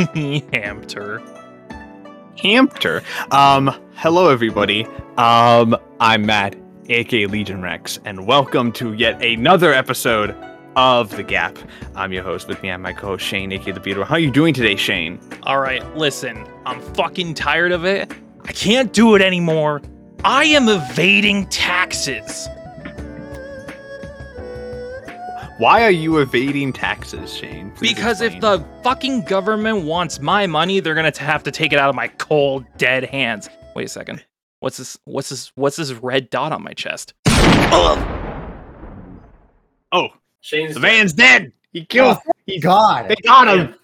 Hamter. Hampter. Um, hello everybody. Um, I'm Matt, aka LegionWrex, and welcome to yet another episode of The Gap. I'm your host. With me, I'm my co-host Shane, aka The Beater. How are you doing today, Shane? All right, listen, I'm fucking tired of it. I can't do it anymore. I am evading taxes. Why are you evading taxes, Shane? Please Because if the fucking government wants my money, they're gonna have to take it out of my cold, dead hands. Wait a second. What's this? What's this? What's this red dot on my chest? oh, oh. Shane's the man's dead. He killed. Oh, he, God. they got him.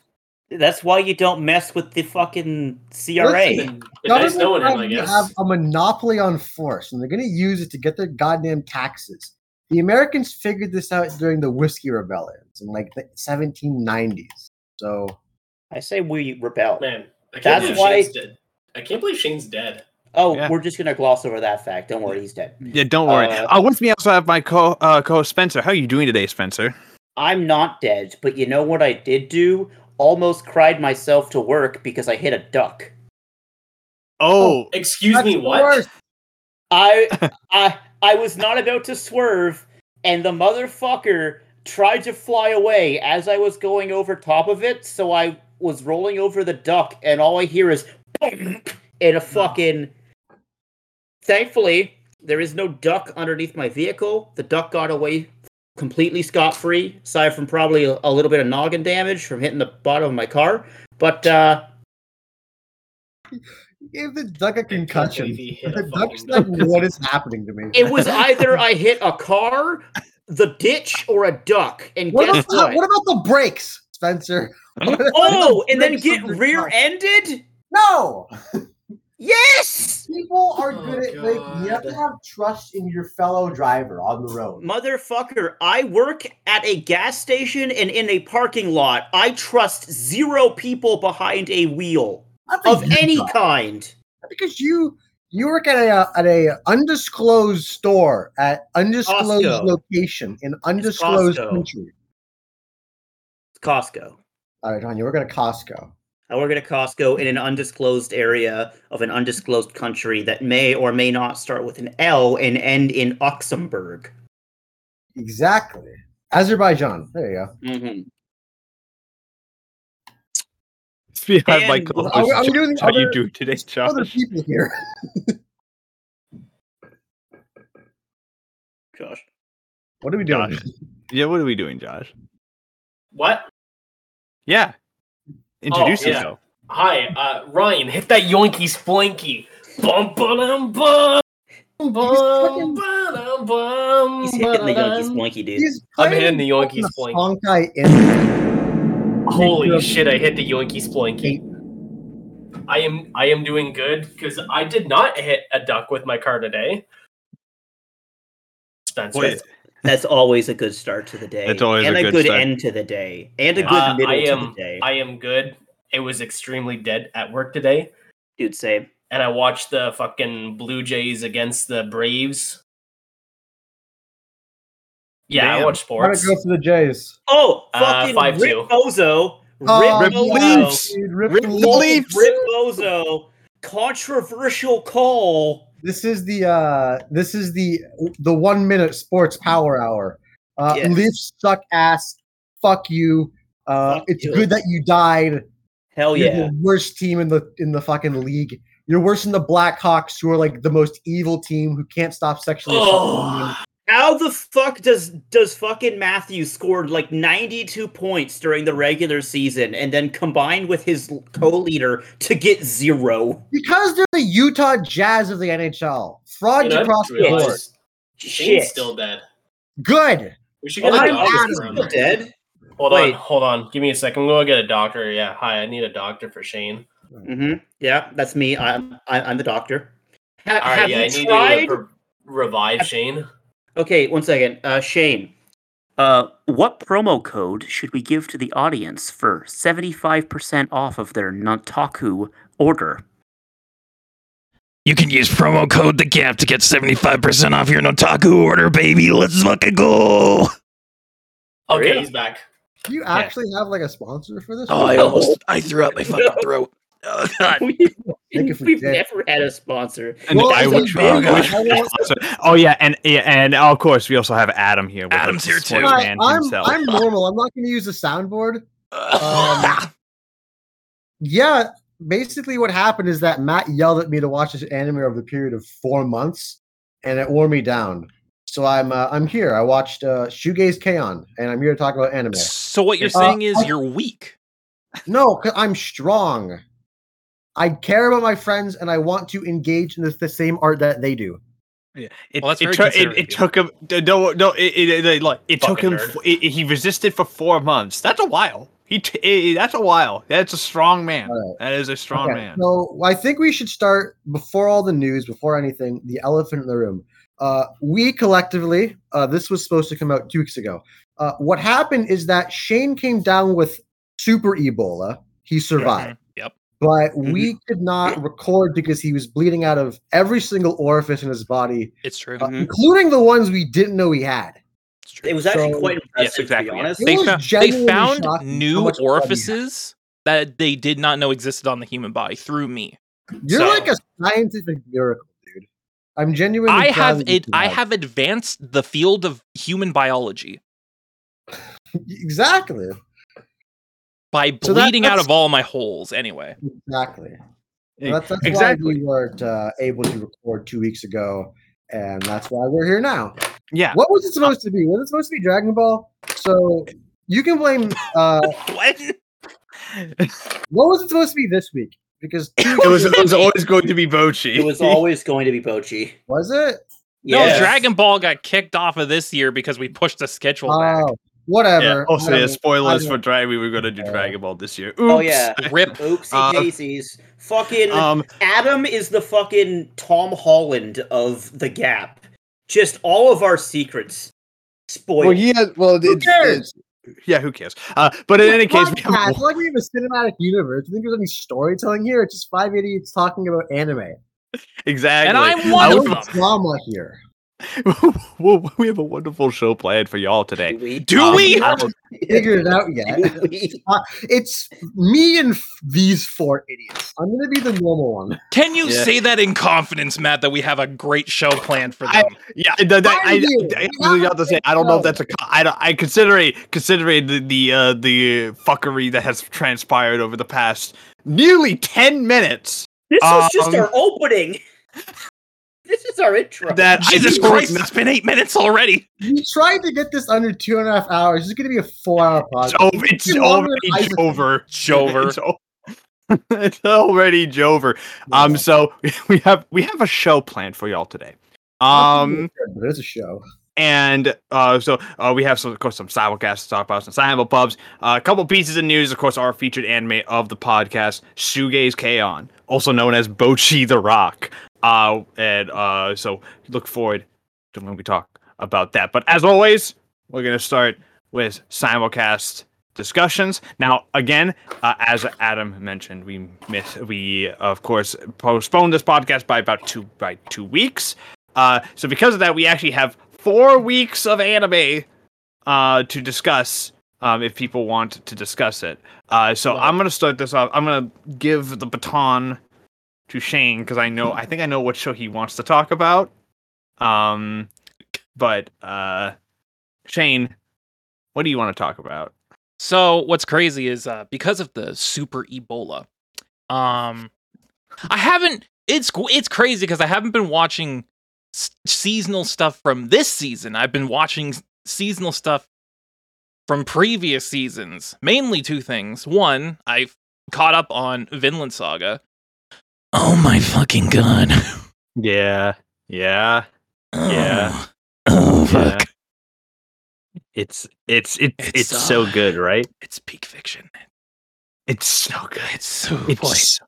That's why you don't mess with the fucking CRA. Listen, The dice knowing him, I Government guess. have a monopoly on force, and they're going to use it to get their goddamn taxes. The Americans figured this out during the whiskey rebellions in like the 1790s. So I say we rebel. Man, I can't That's believe why- Shane's dead. I can't believe Shane's dead. Oh, Yeah. we're just gonna gloss over that fact. Don't worry, he's dead. Yeah, don't worry. Uh, Uh, with me, I also have my co uh, co-host Spencer. How are you doing today, Spencer? I'm not dead, but you know what I did do? Almost cried myself to work because I hit a duck. Oh, Excuse me, what? worst. I I I was not about to swerve, and the motherfucker tried to fly away as I was going over top of it. So I was rolling over the duck, and all I hear is boom and a fucking. Thankfully, there is no duck underneath my vehicle. The duck got away completely scot free, aside from probably a, little bit of noggin damage from hitting the bottom of my car. But uh, gave the duck a concussion. believe he hit a The duck's fucking like, what is happening to me? it was either I hit a car, the ditch, or a duck. And what, guess about the, what? what about the brakes, Spencer? Oh, the and then get rear-ended? No! Yes! People are Oh, good at like you have to have trust in your fellow driver on the road. Motherfucker, I work at a gas station and in a parking lot. I trust zero people behind a wheel I think of any kind. because you you work at a uh, at a undisclosed store at undisclosed Costco. location in undisclosed Costco. country. Costco. All right, John, you work at a Costco. I work at a Costco in an undisclosed area of an undisclosed country that may or may not start with an L and end in Luxembourg. Exactly. Azerbaijan. There you go. Mm-hmm. behind my And- co-host. Are we- are we doing the How you other- doing today, Josh? Other people here. Josh. What are we doing? Josh. Yeah, what are we doing, Josh? What? Yeah, introduce yeah. yourself. Hi, uh, Ryan, hit that yoinky splinky. Bum, ba-dum, bum. Bum, fucking- ba-dum, bum, He's hitting the ba-dum. Yonkey Splinky, dude. I'm hitting the yoinky the splinky. Honkai in Holy shit, I hit the yoinky splinky. I am I am doing good because I did not hit a duck with my car today. Spencer. Wait, That's always a good start to the day. That's always a good start. and a a good good, end to the day. And a good Uh, middle I to the day. I am good. It was extremely dead at work today. Dude, same. and I watched the fucking Blue Jays against the Braves. Yeah, I Damn. watch Why don't sports. you go for the Jays? Oh, Uh, fucking 5-2. Rip Bozo. Rip Oh, Rip Bozo. Leafs. Dude, rip Rip the the Leafs. Leafs. Rip Bozo. Controversial call. This is the uh this is the the one minute sports power hour. Uh Yes. Leafs suck ass. Fuck you. Uh Fuck it's you. good that you died. Hell You're yeah. the worst team in the in the fucking league. You're worse than the Blackhawks, who are like the most evil team who can't stop sexually assaulting women. Oh, How the fuck does does fucking Matthews scored like 92 points during the regular season and then combined with his co-leader to get zero? Because they're the Utah Jazz of the NHL. Frauds you know, across the realized board. Shane's still dead. Good. We should get a I'm doctor Adam. for him. Still dead? Hold Wait. on, hold on. Give me a second. I'm gonna get a doctor. Yeah, hi. I need a doctor for Shane. Mm-hmm. Yeah, that's me. I'm I- I'm the doctor. Ha- All right, have yeah, you need tried? you to re- revive Shane. Okay, one second. Uh, Shane. Uh, what promo code should we give to the audience for 75% off of their Nutaku order? You can use promo code the gap to get 75% off your Nutaku order, baby. Let's fucking go. Okay, he's back. Do you actually have like a sponsor for this? Oh, I almost I threw out my fucking throat. Oh god. we, Think if we we've never had a sponsor. And Well, I it's wish- oh, I God. wish- oh yeah, and yeah, and of course we also have Adam here. with Adam's here, too. man I'm. I'm normal. I'm not going to use the soundboard. Um, Yeah, basically what happened is that Matt yelled at me to watch this anime over the period of four months, and it wore me down. So I'm uh, I'm here. I watched uh, Shoegaze K-On! and I'm here to talk about anime. so what you're Uh, saying is I- you're weak. No, 'cause I'm strong. I care about my friends, and I want to engage in the, the same art that they do. Yeah. It, Well, that's it, very took- it, it took him. No, no. It, it, it, like, it took him. f- It, it- he resisted for four months. That's a while. He. T- it- that's a while. That's a strong man. Alright. That is a strong Okay, man. So I think we should start before all the news, before anything, the elephant in the room. Uh, we collectively, uh, this was supposed to come out two weeks ago. Uh, what happened is that Shane came down with super Ebola. He survived, Yep. but we could not record because he was bleeding out of every single orifice in his body, It's true. uh, Mhm. including the ones we didn't know he had. It's true. It was actually So- quite impressive, Yes, exactly, to be honest. They, was found, they found new much blood he had. orifices that they did not know existed on the human body through me. You're So- like a scientific miracle, dude. I'm genuinely. I have it. I have advanced the field of human biology exactly. By So that- bleeding out of all my holes. Anyway, Exactly. Well, that's, that's exactly. why we weren't uh, able to record two weeks ago, and that's why we're here now. Yeah. What was it supposed to be? Was it supposed to be Dragon Ball? So you can blame. Uh, what? what was it supposed to be this week? Because It was. It was always going to be Bocchi. It was always going to be Bocchi. was it? No, Dragon Ball got kicked off of this year because we pushed the schedule back. Oh, whatever. Yeah. Also, yeah. Spoilers for don't- Dragon. We were going to do Dragon Ball this year. Oops. Oh yeah. Rip. Oopsie Uh, daisies. Fucking Um. Adam is the fucking Tom Holland of the Gap. Just all of our secrets spoiled. Well, yeah. Well, Who it's, cares? it's- yeah. Who cares? Uh. But in any case, we have it's like we have a cinematic universe. Do you think there's any storytelling here? It's just five idiots talking about anime. exactly. And I'm one No of them. drama here. well, we have a wonderful show planned for y'all today. we? Do Um, we? I will- Figured it out yet. Uh, it's me and f- these four idiots. I'm gonna be the normal one. Can you Yeah. say that in confidence, Matt? That we have a great show planned for I- them. Yeah, I, I, I, I. I, I really have to say, I don't know if that's a. co- I, don't- I considering considering the the uh, the fuckery that has transpired over the past nearly ten minutes. This was just Um, our opening. This is our intro. That Jesus Christ, it's been eight minutes already. We tried to get this under two and a half hours. This is gonna be a four-hour It's, podcast. over, it's It's longer already than Isaac. over. Jover. It's, o- it's already Jover. Um, so we have we have a show planned for y'all today. Um. but it's a show. And uh, so uh, we have some, of course, some simulcasts to talk about, some simul pubs, uh, a couple pieces of news. Of course, our featured anime of the podcast, Shoegaze K-On!, also known as Bocchi the Rock. Uh, and uh, so look forward to when we talk about that. But as always, we're gonna start with simulcast discussions. Now, again, uh, as Adam mentioned, we miss we of course postponed this podcast by about two by two weeks. Uh, so because of that, we actually have four weeks of anime uh, to discuss. Um, if people want to discuss it, uh, so Wow. I'm gonna start this off. I'm gonna give the baton to Shane because I know I think I know what show he wants to talk about. Um, but uh, Shane, what do you want to talk about? So what's crazy is uh, because of the super Ebola, um, I haven't. It's it's crazy because I haven't been watching s- seasonal stuff from this season. I've been watching seasonal stuff from previous seasons. Mainly two things. One, I've caught up on Vinland Saga. Oh my fucking god! Yeah, yeah, Yeah. Oh yeah. It's it's it's It's, it's, so uh, good, right? It's peak fiction. It's so good. It's so It's boy.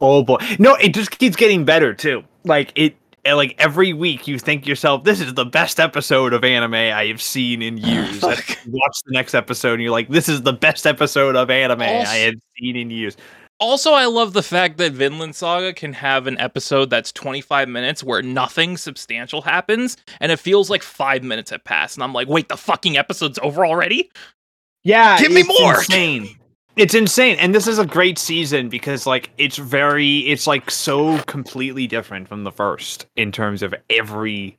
oh boy, no, it just keeps getting better too. Like it, uh, like every week you think yourself, this is the best episode of anime I have seen in years. Fuck. you watch the next episode, and you're like, this is the best episode of anime Also- I have seen in years. Also, I love the fact that Vinland Saga can have an episode that's 25 minutes where nothing substantial happens, and it feels like five minutes have passed. And I'm like, wait, the fucking episode's over already? Yeah, Give me it's more! Insane. It's insane, and this is a great season because like it's very, it's like so completely different from the first in terms of every,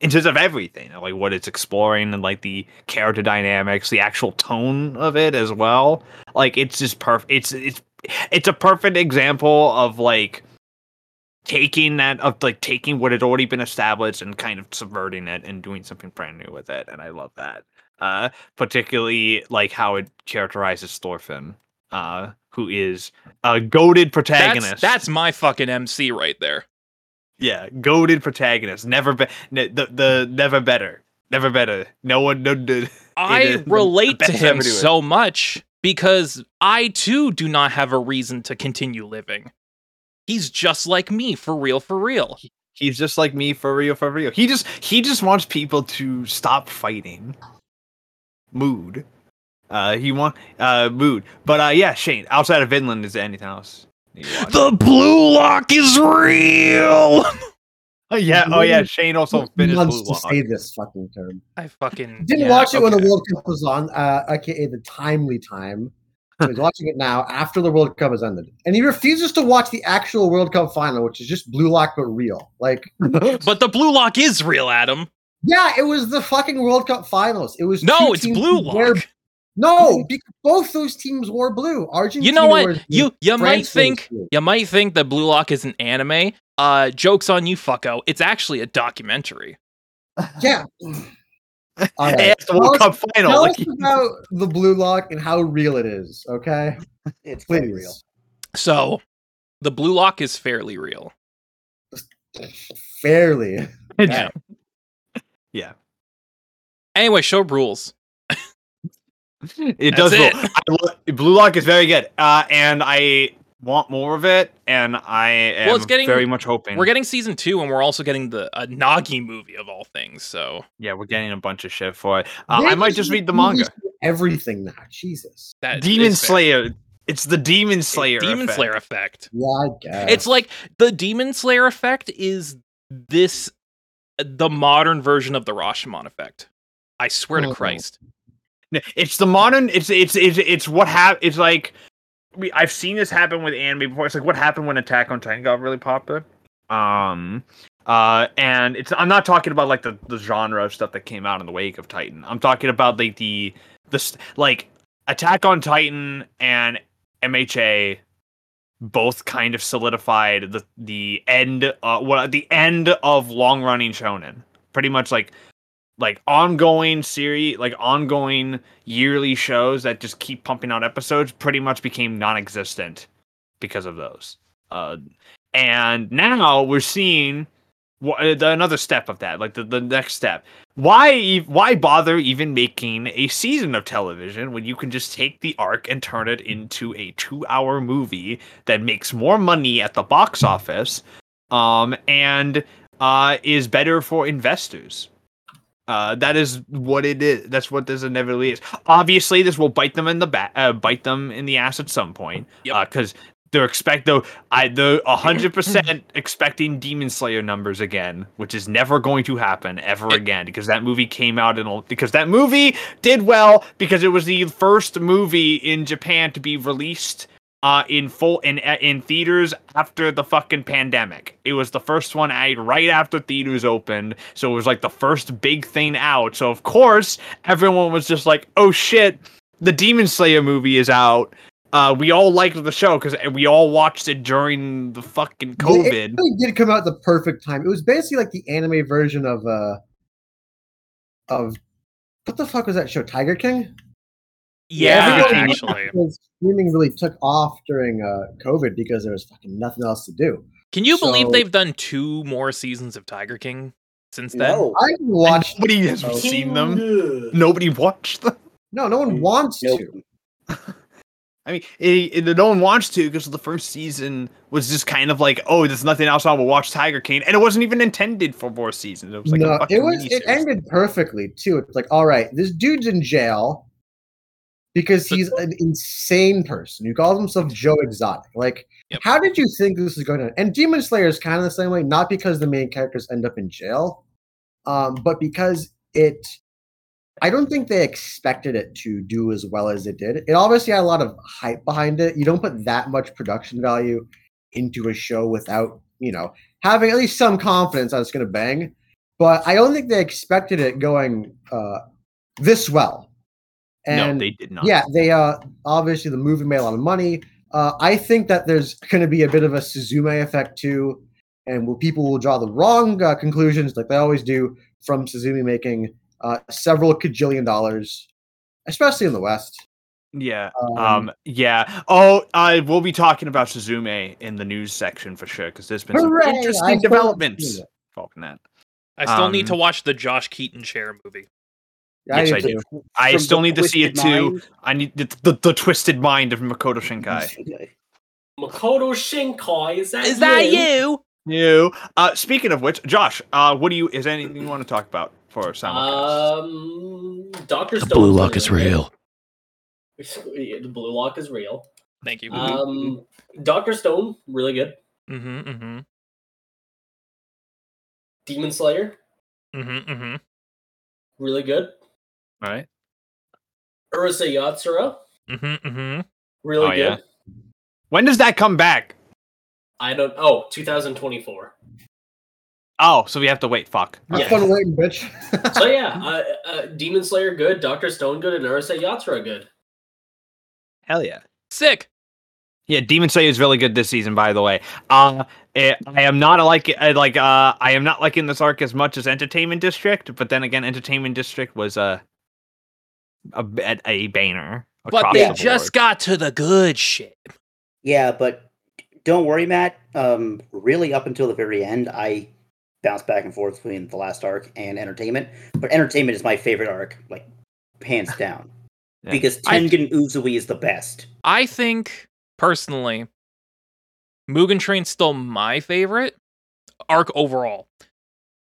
in terms of everything, like what it's exploring and like the character dynamics, the actual tone of it as well. Like it's just perfect. It's it's it's a perfect example of like taking that of like taking what had already been established and kind of subverting it and doing something brand new with it, and I love that uh, particularly like how it characterizes Thorfinn, uh, who is a goaded protagonist. That's, that's my fucking MC right there. yeah, goaded protagonist. Never be ne- the the never better, never better. No one no. no I relate to him ever do it. so much because I too do not have a reason to continue living. He's just like me, for real, for real. He's just like me for real, for real. He just he just wants people to stop fighting. Mood. Uh, he want uh mood, but uh, yeah, Shane. Outside of Vinland, is there anything else? that you watch? The blue lock is real. Oh yeah, oh yeah. Shane also finished months Blue to Lock. say this fucking term. I fucking Didn't yeah, watch it when the. World Cup was on, uh, aka the timely time. So he's watching it now after the World Cup has ended, and he refuses to watch the actual World Cup final, which is just Blue Lock but real. Like, But the blue lock is real, Adam. yeah, it was the fucking World Cup finals. It was No, it's blue lock. No, because both those teams wore blue. Argentina. You know what? blue, You you might France wears think you might think that Blue Lock is an anime. Uh, jokes on you, fucko. It's actually a documentary. Yeah. All Hey, right. the World Tell Cup final. Tell us about the blue lock and how real it is, okay? It's Please. very real. So, the Blue Lock is fairly real. Fairly. Yeah. yeah. Anyway, show rules. It That's does. it. Roll. I lo- Blue Lock is very good, uh, and I want more of it. And I am Well, it's getting- very much hoping. We're getting season two, and we're also getting the a Nagi movie of all things. So yeah, we're getting a bunch of shit for it. Uh, I might just just read the manga. Everything now. Jesus. that Demon. Slayer. It's the Demon Slayer. Demon effect. Slayer effect. Yeah, I guess. It's like the Demon Slayer effect is this the modern version of the Rashomon effect. I swear to Oh. Christ. It's the modern. It's it's it's it's what hap. It's like I've seen this happen with anime before. It's like what happened when Attack on Titan got really popular. Um. Uh. And it's. I'm not talking about like the the genre of stuff that came out in the wake of Titan. I'm talking about like the the like Attack on Titan and MHA both kind of solidified the the end uh what the end of long running shonen pretty much like like ongoing series like ongoing yearly shows that just keep pumping out episodes pretty much became non-existent because of those. Uh and now we're seeing wha- uh, the, another step of that like the, the next step. Why why bother even making a season of television when you can just take the arc and turn it into a 2 hour movie that makes more money at the box office um and uh is better for investors uh, that is what it is. That's what this inevitably is. Obviously, this will bite them in the back, uh, bite them in the ass at some point. Yep. Because they're expect though, I the hundred percent expecting Demon Slayer numbers again, which is never going to happen ever again because that movie came out in because that movie did well because it was the first movie in Japan to be released uh in full in in theaters after the fucking pandemic. It was the first one out right after theaters opened, so it was like the first big thing out. So of course, everyone was just like, "Oh shit, the Demon Slayer movie is out." Uh, we all liked the show because we all watched it during the fucking It COVID. really did come out at the perfect time. It was basically like the anime version of uh of what the fuck was that show? Tiger King? Yeah, everyone- actually. Streaming really took off during uh COVID because there was fucking nothing else to do. Can you believe they've done two more seasons of Tiger King since then? No. I haven't watched Nobody has seen them. Nobody watched them. no, no one wants Nope. to. I mean, it, it, no one wants to because the first season was just kind of like, oh, there's nothing else on. We'll watch Tiger King, and it wasn't even intended for more seasons. It was like no, fucking it was it ended perfectly too. It's like, all right, this dude's in jail because he's an insane person who calls himself Joe Exotic. Like, Yep. how did you think this is going to? And Demon Slayer is kind of the same way, not because the main characters end up in jail, um, but because it I don't think they expected it to do as well as it did. It obviously had a lot of hype behind it. You don't put that much production value into a show without, you know, having at least some confidence that it's going to bang. But I don't think they expected it going uh, this well. And no, they did not. yeah, they uh obviously the movie made a lot of money. Uh, I think that there's going to be a bit of a Suzume effect too, and will people will draw the wrong uh, conclusions like they always do from Suzume making uh, several cajillion dollars, especially in the West. Yeah. Um, Um. Yeah. Oh, uh, we'll be talking about Suzume in the news section for sure because there's been Hooray! some interesting totally developments. seen that. I still need Um, to watch the Josh Keaton Chair movie. I Yes, do I too. do. I still need to see it too. Mind. I need the, the, the twisted mind of Makoto Shinkai. Makoto Shinkai, is that Is that you? You. Uh, speaking of which, Josh, uh, what do you? Is anything you want to talk about for simulcast? Um, Doctor The Stone. blue lock is real. The blue lock is real. Thank you. Um, Doctor Stone, really good. mm-hmm, mm-hmm, Demon Slayer, mm-hmm, mm-hmm. really good. All right. Urusei Yatsura, Mm-hmm, mm-hmm. really Oh, good. yeah. When does that come back? I don't. Oh, 2024. Oh, so we have to wait. Fuck. Have Yeah. fun waiting, bitch. So yeah, uh, uh, Demon Slayer good, Doctor Stone good, and Urusei Yatsura good. Hell yeah. Sick. Yeah, Demon Slayer is really good this season, by the way. Uh, eh, I am not like uh, like uh, I am not liking this arc as much as Entertainment District, but then again, Entertainment District was a a, a, a banner. But they the just board. got to the good shit. Yeah, but don't worry, Matt. Um, really, up until the very end, I bounced back and forth between the last arc and entertainment. But entertainment is my favorite arc, like hands down, Yeah. because I- Tengen Uzui is the best. I think personally, Mugen Train's still my favorite arc overall.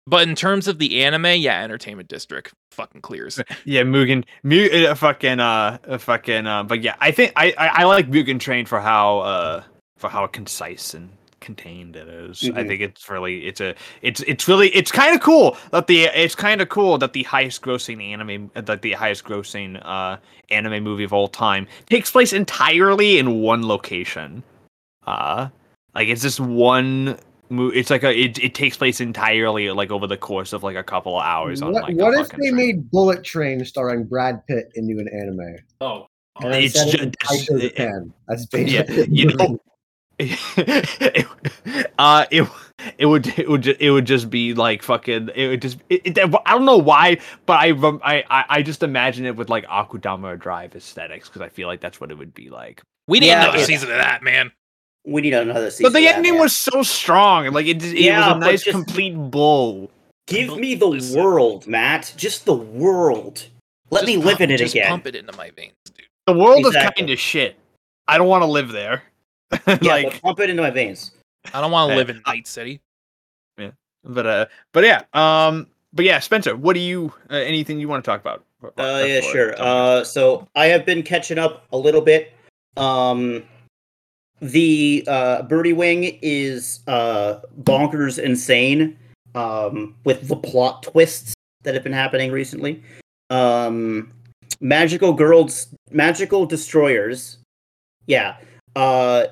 But in terms of the anime, yeah, Entertainment District fucking clears. yeah, Mugen, Mu- uh, fucking uh, uh, fucking uh, but yeah, I think I, I I like Mugen Train for how uh for how concise and contained it is. I Mhm. think it's really it's a it's it's really it's kind of cool that the it's kind of cool that the highest grossing anime that the highest grossing uh anime movie of all time takes place entirely in one location. Uh like it's just one mo- it's like a it, it takes place entirely like over the course of like a couple of hours on What, like what if they train. made Bullet Train starring Brad Pitt into an anime? Oh, And It's set it ju- in it's- Taito, it- Japan. That's yeah, you know, it, uh, it it would it would ju- it would just be like fucking it would just it, it, I don't know why, but I I I, I just imagine it with like Akudama Drive aesthetics because I feel like that's what it would be like. We need Yeah, another yeah. season of that, man. We need another season. But the of that, ending man. was so strong, like it, it Yeah, was a nice just- complete bull. Give me the Listen. world, Matt. Just the world. Let Just me pump- live in it just again. pump it into my veins, dude. The world is kind of shit. I don't want to live there. Yeah, like, but pump it into my veins. I don't want to Uh, live in Night City. Yeah, but uh, but yeah, um, but yeah, Spencer, what do you uh, anything you want to talk about? Uh, yeah, sure. Uh, so I have been catching up a little bit. Um, the uh, Birdie Wing is uh, bonkers insane um, with the plot twists that have been happening recently. Um, magical girls, magical destroyers. Yeah. Uh,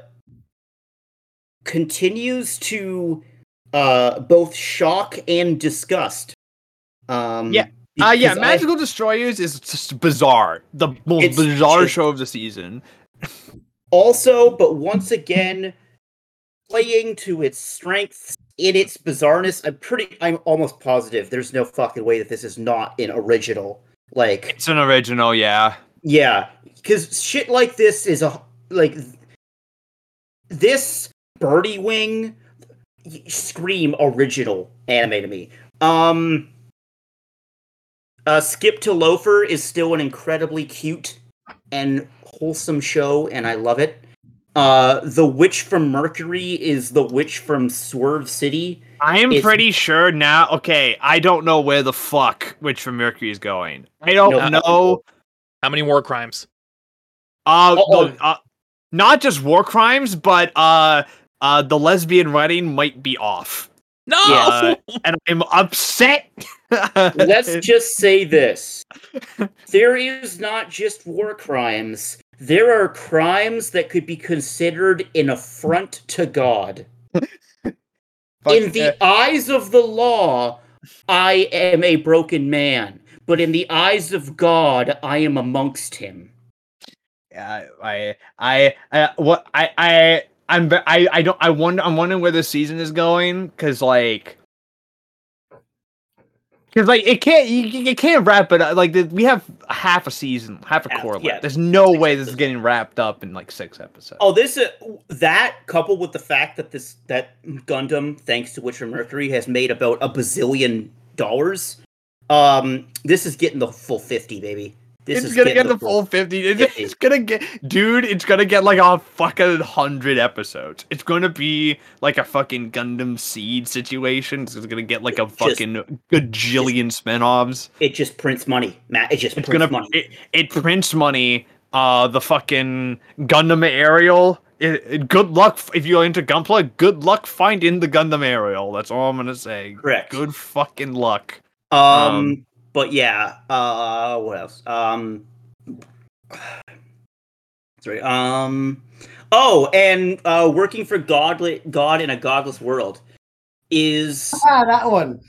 continues to uh, both shock and disgust. Um, Yeah. Uh, yeah, because I- Magical Destroyers is just bizarre. The most bizarre show of the season. also, but once again, playing to its strengths in its bizarreness. I'm pretty. I'm almost positive. There's no fucking way that this is not an original. Like, It's an original, yeah. yeah, because shit like this is a like this Birdie Wing scream original anime to me. Um, uh, Skip to Loafer is still an incredibly cute and wholesome show, and I love it. Uh, the Witch from Mercury is the Witch from Swerve City. I'm It's- pretty sure now. Okay, I don't know where the fuck Witch from Mercury is going. I don't No. know. How many war crimes? Uh, the- uh, not just war crimes, but uh, uh, the lesbian wedding might be off, No. Yeah. and I'm upset. Let's just say this. There is not just war crimes. There are crimes that could be considered an affront to God. in the eyes of the law, I am a broken man, but in the eyes of God, I am amongst him. Yeah, I, I, I, what, I, I, I'm, I, I don't, I wonder, I'm wondering where the season is going, because like, because like it can't, you, you can't wrap it up. Like we have half a season, half a Half, core left. yeah. There's no way this is getting wrapped up in like six episodes. Oh, this uh, that coupled with the fact that this that Gundam, thanks to Witcher Mercury, has made about a bazillion dollars. Um, this is getting the full fifty, baby. This it's gonna get the full 50. It's, it's gonna get, dude, it's gonna get like a fucking hundred episodes. It's gonna be like a fucking Gundam Seed situation. It's gonna get like a Just- fucking gajillion spin-offs. It just prints money, Matt. It just It's prints gonna, money. it, it prints money. Uh, the fucking Gundam Aerial. It, it- good luck if you're into Gunpla. Good luck finding the Gundam Aerial. That's all I'm gonna say. Correct. Good fucking luck. Um, Um, but yeah. Uh, what else? Um, sorry. Um, oh, and uh, working for godly God in a godless world is Ah, that one.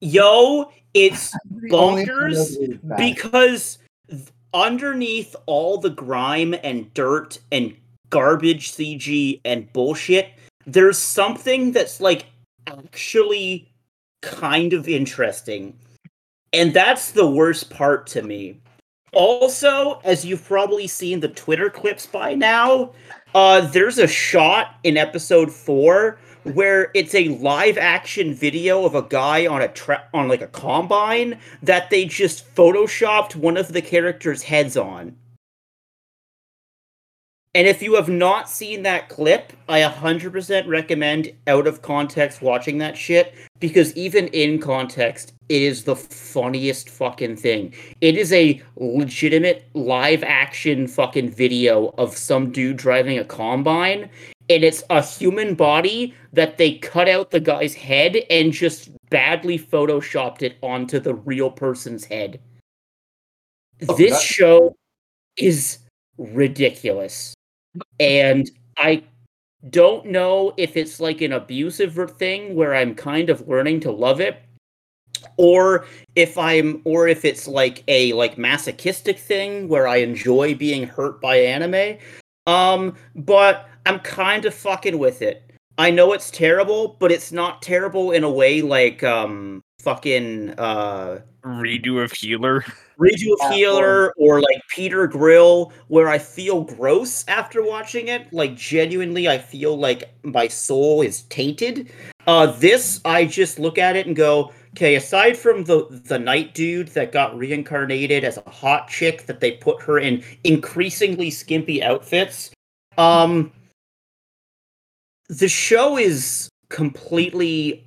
yo. It's The only one Bonkers, that was bad. because th- underneath all the grime and dirt and garbage CG and bullshit, there's something that's like actually kind of interesting. And that's the worst part to me. Also, as you've probably seen the Twitter clips by now, uh, there's a shot in episode four where it's a live action video of a guy on a tra- on like a combine that they just photoshopped one of the characters' heads on. And if you have not seen that clip, I 100% recommend out of context watching that shit because even in context, it is the funniest fucking thing. It is a legitimate live action fucking video of some dude driving a combine and it's a human body that they cut out the guy's head and just badly photoshopped it onto the real person's head. Oh, this that- show is ridiculous. And I don't know if it's like an abusive thing where I'm kind of learning to love it or if I'm or if it's like a like masochistic thing where I enjoy being hurt by anime. Um but I'm kind of fucking with it. I know it's terrible, but it's not terrible in a way like um fucking uh Redo of Healer. Redo of Healer or like Peter Grill, where I feel gross after watching it. Like genuinely, I feel like my soul is tainted. Uh, this I just look at it and go, okay. Aside from the the night dude that got reincarnated as a hot chick that they put her in increasingly skimpy outfits, um, the show is completely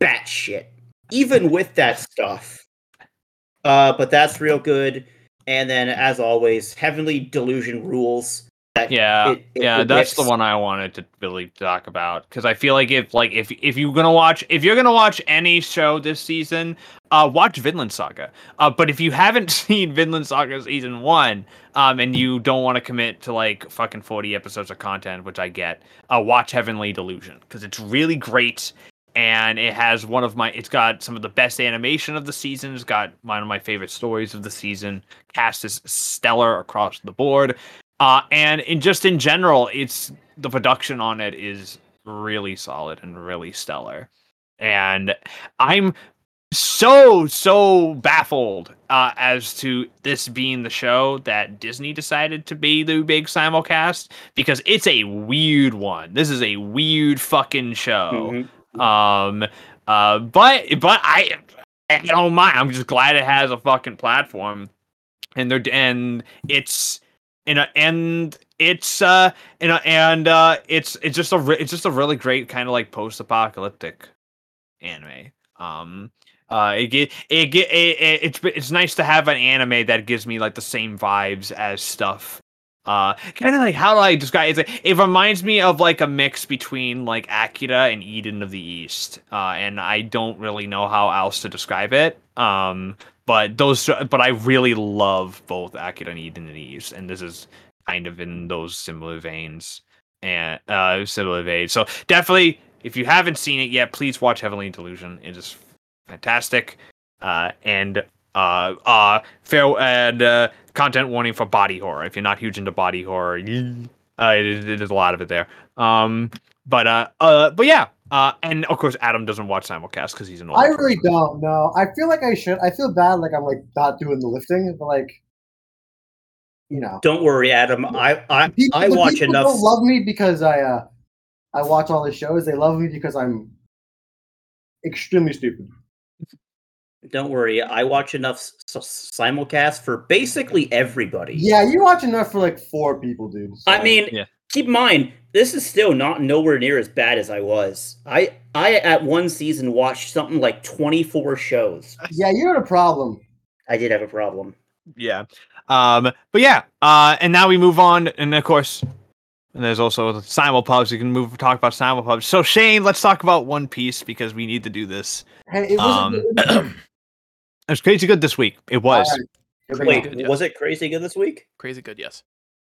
batshit. Even with that stuff. Uh, but that's real good. And then, as always, Heavenly Delusion rules. That Yeah, it- it yeah, that's the one I wanted to really talk about because I feel like if like if if you're gonna watch if you're gonna watch any show this season, uh, watch Vinland Saga. Uh, but if you haven't seen Vinland Saga season one, um, and you don't want to commit to like fucking forty episodes of content, which I get, uh, watch Heavenly Delusion because it's really great and it has one of my it's got some of the best animation of the season it's got one of my favorite stories of the season cast is stellar across the board uh and in just in general it's the production on it is really solid and really stellar and i'm so so baffled uh, as to this being the show that Disney decided to be the big simulcast because it's a weird one. This is a weird fucking show. Mhm. Um, uh, but but I, I don't mind. I'm just glad it has a fucking platform, and they're and it's in a and it's uh you know and uh it's it's just a re- it's just a really great kind of like post-apocalyptic anime. Um. Uh, it get it get it, it, it's it's nice to have an anime that gives me like the same vibes as stuff Uh, kind of like how do I describe it? It reminds me of like a mix between like Akira and Eden of the East, uh, and I don't really know how else to describe it. Um, but those, but I really love both Akira and Eden of the East, and this is kind of in those similar veins and uh, similar veins. So definitely, if you haven't seen it yet, please watch Heavenly Delusion. It is fantastic, uh, and uh, uh, fair and uh, content warning for body horror. If you're not huge into body horror, uh, it is, there's a lot of it there. Um, but uh, uh, but yeah, uh, and of course Adam doesn't watch simulcast because he's an old. I really don't know. I feel like I should. I feel bad, like I'm like not doing the lifting, but like, you know, Don't worry, Adam. I I, people, I watch people enough. Don't love me because I uh, I watch all the shows. They love me because I'm extremely stupid. Don't worry. I watch enough s- s- simulcasts for basically everybody. Yeah, you watch enough for like four people, dude. I mean, Yeah. keep in mind, this is still not nowhere near as bad as I was. I I at one season watched something like 24 shows. yeah, you had a problem. I did have a problem. Yeah. Um, but yeah, uh, and now we move on, and of course, and there's also the simulpubs. You can move talk about simulpubs. So Shane, let's talk about One Piece because we need to do this. Hey, it was. Um, It was crazy good this week. It was. Wait, good, yeah. was it crazy good this week? Crazy good, yes.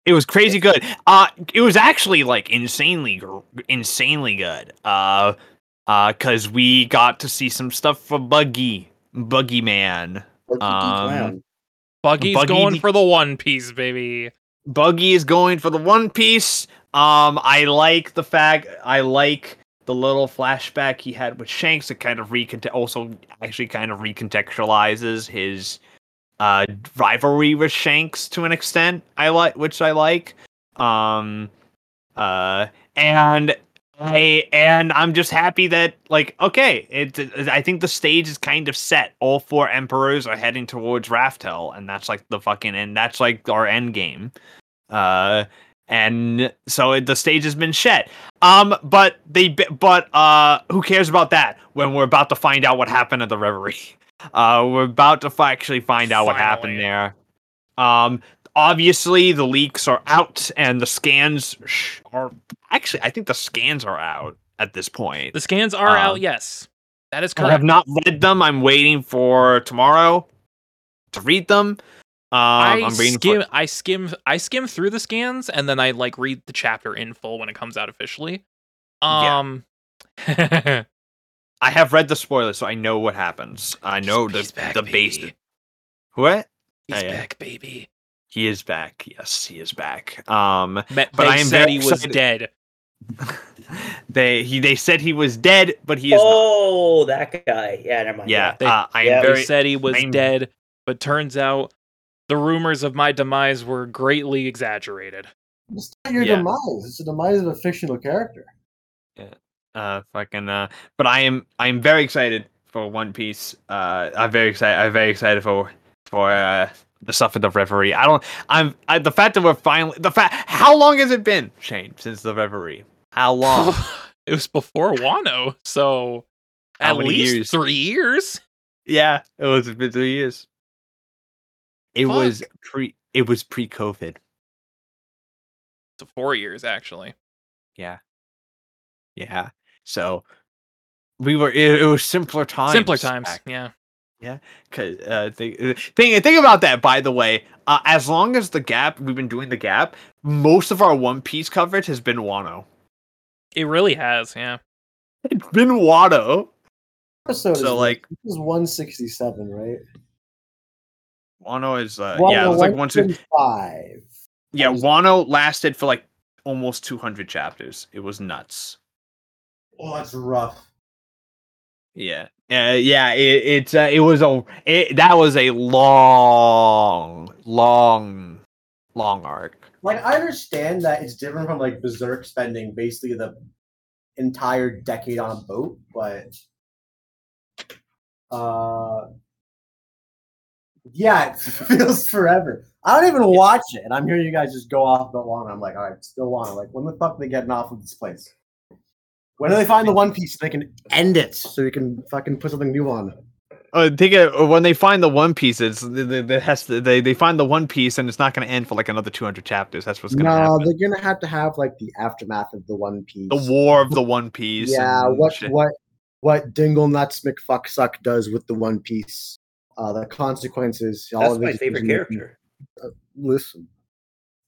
It was crazy good. Uh, it was actually like insanely, insanely good. Uh, uh, cause we got to see some stuff for Buggy, Buggy Man. Or Kiki Um, Clown? Buggy's Buggy going be- for the One Piece, baby. Buggy is going for the One Piece. Um, I like the fact I like the little flashback he had with Shanks. It kind of recont also actually kind of recontextualizes his uh rivalry with Shanks to an extent. I like which I like. Um, uh, and I and I'm just happy that like okay, it. I think the stage is kind of set. All four emperors are heading towards Raftel, and that's like the fucking and that's like our end game. Uh, and so it, the stage has been set. Um, but they but uh, who cares about that when we're about to find out what happened at the Reverie? Uh, we're about to fi- actually find out what happened there. Um, obviously the leaks are out and the scans are actually I think the scans are out at this point. The scans are Um, out, yes. That is correct. I have not read them. I'm waiting for tomorrow to read them. Um, I I'm waiting skim, for. I skim, I skim through the scans, and then I like read the chapter in full when it comes out officially. Yeah. Um, I have read the spoilers, so I know what happens. I know the He's back, the base. baby. What? He's Oh, yeah. back, baby. He is back. Yes, he is back. Um, But But they I am said very he was dead. they he they said he was dead, but he is not. Oh, that guy. Yeah, never mind. Yeah, They- uh, I am yeah, They said he was I'm- dead, but turns out the rumors of my demise were greatly exaggerated. It's not your Yeah. demise. It's the demise of a fictional character. uh fucking uh but i am i'm very excited for one piece uh i'm very excited i'm very excited for for uh the stuff in the reverie i don't i'm I, the fact that we're finally the fact how long has it been shane since the reverie how long it was before Wano, so How at least years? three years. yeah it was it's been three years it was pre it was pre-covid So four years actually. yeah yeah so we were it, it was simpler times Simpler times, back yeah. Cause uh, think uh, think think about that. By the way, uh, as long as the gap we've been doing the gap, most of our One Piece coverage has been Wano. It really has, yeah. It's been Wano. Episode is So, like- this is 167, right? Wano is uh, One- yeah, it was like one two. five. Yeah, Wano lasted for like almost two hundred chapters. It was nuts. Oh, that's rough. Yeah, uh, yeah. It it's uh, it was a it, that was a long, long, long arc. Like I understand that it's different from like Berserk spending basically the entire decade on a boat, but uh yeah, it feels forever. I don't even watch it, and I'm hearing you guys just go off about Wano. I'm like, all right, still Wano. Like, when the fuck are they getting off of this place? When do they find the One Piece so they can end it so we can fucking put something new on? uh, think of, when they find the One Piece, it's they, they, has to, they they find the One Piece, and it's not going to end for like another two hundred chapters. That's what's going to No, happen. they're gonna have to have like the aftermath of the One Piece. The War of the One Piece. Yeah, what shit. what what Dingle Nuts McFucksuck does with the One Piece. Uh, the consequences. all That's of my his favorite decision-making. character. Listen,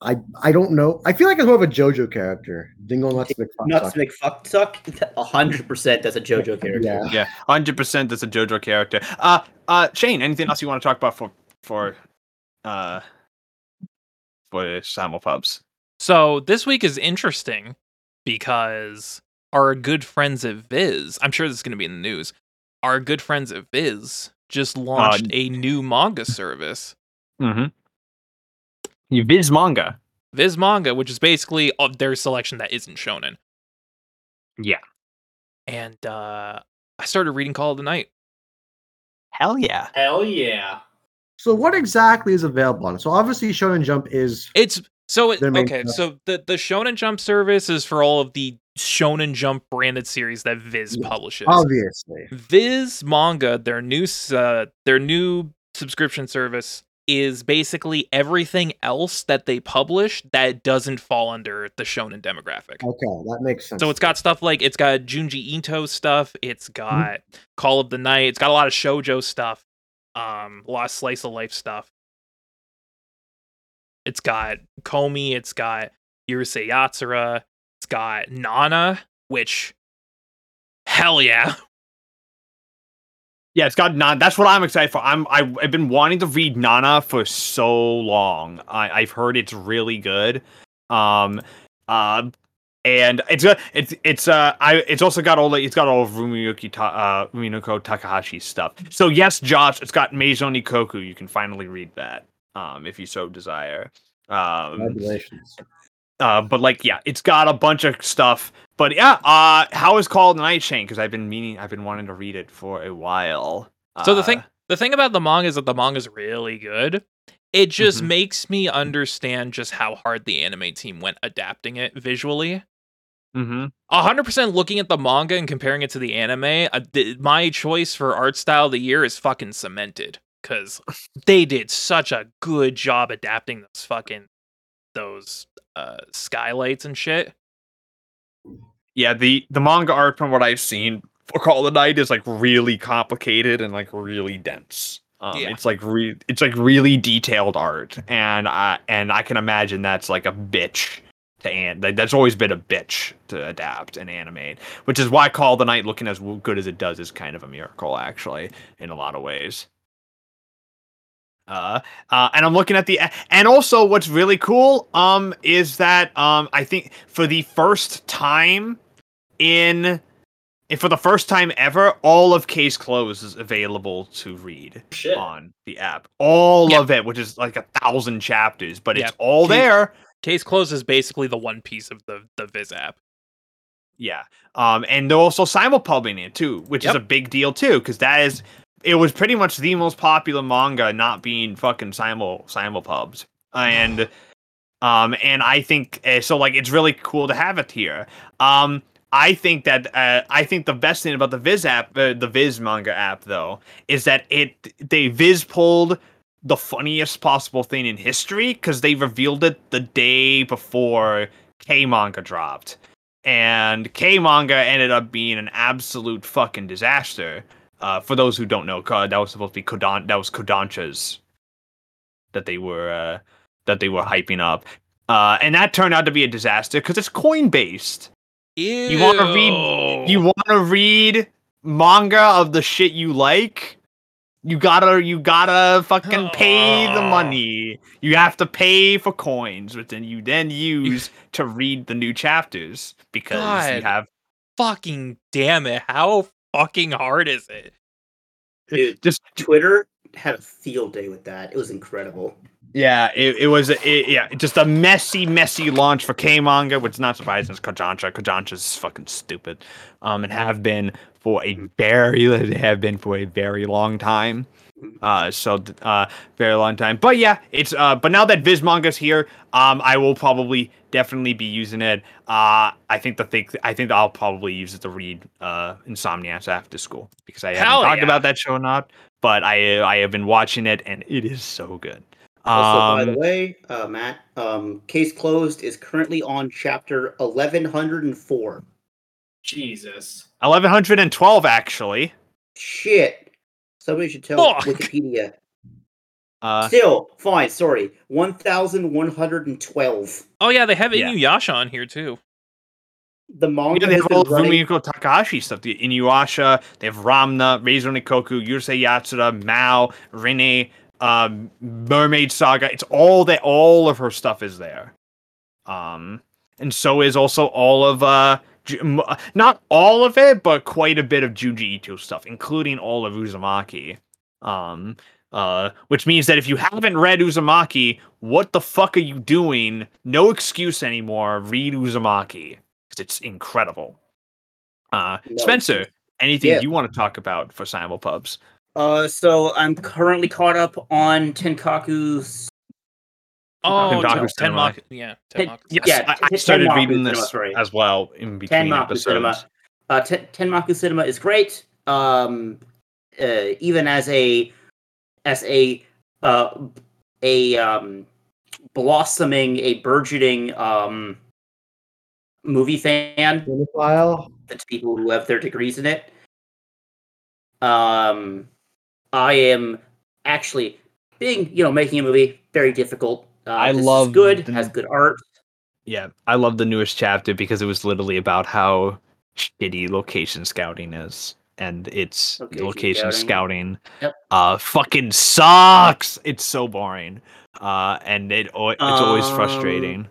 I I don't know. I feel like it's more of a JoJo character. Dingle Nuts McFucksuck. Nuts McFucksuck. A hundred percent. That's a JoJo character. Yeah. Yeah, hundred percent. That's a JoJo character. Uh, uh, Shane, anything else you want to talk about for for uh for simulpubs? So this week is interesting because our good friends at Viz, I'm sure this is going to be in the news. Our good friends at Viz just launched a new manga service, Mm-hmm. Viz manga. Viz Manga, which is basically of their selection that isn't shonen. Yeah. And uh I started reading Call of the Night. Hell yeah. Hell yeah. So what exactly is available on? it? So obviously Shonen Jump is It's so it, okay. stuff. So the the Shonen Jump service is for all of the Shonen Jump branded series that Viz Yeah, publishes. obviously. Viz Manga, their new uh, their new subscription service is basically everything else that they publish that doesn't fall under the shonen demographic. Okay, that makes sense. So it's got stuff like it's got Junji Ito stuff, it's got Call of the Night, it's got a lot of shojo stuff, um, a lot of slice of life stuff. It's got Komi, it's got Urusei Yatsura, it's got Nana, which hell yeah. Yeah, it's got Nana. That's what I'm excited for. I'm I've been wanting to read Nana for so long. I, I've heard it's really good. Um, uh, and it's it's it's uh I it's also got all the it's got all of Rumiyuki Ta, uh Rumiko Takahashi's stuff. So yes, Josh, it's got Maison Koku. You can finally read that um if you so desire. Um, Congratulations. uh, but like, yeah, it's got a bunch of stuff. But yeah, uh, how is called Night Chain? Because I've been meaning, I've been wanting to read it for a while. So the Uh, thing the thing about the manga is that the manga is really good. It just Mhm. makes me understand just how hard the anime team went adapting it visually. mhm. A hundred percent looking at the manga and comparing it to the anime, uh, th- my choice for art style of the year is fucking cemented because they did such a good job adapting those fucking those uh skylights and shit. yeah, the the manga art from what I've seen for Call of the Night is like really complicated and like really dense. Um, Yeah. It's like re- it's like really detailed art, and I and I can imagine that's like a bitch to and like, that's always been a bitch to adapt and animate, which is why Call of the Night looking as good as it does is kind of a miracle actually in a lot of ways. Uh, uh, and I'm looking at the and also what's really cool um is that um I think for the first time in and for the first time ever all of Case Close is available to read Shit. on the app. All Yep. of it, which is like a thousand chapters, but it's all Case- there. Case closed is basically the one piece of the the Viz app. Yeah. Um, and they're also simulpubbing it too, which is a big deal too, because that is it was pretty much the most popular manga not being fucking simul simulpubs. And um and I think uh, so like it's really cool to have it here. Um I think that uh, I think the best thing about the Viz app, uh, the Viz manga app though, is that it they Viz pulled the funniest possible thing in history because they revealed it the day before K manga dropped and K manga ended up being an absolute fucking disaster. Uh, for those who don't know, Ko- that was supposed to be Kodan. That was Kodansha's that they were uh, that they were hyping up, uh, and that turned out to be a disaster because it's coin based. You wanna read- You want to read manga of the shit you like? You gotta, you gotta fucking pay the money. You have to pay for coins, which then you then use to read the new chapters because you have fucking damn it. How fucking hard is it? Dude, just Twitter had a field day with that. It was incredible. Yeah, it, it was it, yeah, just a messy, messy launch for K manga, which is not surprising. It's Kajancha. Kodansha's fucking stupid, um, and have been for a very, they have been for a very long time. Uh, so th- uh, very long time. But yeah, it's uh, but now that Viz manga's here, um, I will probably definitely be using it. Uh, I think the thing, I think I'll probably use it to read uh Insomniacs after school because I Hell haven't talked yeah. about that show or not. but I I have been watching it and it is so good. Also, by Um, the way, uh, Matt, um, case closed is currently on chapter eleven hundred and four. Jesus. 1112 actually. Shit. Somebody should tell Fuck. Wikipedia. Uh, Still, fine, sorry. 1,112. Oh yeah, they have Yeah. Inuyasha on here too. The manga yeah, they has have all of running- Rumiko Takahashi stuff. The Inuyasha, they have Ranma, Reizou Nikoku, Urusei Yatsura, Mao, Rinne, um, Mermaid Saga. It's all that. All of her stuff is there. Um, and so is also all of Ju- m- uh, not all of it, but quite a bit of Junji Ito stuff, including all of Uzumaki. Um, uh, which means that if you haven't read Uzumaki, what the fuck are you doing? No excuse anymore. Read Uzumaki because it's incredible. Uh, No Spencer, anything Yeah. you want to talk about for Simulpubs? Uh, so I'm currently caught up on Tenkaku's. Oh, Tenmaku Ten- Cinema. Tenmaku- yeah, Ten- Tenmaku. Yes, Yeah, I, I started Tenmaku reading this sorry. as well in between Tenmaku episodes. Cinema. Uh, Ten- Tenmaku Cinema is great. Um, uh, even as a as a uh, a um, blossoming, a burgeoning um, movie fan. Cinephile. That's people who have their degrees in it. Um, I am actually being, you know, making a movie very difficult. Uh, I this is love good, the- has good art. Yeah, I love the newest chapter because it was literally about how shitty location scouting is. And it's Location location, scouting. scouting, Yep. uh fucking sucks. It's so boring. Uh and it al- it's always Um, frustrating.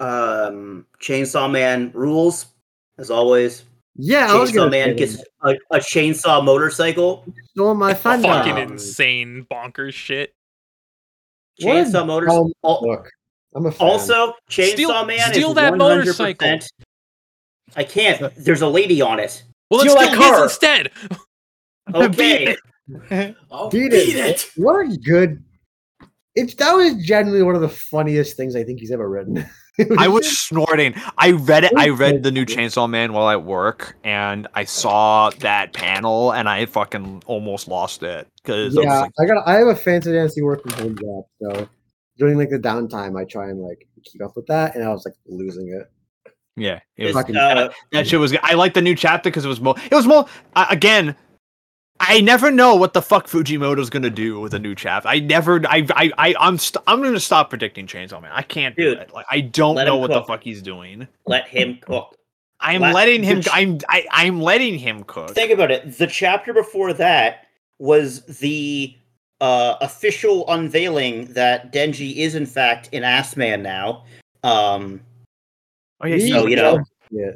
Um, Chainsaw Man rules as always. Yeah, I was Chainsaw Man gets a, a chainsaw motorcycle. stole my thunder. Fucking insane bonkers shit. What a Chainsaw dumb motorcycle. Look, I'm a fan. Also, Chainsaw Steal- Man steal is that 100%. motorcycle. I can't. There's a lady on it. Well, then Steal steal that his car. instead. Okay. Oh, Beat beat, it. it. what a good. It's that was genuinely one of the funniest things I think he's ever written. I was snorting. I read it. I read the new Chainsaw Man while at work, and I saw that panel, and I fucking almost lost it because I yeah, like, I got. I have a fancy dancy work from home job, so during like the downtime, I try and like keep up with that, and I was like losing it. yeah, it was uh, That shit was. good. I like the new chapter because it was more. It was more. Uh, again, I never know what the fuck Fujimoto's gonna do with a new chapter. I never. I. I. I I'm. St- I'm gonna stop predicting Chainsaw Man. I can't do Dude, it. Like I don't know him what the fuck he's doing. let him cook. I'm Let- letting him. ch- I'm. I, I'm letting him cook. Think about it. The chapter before that was the uh, official unveiling that Denji is in fact an ass man now. Um, oh yeah. So you know, Yeah,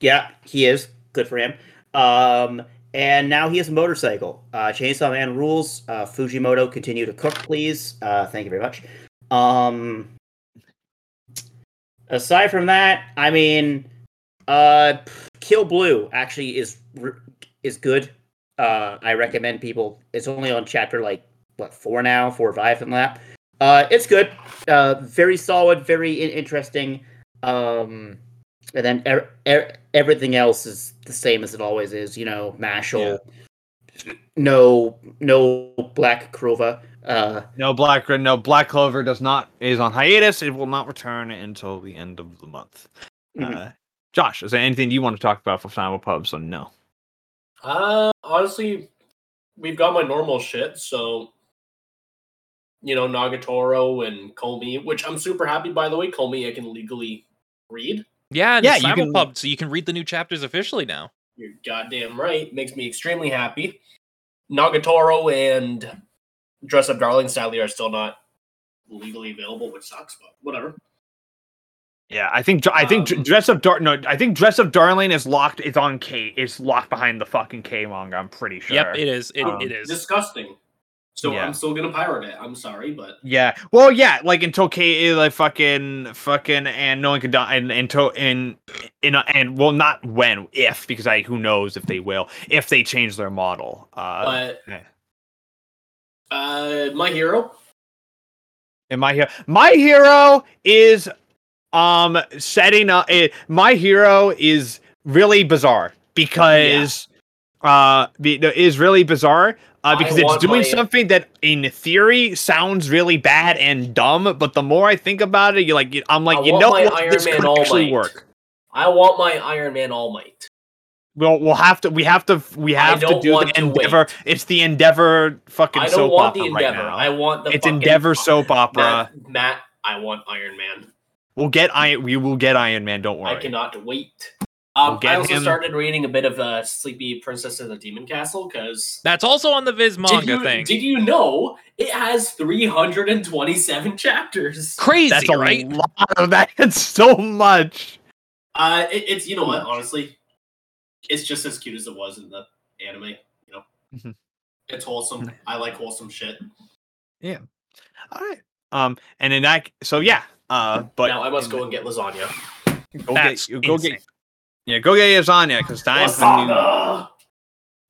yeah, he is good for him. Um, and now he has a motorcycle. Uh, Chainsaw Man rules. Uh, Fujimoto, continue to cook, please. Uh, thank you very much. Um, aside from that, I mean, uh, Kill Blue actually is is good. Uh, I recommend people. It's only on chapter like what four now, four or five, like that. Uh, it's good. Uh, very solid, very interesting. Um, and then er- er- everything else is the same as it always is. You know, Mashle. No, no Black Clover. Uh, No black. No black clover does not is on hiatus. It will not return until the end of the month. Mhm. Uh, Josh, is there anything you want to talk about for Final Pubs? Or no? Uh, honestly, we've got my normal shit. So, you know, Nagatoro and Komi, which I'm super happy by the way. Komi, I can legally read. Yeah, and Yeah, it's you can- simulpub, so you can read the new chapters officially now. You're goddamn right. Makes me extremely happy. Nagatoro and Dress Up Darling sadly are still not legally available, which sucks, but whatever. Yeah, I think I think Um, dress up dar no, I think dress up darling is locked. It's on K. It's locked behind the fucking K manga. I'm pretty sure. Yep, it is. It, Um, it is. Disgusting. So Yeah. I'm still gonna pirate it. I'm sorry, but Yeah. Well, yeah, like until K like fucking fucking and no one can die and until and in and well not when if because I who knows if they will if they change their model. Uh but yeah. uh my hero. and my hero my hero is um setting up it, my hero is really bizarre because uh, be, is really bizarre. Uh, I because it's doing my- something that, in theory, sounds really bad and dumb. But the more I think about it, you're like, I'm like, I you know what? Iron This Man could All actually Might. work. I want my Iron Man All Might. We'll we'll have to we have to we have to do the Endeavor. wait. It's the Endeavor fucking soap want opera the Endeavor. right now. I want the it's Endeavor soap opera. Matt, Matt, I want Iron Man. We'll get Iron. We will get Iron Man. Don't worry. I cannot wait. Um, We'll I also him- started reading a bit of uh, Sleepy Princess of the Demon Castle because That's also on the Viz manga did you, thing. did you know it has 327 chapters? Crazy, That's a right? lot of that. It's so much. Uh, it, it's you know what, honestly, it's just as cute as it was in the anime. You know, Mhm. it's wholesome. I like wholesome shit. Yeah. All right. Um. And in that. So yeah. Uh. But now I must go and get lasagna. Go That's get. Go insane. get. Yeah. Go get lasagna because time for news. Lasagna!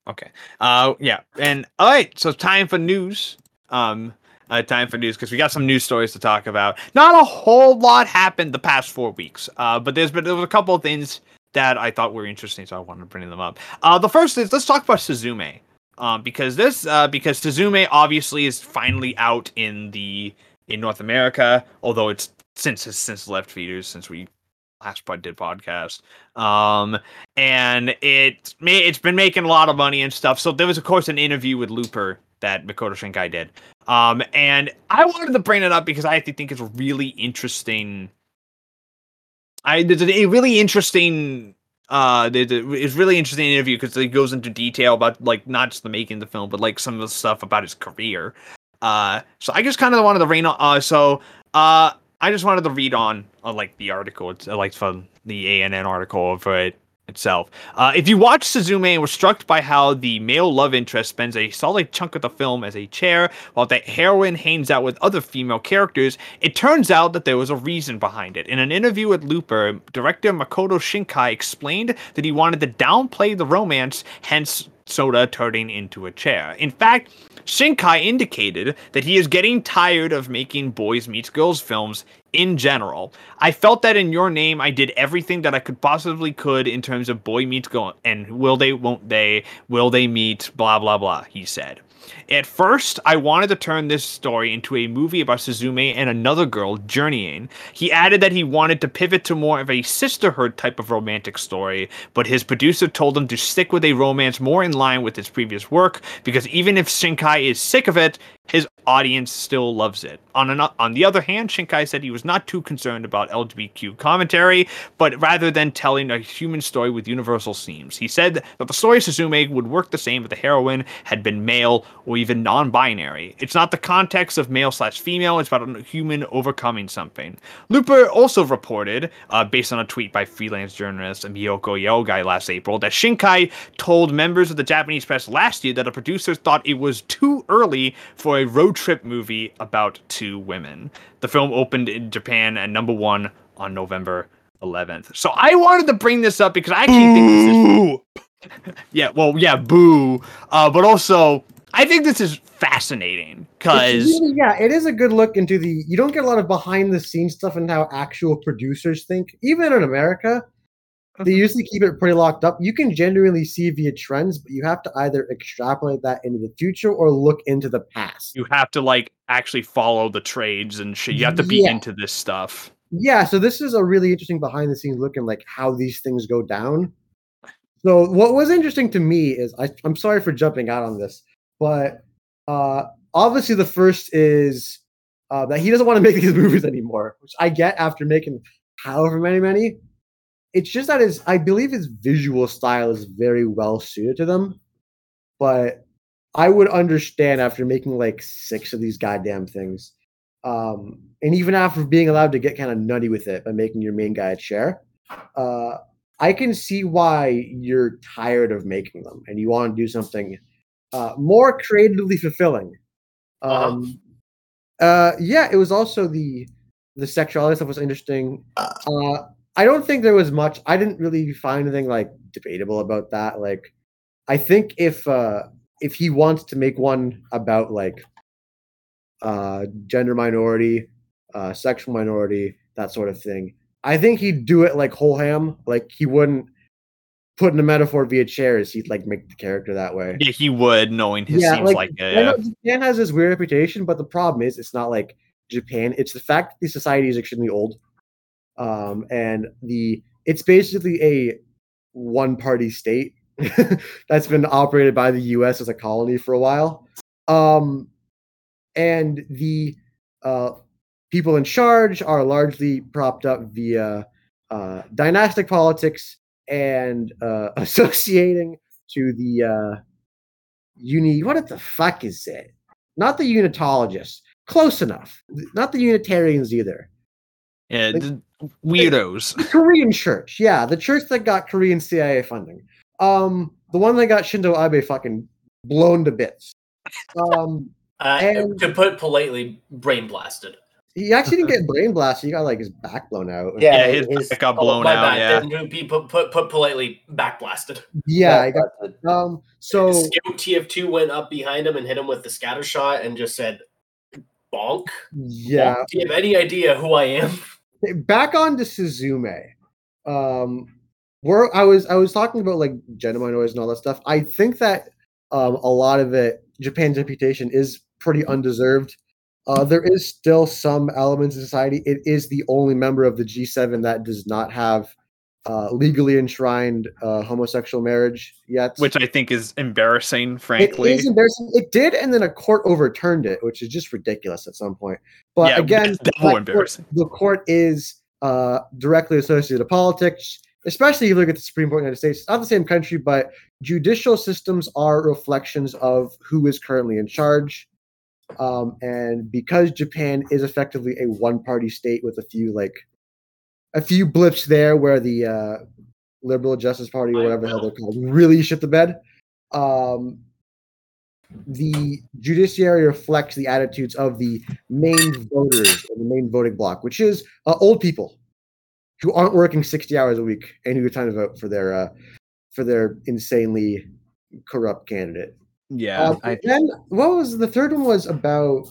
Okay. Uh. Yeah. And all right. So time for news. Um. Uh, time for news because we got some news stories to talk about. Not a whole lot happened the past four weeks. Uh. But there's been there was a couple of things that I thought were interesting, so I wanted to bring them up. Uh. The first is let's talk about Suzume. Um. Because this. Uh. Because Suzume obviously is finally out in the in North America, although it's since it's since left feeders since we last pod did podcast. Um, and it it's been making a lot of money and stuff. So there was of course an interview with Looper that Makoto Shinkai did. Um, and I wanted to bring it up because I think it's really interesting. I there's a really interesting. Uh, it's really interesting interview because it goes into detail about like not just the making of the film, but like some of the stuff about his career. Uh, so I just kind of wanted to read on. Uh, so uh, I just wanted to read on, on like the article. It's uh, like from the ANN article for it itself. Uh, if you watch Suzume and were struck by how the male love interest spends a solid chunk of the film as a chair, while the heroine hangs out with other female characters, it turns out that there was a reason behind it. In an interview with Looper, director Makoto Shinkai explained that he wanted to downplay the romance, hence Souta turning into a chair. In fact, Shinkai indicated that he is getting tired of making boys meets girls films in general. I felt that in your name I did everything that I could possibly could in terms of boy meets girl and will they won't they will they meet blah blah blah he said. At first, I wanted to turn this story into a movie about Suzume and another girl journeying. He added that he wanted to pivot to more of a sisterhood type of romantic story, but his producer told him to stick with a romance more in line with his previous work because even if Shinkai is sick of it, his audience still loves it. On an, on the other hand, Shinkai said he was not too concerned about LGBTQ commentary, but rather than telling a human story with universal themes. He said that the story of Suzume would work the same if the heroine had been male or even non-binary. It's not the context of male slash female, it's about a human overcoming something. Looper also reported, uh, based on a tweet by freelance journalist Miyoko Yogai last April, that Shinkai told members of the Japanese press last year that the producers thought it was too early for a road trip movie about two women. The film opened in Japan at number one on November 11th. So I wanted to bring this up because I actually think this is yeah, well, yeah, boo. Uh, but also, I think this is fascinating because really- yeah, it is a good look into the. You don't get a lot of behind the scenes stuff and how actual producers think. Even in America, they usually keep it pretty locked up. You can genuinely see via trends, but you have to either extrapolate that into the future or look into the past. you have to like actually follow the trades and shit. You have to be Yeah. into this stuff. Yeah, so this is a really interesting behind the scenes look and like how these things go down. So what was interesting to me is I, I'm sorry for jumping out on this, but uh obviously the first is uh, that he doesn't want to make these movies anymore, which I get after making however many many. It's just that his I believe his visual style is very well suited to them, but I would understand after making like six of these goddamn things um, and even after being allowed to get kind of nutty with it by making your main guy a chair, uh, I can see why you're tired of making them and you want to do something uh, more creatively fulfilling. Uh-huh. Um, uh, yeah, it was also the the sexuality stuff was interesting. Uh, I don't think there was much. I didn't really find anything like debatable about that. Like, I think if uh, if he wants to make one about like uh, gender minority, uh, sexual minority, that sort of thing. I think he'd do it like whole ham. Like he wouldn't put in a metaphor via chairs, he'd like make the character that way. Yeah, he would, knowing his seems like, it. I know Japan has this weird reputation, but the problem is it's not like Japan. It's the fact that the society is extremely old, um, and the it's basically a one party state that's been operated by the U.S. as a colony for a while, um, and the uh, people in charge are largely propped up via uh, dynastic politics and uh, associating to the uh, uni. What the fuck is it? Not the unitologists. Close enough. Not the Unitarians either. Yeah, like, weirdos. The Korean church. Yeah, the church that got Korean CIA funding. Um, the one that got Shinzo Abe fucking blown to bits. Um, uh, and, to put politely, brain blasted. He actually didn't get brain blasted. He got like his back blown out. Yeah, yeah his, his back got blown oh, out. Bad. Yeah, be put, put put politely back blasted. Yeah, I got um. So TF2 went up behind him and hit him with the scatter shot and just said, "Bonk." Yeah. Bonk. Do you have any idea who I am? Back on to Suzume. Um, where I was I was talking about like Genoma noise and all that stuff. I think that um a lot of it Japan's reputation is pretty undeserved uh, there is still some elements in society. It is the only member of the G7 that does not have uh, legally enshrined uh, homosexual marriage yet. Which I think is embarrassing, frankly. It is embarrassing. It did, and then a court overturned it, which is just ridiculous at some point. But yeah, again, more embarrassing. Court, the court is uh, directly associated to politics, especially if you look at the Supreme Court of the United States. It's not the same country, but judicial systems are reflections of who is currently in charge. Um, and because Japan is effectively a one-party state with a few like a few blips there where the uh, Liberal Justice Party or whatever the hell they're called really shit the bed. Um, the judiciary reflects the attitudes of the main voters of the main voting bloc, which is uh, old people who aren't working 60 hours a week and who are trying to vote for their uh, for their insanely corrupt candidate. Yeah. Uh, I, then what was the third one was about?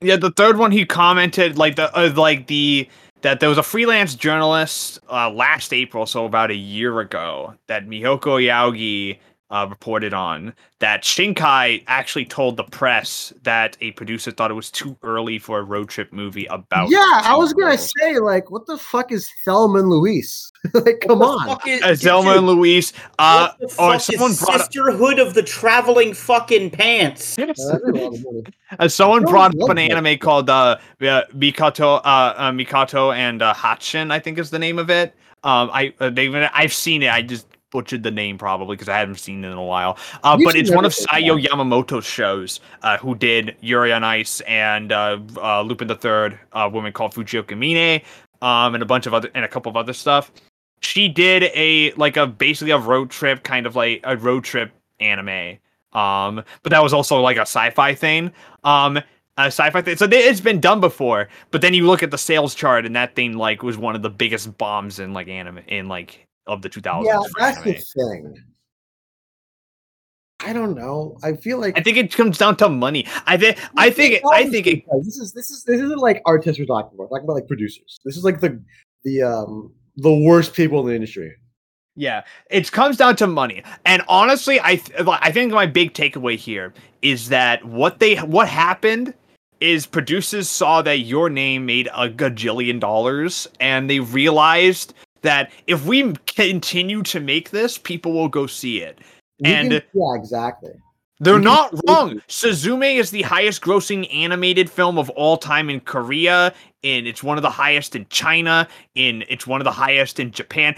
Yeah, the third one he commented like the uh, like the that there was a freelance journalist uh, last April, so about a year ago, that Miyoko Yaugi uh, reported on that Shinkai actually told the press that a producer thought it was too early for a road trip movie about. Yeah, I was gonna say like, what the fuck is Thelma and Louise? like, come on, is, uh, Thelma and Louise. Uh, or someone brought Sisterhood of the Traveling Fucking Pants. uh, someone brought up an anime called uh, Mikoto, uh, uh, Mikoto and uh, Hatchin, I think is the name of it. Um, I uh, they I've seen it. I just butchered the name probably because I haven't seen it in a while. Uh, but it's one of Sayo Yamamoto's shows, uh, who did Yuri on Ice and uh, uh, Lupin the Third, a woman called Fujiko Mine, um, and a bunch of other and a couple of other stuff. She did a like a basically a road trip kind of like a road trip anime. Um, but that was also like a sci-fi thing. Um, a sci-fi thing. So it's been done before, but then you look at the sales chart, and that thing like was one of the biggest bombs in like anime in like of the 2000s. Yeah, that's anime. the thing. I don't know. I feel like I think it comes down to money. I think I think it, I think it, this is this is this isn't like artists we're talking about. We're talking about like producers. This is like the the um the worst people in the industry. Yeah, it comes down to money. And honestly, I th- I think my big takeaway here is that what they what happened is producers saw that your name made a gajillion dollars and they realized that if we continue to make this, people will go see it. And can, yeah, exactly. They're not wrong. Suzume is the highest grossing animated film of all time in Korea, and it's one of the highest in China, and it's one of the highest in Japan.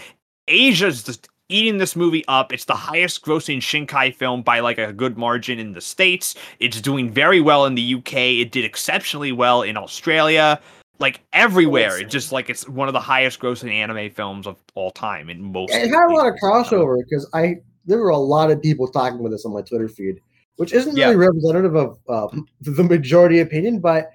Asia's just eating this movie up. It's the highest grossing Shinkai film by like a good margin in the States. It's doing very well in the UK. It did exceptionally well in Australia like everywhere. It's just like it's one of the highest grossing anime films of all time And most. It had a lot of crossover because I there were a lot of people talking about this on my Twitter feed, which isn't really yeah. representative of uh, the majority opinion, but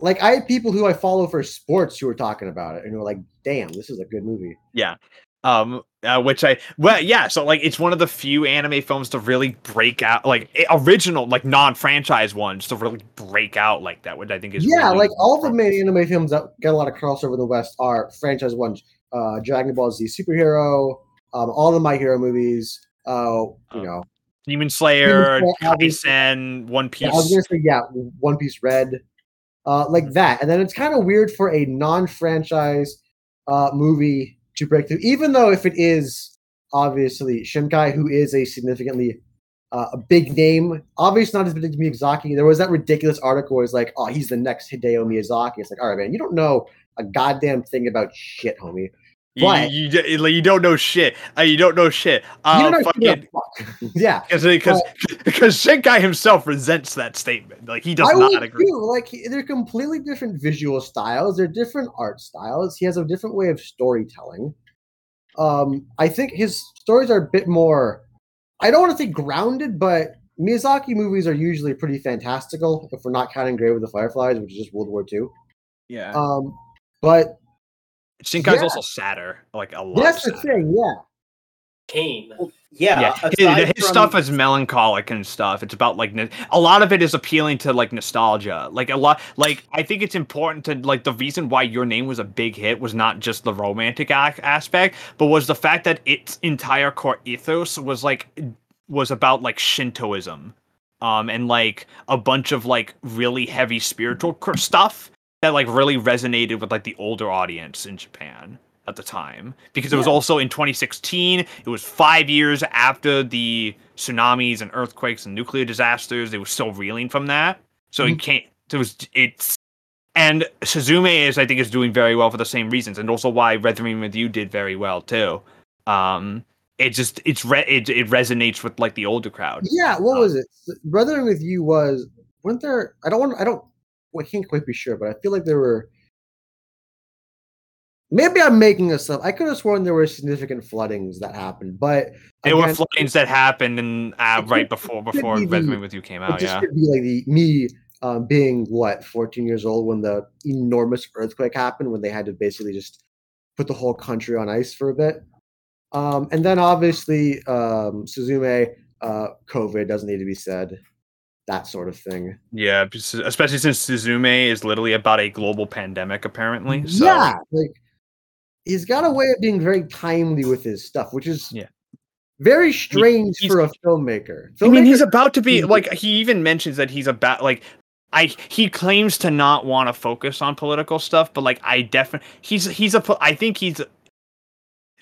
like I had people who I follow for sports who were talking about it and were like, "Damn, this is a good movie." Yeah, um uh, which i well yeah so like it's one of the few anime films to really break out like original like non-franchise ones to really break out like that which i think is yeah really like all the main anime films that get a lot of crossover in the west are franchise ones uh dragon ball z superhero um, all the My Hero movies. Uh, you know, Demon Slayer. Kaisen, One yeah, Piece. I was gonna say yeah, One Piece Red, uh, like that. And then it's kind of weird for a non-franchise uh, movie to break through, even though if it is obviously Shinkai, who is a significantly uh, a big name, obviously not as big as Miyazaki. There was that ridiculous article where it's like, oh, he's the next Hideo Miyazaki. It's like, all right, man, you don't know a goddamn thing about shit, homie. You, you, you, like, you don't know shit. Uh, you don't know shit. you Uh, don't know fucking, fuck. yeah. because because because Shinkai himself resents that statement. Like he does I not would agree. too. Like they're completely different visual styles. They're different art styles. He has a different way of storytelling. Um, I think his stories are a bit more. I don't want to say grounded, but Miyazaki movies are usually pretty fantastical. If we're not counting Grave with the Fireflies, which is just World War II. Yeah, Um, but Shinkai's yeah. also sadder. Like a lot. that's the thing. Yeah, Kane. Yeah, Yeah, his, his from- stuff is melancholic and stuff. It's about like a lot of it is appealing to like nostalgia. Like a lot, like I think it's important to like the reason why your name was a big hit was not just the romantic ac- aspect, but was the fact that its entire core ethos was like was about like Shintoism, um, and like a bunch of like really heavy spiritual cr- stuff that like really resonated with like the older audience in Japan at the time because it was Yeah. also in 2016 it was five years after the tsunamis and earthquakes and nuclear disasters they were still reeling from that so it can't it was it's and suzume is i think is doing very well for the same reasons and also why Weathering with you did very well too um it just it's re- it, it resonates with like the older crowd yeah. What Um, was it? Brother with You was weren't there? I don't want. I don't. Well, I can't quite be sure, but I feel like there were. Maybe I'm making this up. I could have sworn there were significant floodings that happened, but there were floodings that happened and uh, right could- before before be the- with you came It out just yeah could be like the me um, being what 14 years old when the enormous earthquake happened when they had to basically just put the whole country on ice for a bit. Um, and then obviously um, Suzume, uh, COVID doesn't need to be said. That sort of thing. Yeah, especially since Suzume is literally about a global pandemic, apparently. So. Yeah, like he's got a way of being very timely with his stuff, which is Yeah. very strange he's- for a filmmaker. I mean, he's about to be like he even mentions that he's about like I he claims to not want to focus on political stuff, but like I definitely he's he's a I think he's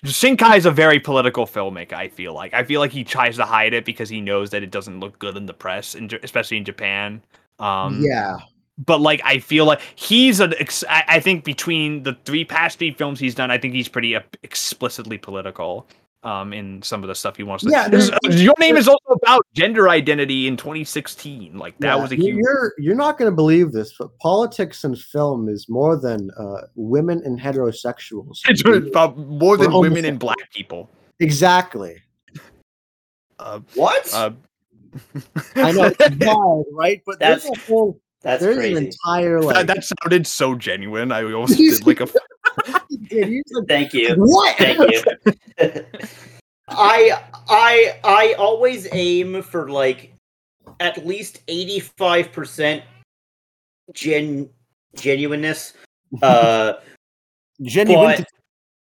Shinkai is a very political filmmaker. I feel like I feel like he tries to hide it because he knows that it doesn't look good in the press, in, especially in Japan. Um, yeah, but like I feel like he's an ex- I, think between the three past three films he's done, I think he's pretty uh, explicitly political. Um, in some of the stuff he wants to. Yeah, This- there's- your name is also about gender identity in 2016. Like that Yeah, was a you- huge. You're you're not going to believe this, but politics in film is more than uh, women and heterosexuals. It's about more than women and black people. exactly. Uh, What? uh, I know it's wild, right? But there's That's a whole That's there's crazy. an entire like. that, that sounded so genuine. I almost did like a. Dude, he's like, Thank you. what? Thank you. I I I always aim for like at least eighty five percent gen genuineness. Uh Genuine.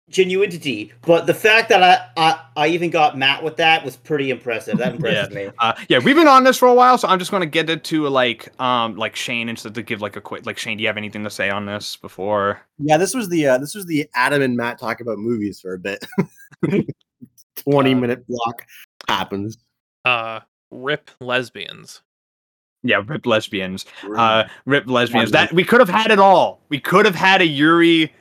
But genuinity. But the fact that I, I I even got Matt with that was pretty impressive. That impresses me. Uh, yeah, we've been on this for a while, so I'm just gonna get it to like um like Shane instead to give like a quick like Shane. Do you have anything to say on this before? Yeah, this was the uh, this was the Adam and Matt talk about movies for a bit. Twenty Uh, minute block happens. Uh, rip lesbians. Yeah, rip lesbians. Uh, rip lesbians. That we could have had it all. We could have had a Yuri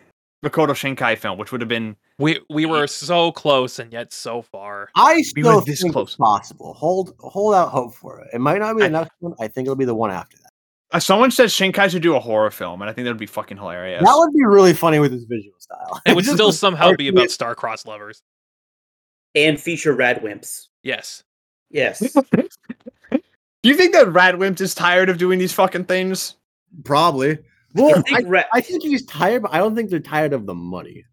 Makoto Shinkai film, which would have been We we were so close and yet so far. I were still this think close. it's possible. Hold hold out hope for it. It might not be the I- next one. I think it'll be the one after that. Uh, someone said Shinkai should do a horror film, and I think that'd be fucking hilarious. That would be really funny with his visual style. It would still somehow be about star-crossed lovers. And feature RADWIMPS. Yes. Yes. Do you think that Radwimp is tired of doing these fucking things? probably. I Well, I, I think he's tired, but I don't think they're tired of the money.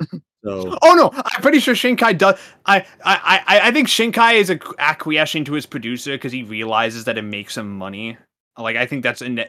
So Oh no, I'm pretty sure Shinkai does. I I I, I think Shinkai is acquiescing to his producer because he realizes that it makes him money. Like I think that's ine-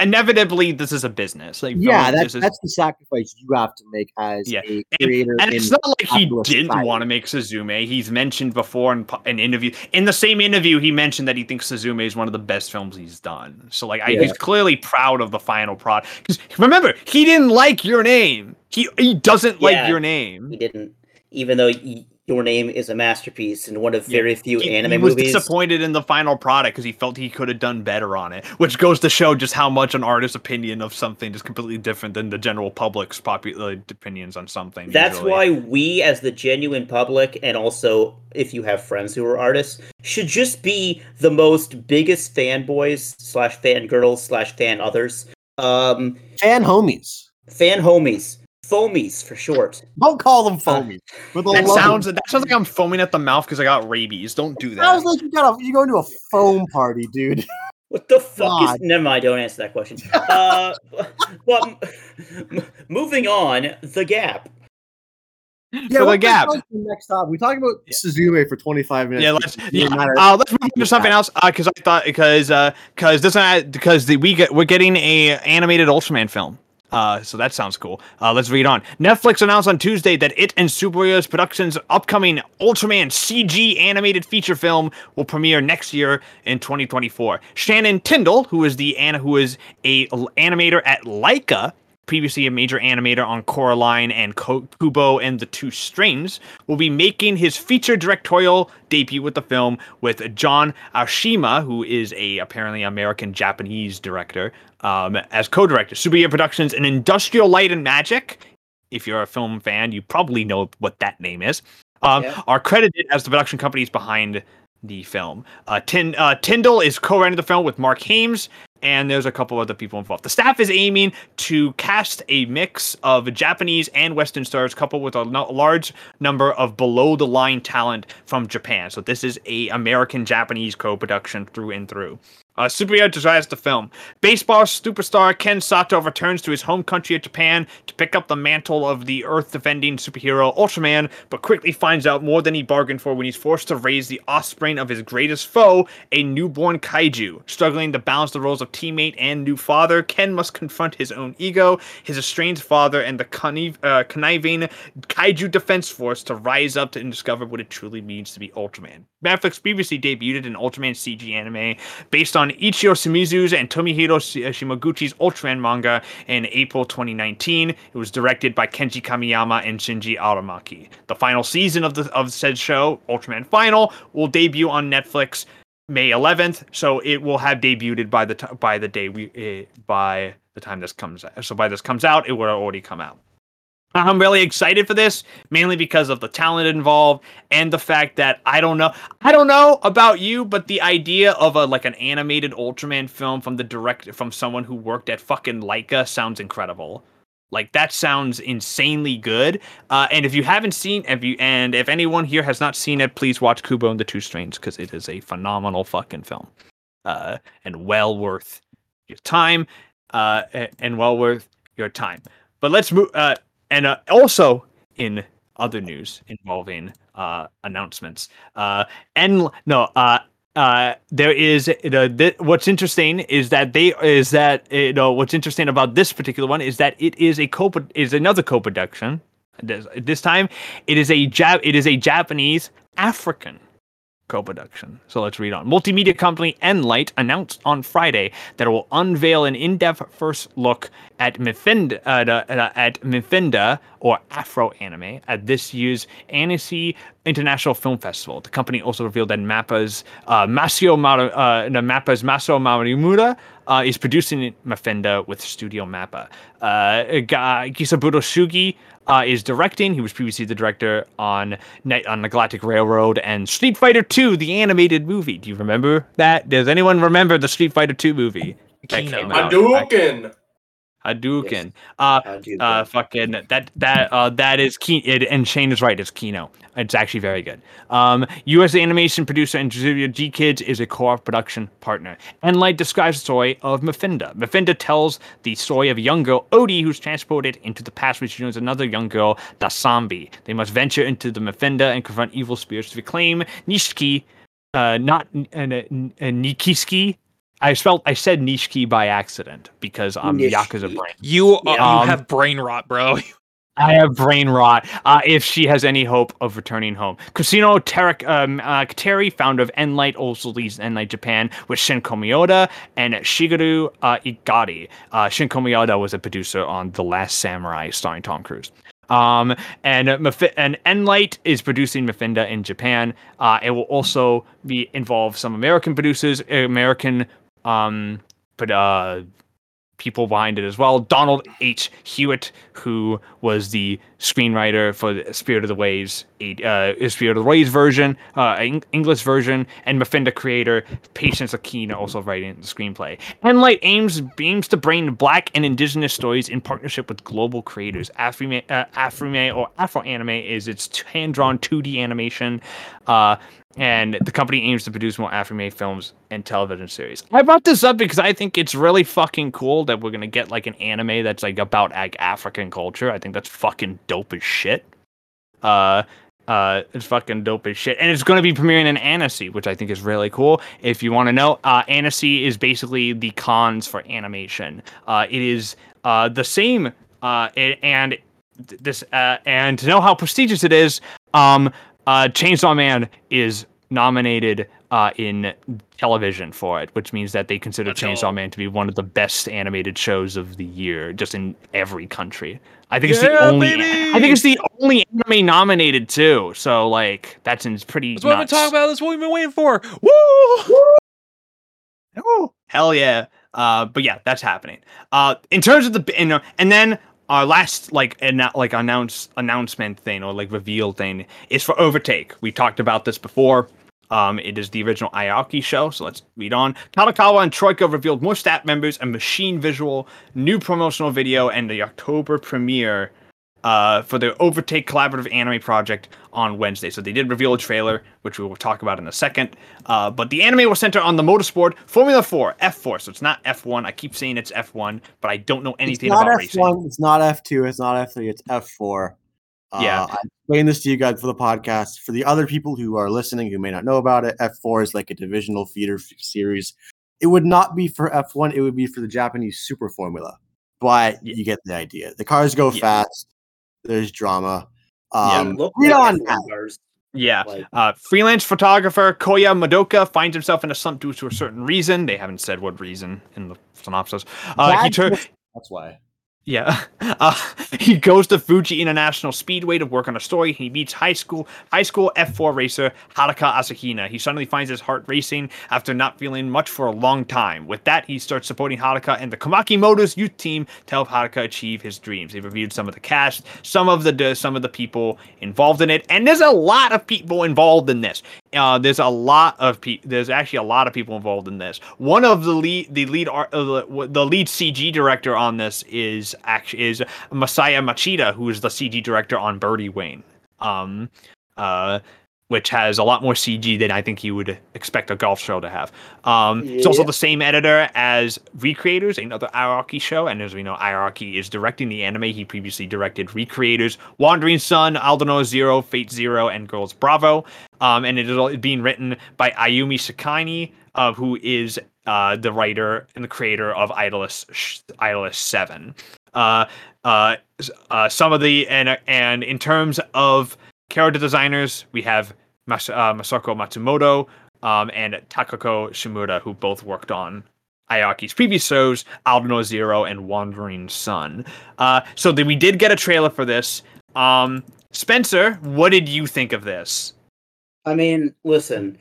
inevitably this is a business. Like Yeah, film- that's is- that's the sacrifice you have to make as Yeah, a creator. and in it's not like he capitalist didn't want to make Suzume. He's mentioned before in pu- an interview. In the same interview, he mentioned that he thinks Suzume is one of the best films he's done. So like, I, Yeah. he's clearly proud of the final product. Because remember, he didn't like your name. He he doesn't like your name. He didn't, even though y- your name is a masterpiece and one of Yeah, very few He, anime he was movies. disappointed in the final product because he felt he could have done better on it, which goes to show just how much an artist's opinion of something is completely different than the general public's popular opinions on something. That's usually. why we, as the genuine public, and also if you have friends who are artists, should just be the most biggest fanboys slash fangirls slash fan others, um, fan homies. fan homies, foamies for short. Don't call them Uh, foamies. With the That sounds that sounds like I'm foaming at the mouth because I got rabies. Don't do that. Sounds like you got a, you going to a foam party, dude. What the fuck God. is? Never mind. Don't answer that question. Uh, well, m- moving on. The Gap. Yeah, For the gap. go to the next topic. We talked about Suzume for 25 minutes. Yeah, let's yeah, matter. uh, let's move on to something else because I thought because because this one because the we get we're getting a animated Ultraman film. Uh, so that sounds cool. Uh, let's read on. Netflix announced on Tuesday that it and Tsuburaya Productions' upcoming Ultraman CG animated feature film will premiere next year in 2024. Shannon Tyndall, who is the an- who is a animator at Laika, previously a major animator on Coraline and Kubo and the Two Strings, will be making his feature directorial debut with the film with John Aoshima, who is a apparently American Japanese director, um, as co-director. Tsuburaya Productions and Industrial Light and Magic. If you're a film fan, you probably know what that name is. Um, Yeah. Are credited as the production companies behind the film. Uh, Tin, uh, Tyndall is co-writing the film with Marc Haimes, and there's a couple other people involved. The staff is aiming to cast a mix of Japanese and Western stars, coupled with a large number of below-the-line talent from Japan. So this is a American-Japanese co-production through and through. Uh, Tsuburaya desires the film. Baseball superstar Ken Sato returns to his home country of Japan to pick up the mantle of the Earth-defending superhero Ultraman, but quickly finds out more than he bargained for when he's forced to raise the offspring of his greatest foe, a newborn kaiju. Struggling to balance the roles of teammate and new father, Ken must confront his own ego, his estranged father, and the conniv- uh, conniving kaiju defense force to rise up to and discover what it truly means to be Ultraman. Netflix previously debuted an Ultraman CG anime based on Ichiro Shimizu's and Tomihiro uh, Shimoguchi's Ultraman manga in April 2019. It was directed by Kenji Kamiyama and Shinji Aramaki. The final season of the of said show, Ultraman Final, will debut on Netflix May 11th, so it will have debuted by the t- by the day we uh, by the time this comes out. So by this comes out, it will already come out. I'm really excited for this, mainly because of the talent involved and the fact that I don't know, I don't know about you, but the idea of a like an animated Ultraman film from the direct from someone who worked at fucking Laika sounds incredible. Like that sounds insanely good. Uh, and if you haven't seen, if you and if anyone here has not seen it, please watch Kubo and the Two Strings because it is a phenomenal fucking film, uh, and well worth your time, uh, and well worth your time. But let's move. Uh, and uh, also in other news involving uh, announcements, uh, and no, uh, uh, there is what's interesting is that they is that you know what's interesting about this particular one is that it is a co is another co-production. This, this time, it is a Jap it is a Japanese African co-production. So let's read on. Multimedia company Enlight announced on Friday that it will unveil an in-depth first look at Mifenda, uh, uh, at Mifenda or Afro anime at this year's Annecy International Film Festival. The company also revealed that Mappa's uh, Masio Maru, uh, Mappa's Marimura uh, is producing Mifenda with Studio Mappa. Uh, Ga- Gisaburo Sugii uh, is directing. He was previously the director on Night on the Galactic Railroad and Street Fighter II, the animated movie. Do you remember that? Does anyone remember the Street Fighter II movie? That Kino. came out. Hadouken. Hadouken. Uh, you uh, fucking that that uh that is key. It, and Shane is right. It's Kino. It's actually very good. Um, U.S. animation producer and Studio G Kids is a co-op production partner. Enlight describes the story of Mephinda. Mephinda tells the story of a young girl, Odie, who's transported into the past, which joins another young girl, Dasambi. They must venture into the Mephinda and confront evil spirits to reclaim Nishiki, uh, not uh, uh, Nikiski, I spelled I said Nishiki by accident because I'm Nishiki. Yakuza brain. You, uh, Yeah. you Um, have brain rot, bro. I have brain rot. Uh, if she has any hope of returning home, Casino Tarek um, uh, Kateri, founder of Enlight, also leads Enlight Japan with Shin Komiyoda and Shigeru uh, Igati. Uh, Shin Komiyoda was a producer on The Last Samurai, starring Tom Cruise. Um, and uh, Maf- and Enlight is producing Mafinda in Japan. Uh, it will also be involve some American producers, American um, but uh, people behind it as well. Donald H. Hewitt, who was the screenwriter for the Spirit of the Waves, uh, Spirit of the Waves version, uh, English version, and Mafinda creator Patience Akina also writing the screenplay. Enlight aims aims to bring Black and Indigenous stories in partnership with global creators. Afrime, uh, Afrime or Afro Anime is its hand drawn 2D animation. Uh, and the company aims to produce more Afro films and television series. I brought this up because I think it's really fucking cool that we're gonna get like an anime that's like about like African culture. I think that's fucking dope as shit. Uh, uh, it's fucking dope as shit, and it's gonna be premiering in Annecy, which I think is really cool. If you want to know, uh, Annecy is basically the Cannes for animation. Uh, it is uh the same. Uh, it, and this uh, and to know how prestigious it is, um, uh, Chainsaw Man is nominated uh, in television for it, which means that they consider Let's Chainsaw go. Man to be one of the best animated shows of the year, just in every country. I think it's the only. baby! I think it's the only anime nominated too. So like that's in pretty. That's what I've been talking about. That's what we've been waiting for. Woo! Oh, hell yeah. Uh, but yeah, that's happening. Uh, in terms of the and, and then our last like annou- like announce announcement thing or like reveal thing is for Overtake. We talked about this before. Um, it is the original Aoki show, so let's read on. Kadokawa and Troyca revealed more staff members, a machine visual, new promotional video, and the October premiere uh, for the Overtake collaborative anime project on Wednesday. So they did reveal a trailer, which we will talk about in a second. Uh, but the anime will center on the motorsport Formula 4, F4. So it's not F1. I keep saying it's F1, but I don't know anything it's not about F1, racing. It's not F2. It's not F3. It's F4. Uh, Yeah. I explained this to you guys for the podcast. For the other people who are listening who may not know about it, F4 is like a divisional feeder f- series. It would not be for F1. It would be for the Japanese Super Formula. But Yeah. you get the idea. The cars go Yeah. fast. There's drama. Yeah. Um, Look read on. F1 Matt. cars, Yeah. like- Uh, freelance photographer Koya Madoka finds himself in a slump due to a certain reason. They haven't said what reason in the synopsis. Uh, he Bad tur- That's why. Yeah. Uh, he goes to Fuji International Speedway to work on a story. He meets high school high school F4 racer Haruka Asahina. He suddenly finds his heart racing after not feeling much for a long time. With that, he starts supporting Haruka and the Komaki Motors youth team to help Haruka achieve his dreams. They've reviewed some of the cast, some of the some of the people involved in it, and there's a lot of people involved in this. Uh, there's a lot of pe- there's actually a lot of people involved in this. One of the lead the lead art uh, the, the lead CG director on this is actually is Masaya Machida, who is the CG director on Birdie Wing. Um, uh, which has a lot more CG than I think you would expect a golf show to have. Um, It's also the same editor as Recreators, another Ei Aoki show, and as we know, Ei Aoki is directing the anime. He previously directed Recreators, Wandering Son, Aldano Zero, Fate Zero, and Girls Bravo. Um, and it is all being written by Ayumi Sakani, uh, who is uh, the writer and the creator of IDOLiSH sh- IDOLiSH7. Uh, uh, uh, some of the and and in terms of character designers, we have Mas- uh, Masako Matsumoto um, and Takako Shimura, who both worked on Aoki's previous shows, Aldnoah.Zero and Wandering Son. Uh, so then we did get a trailer for this. Um, Spencer, what did you think of this? I mean, listen,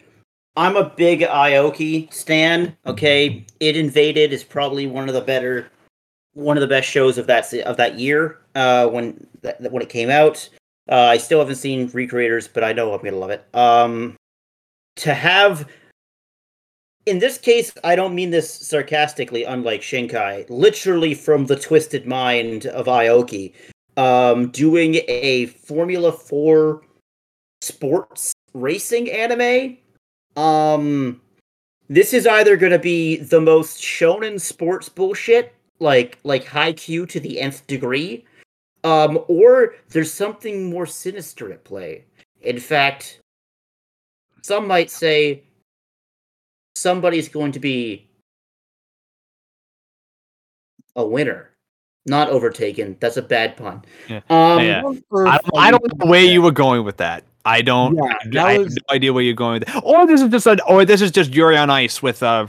I'm a big Aoki stan. Okay, ID: Invaded is probably one of the better, one of the best shows of that of that year. Uh, when that, when it came out, uh, I still haven't seen Recreators, but I know I'm gonna love it. Um, to have, in this case, I don't mean this sarcastically. Unlike Shinkai, literally from the twisted mind of Aoki, um, doing a Formula Four sports racing anime. Um this is either to be the most shonen sports bullshit like like Haikyuu to the nth degree um or there's something more sinister at play. In fact, some might say somebody's going to be a winner, not overtaken. That's a bad pun. Yeah. Um, Yeah. On Earth, I, I don't know where you were going with that. I don't. Yeah, I, that I have no idea where you're going with that. Or this is just a, or this is just Yuri on Ice with uh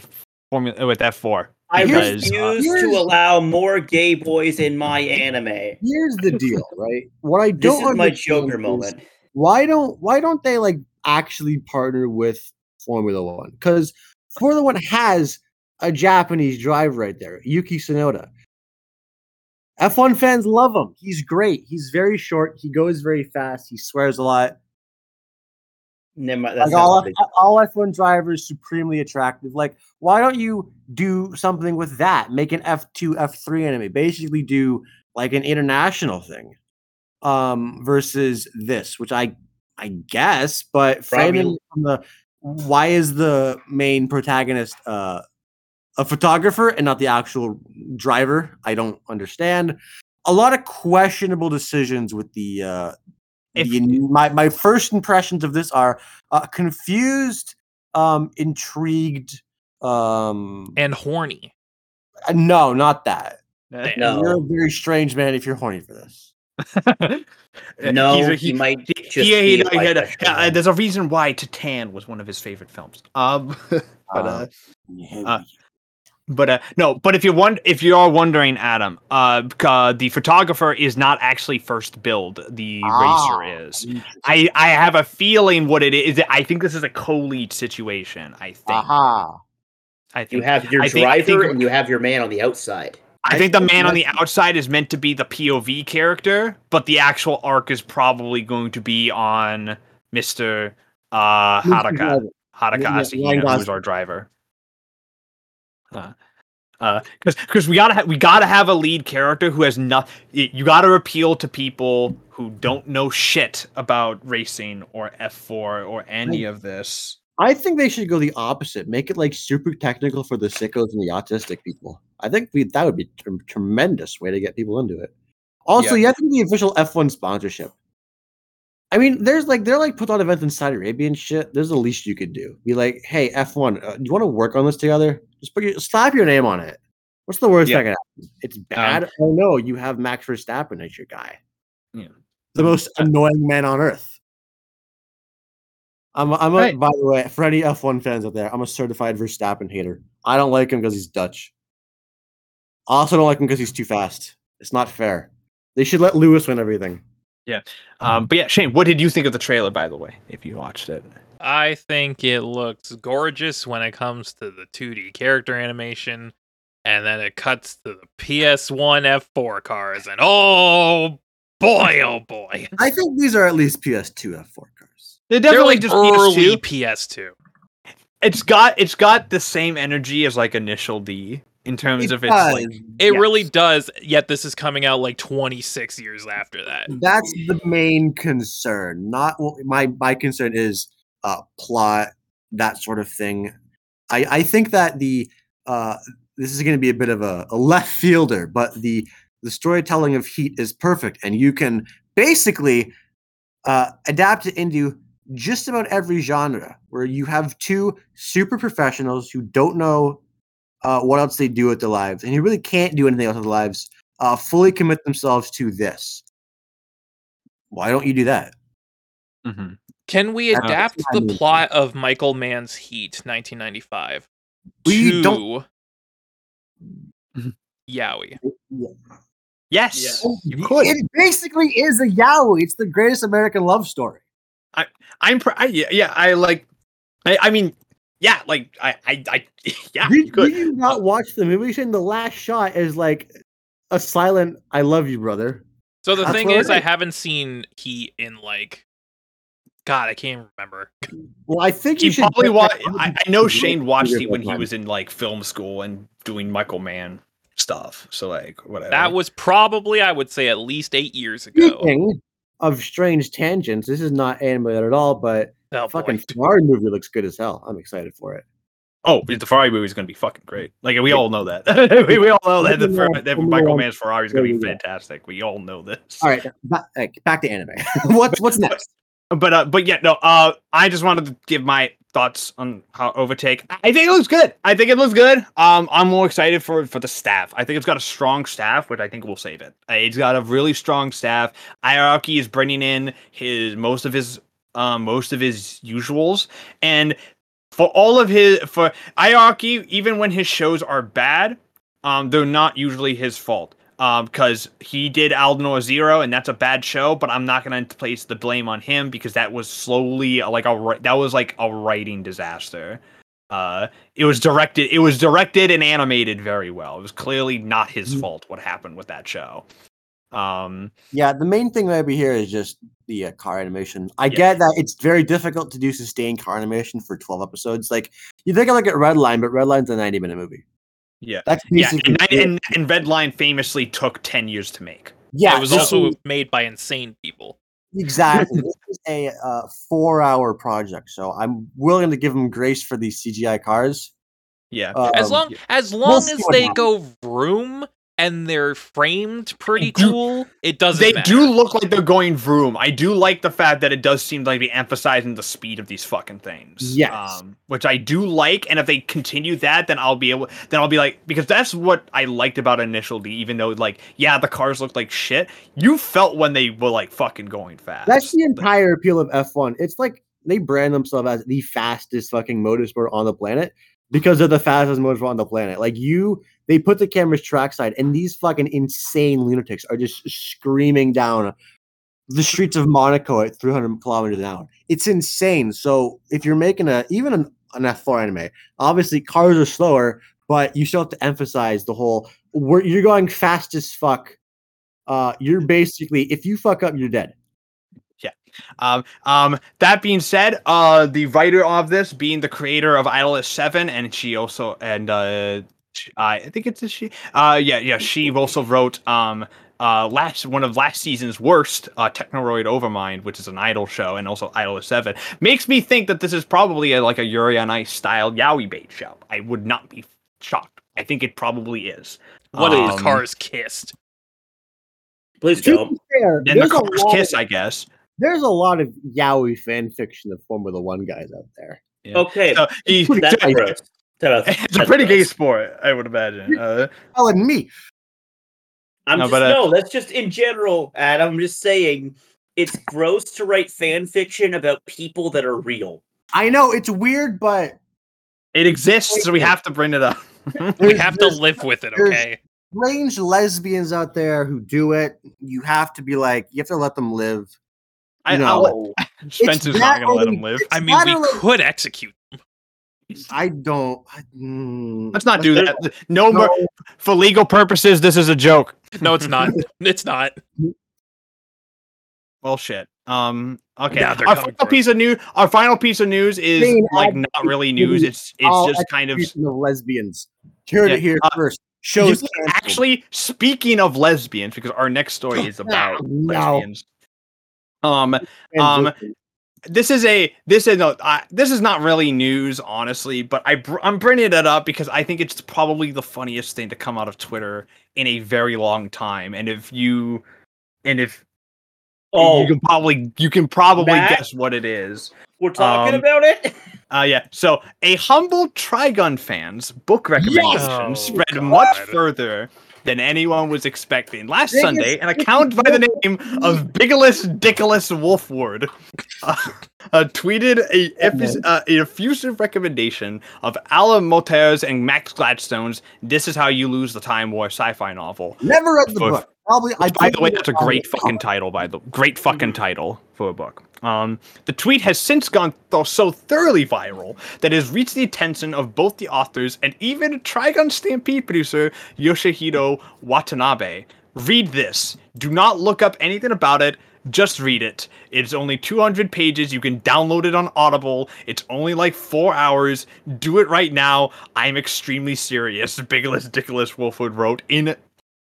formula with F four. I refuse to allow more gay boys in my anime. Here's the deal, right? What I don't is my Joker is moment. Why don't why don't they like actually partner with Formula One? Because Formula One has a Japanese driver right there, Yuki Tsunoda. F1 fans love him. He's great. He's very short. He goes very fast. He swears a lot. Never mind, Like all, F- all F1 drivers supremely attractive. Like, why don't you do something with that? Make an F2, F3 anime. Basically, do like an international thing, um, versus this, which I, I guess. But framing from the why is the main protagonist uh, a photographer and not the actual driver? I don't understand. A lot of questionable decisions with the uh, If- the, my my first impressions of this are uh, confused, um, intrigued. Um, and horny. uh, no, not that. No. You're a very strange man if you're horny for this. No, a- he, might he- just he- he- be he like had a- that uh, there's a reason why Titane was one of his favorite films. Um, but uh, uh, but uh, no, but if you want, if you are wondering, Adam, uh, uh, the photographer is not actually first build. The Ah, racer is. I I have a feeling what it is. I think this is a co-lead situation. I think. Aha. I You have your I driver think- and you have your man on the outside. I I think the man on the outside is meant to be the POV character, but the actual arc is probably going to be on Mister uh, Haraka. Haraka Yeah, yeah, who's our driver. Uh, uh, because because we gotta ha- we gotta have a lead character who has not. You gotta appeal to people who don't know shit about racing or F four or any of this. I think they should go the opposite. Make it like super technical for the sickos and the autistic people. I think we, that would be a tremendous way to get people into it. Also, Yeah. you have to be the official F1 sponsorship. I mean, there's like they're like put on events in Saudi Arabia and shit. There's the least you could do. Be like, hey, F1, uh, do you want to work on this together? Just put your slap your name on it. What's the worst Yeah. that can happen? It's bad. oh no, you have Max Verstappen as your guy. Yeah. The most annoying man on earth. I'm, I'm a, Right. by the way, for any F1 fans out there, I'm a certified Verstappen hater. I don't like him because he's Dutch. I also don't like him because he's too fast. It's not fair. They should let Lewis win everything. Yeah. Um, but yeah, Shane, what did you think of the trailer? By the way, if you watched it, I think it looks gorgeous when it comes to the 2D character animation, and then it cuts to the PS1 F4 cars, and oh boy, oh boy, I think these are at least PS2 F4 cars. they're they're definitely like just early PS2. PS2. It's got it's got the same energy as like Initial D in terms It of its like It yes. really does. Yet this is coming out like 26 years after that. That's the main concern. Not what my my concern is uh plot, that sort of thing. I I think that the uh this is going to be a bit of a, a left fielder, but the the storytelling of Heat is perfect, and you can basically uh, adapt it into just about every genre. Where you have two super professionals who don't know uh, what else they do with their lives, and who really can't do anything else with their lives, uh, fully commit themselves to this. Why don't you do that? Mhm. Can we adapt the plot of Michael Mann's Heat 1995 We to don't-. Yaoi? yes, Yeah. Oh, you could. It basically is a yaoi. It's the greatest American love story. I, I'm, pr- I, yeah, yeah, I like. I, I mean, yeah, like I, I, I yeah, you Did, could. did you not watch the movie? Shane? The last shot is like a silent "I love you, brother." So the That's thing is, it I haven't seen Heat in like, God, I can't remember. Well, I think You you should probably get watch. that I, I know Shane watched Figure it when he was in like film school and doing Michael Mann stuff. So like whatever. That was probably, I would say, at least eight years ago. Speaking of strange tangents, this is not animated at all, but Oh, boy. fucking Ferrari movie looks good as hell. I'm excited for it. Oh, the Ferrari movie is going to be fucking great. Like we all know that. we, we all know that the Fer- that Michael Mann's Ferrari is going to be There you go. fantastic. We all know this. All right, back, back to anime. what's what's next? But uh, but yeah, no. Uh, I just wanted to give my thoughts on how overtake. I think it looks good. I think it looks good. Um, I'm more excited for for the staff. I think it's got a strong staff, which I think will save it. Uh, It's got a really strong staff. Ei Aoki is bringing in his most of his um most of his usuals, and for all of his for Ei Aoki, even when his shows are bad, um, they're not usually his fault. Um, because he did Aldnoah.Zero, and that's a bad show. But I'm not gonna place the blame on him because that was slowly like a that was like a writing disaster. Uh, it was directed. It was directed and animated very well. It was clearly not his Mm. fault what happened with that show. Um, Yeah, the main thing maybe here is just the uh, car animation. I Yeah. get that it's very difficult to do sustained car animation for 12 episodes. Like, you think I look at Redline, but Redline's a 90 minute movie. Yeah, That's yeah, basically and, and, and Redline famously took ten years to make. yeah, it was also is- made by insane people. exactly. this is a uh, four hour project, so I'm willing to give them grace for these CGI cars. Yeah, As Um, long as long see as they happens. go vroom and they're framed pretty do- cool, it doesn't they matter. do look like they're going vroom. I do like the fact that it does seem like they're emphasizing the speed of these fucking things. Yes. Um, which I do like, and if they continue that, then I'll be able. Then I'll be like, because that's what I liked about Initial D. Even though, like, yeah, the cars looked like shit. You felt when they were like fucking going fast. That's the entire appeal of F1. It's like they brand themselves as the fastest fucking motorsport on the planet because they're the fastest motorsport on the planet. Like you, they put the cameras trackside, and these fucking insane lunatics are just screaming down the streets of Monaco at 300 kilometers an hour. It's insane. So if you're making a even an, an F4 anime, obviously cars are slower, but you still have to emphasize the whole you're going fast as fuck. Uh, you're basically if you fuck up, you're dead. Yeah. Um, um, that being said, uh, the writer of this being the creator of IDOLiSH7, and she also and uh, I think it's a she. Uh, yeah, yeah, she also wrote um uh last one of last season's worst uh Technoroid Overmind, which is an idol show, and also IDOLiSH7. Makes me think that this is probably a, like a Yuri on Ice style yaoi bait show. I would not be shocked. I think it probably is. One if Um, the cars kissed? Please To don't. fair, Then the there's, a cars lot kiss, of, I guess. there's a lot of yaoi fan fiction of Formula One guys out there. Okay, So he, that's gross. That- it's a pretty gay sport, I would imagine. Uh, Oh, and me. I'm No, just but, uh, no. That's just in general, and I'm just saying it's gross to write fan fiction about people that are real. I know it's weird, but It exists, so we have to bring it up. We have to live with it, okay? strange lesbians out there who do it. You have to be like, you have to let them live. I, No. I'll- Spencer's not gonna let only- him live. I mean, we only- could execute. I don't. Mm, Let's not do that. No, more no, for legal purposes. This is a joke. No, it's not. it's not. Well, shit. Um. Okay. Yeah, they're our final for piece of news. Our final piece of news is Main like ad- not really news. It's it's just kind of. execution of lesbians. Heard Yeah, it here uh, first. Shows You- actually, speaking of lesbians, because our next story is about No. lesbians. Um. um, Transition. This is a this is no I, this is not really news honestly but i br- i'm bringing it up because i think it's probably the funniest thing to come out of twitter in a very long time and if you and if Oh, you can probably you can probably Matt? guess what it is we're talking um, about it. uh yeah so a humble trigun fans book recommendation Oh, spread God. much further than anyone was expecting last Biggest sunday an account by the name of Bigolas Dickolas Wolfwood uh, uh, tweeted a, effu- uh, a effusive recommendation of Amal El-Mohtar's and Max Gladstone's "This Is How You Lose the Time War" sci-fi novel. Never read the for- book. Probably. I By the way, that's a great fucking title. By the great fucking title for a book. Um, the tweet has since gone th- so thoroughly viral that it has reached the attention of both the authors and even Trigun Stampede producer Yoshihiro Watanabe. Read this. Do not look up anything about it. Just read it. It's only 200 pages. You can download it on Audible. It's only like four hours. Do it right now. I'm extremely serious. Bigolas Dickolas Wolfwood wrote in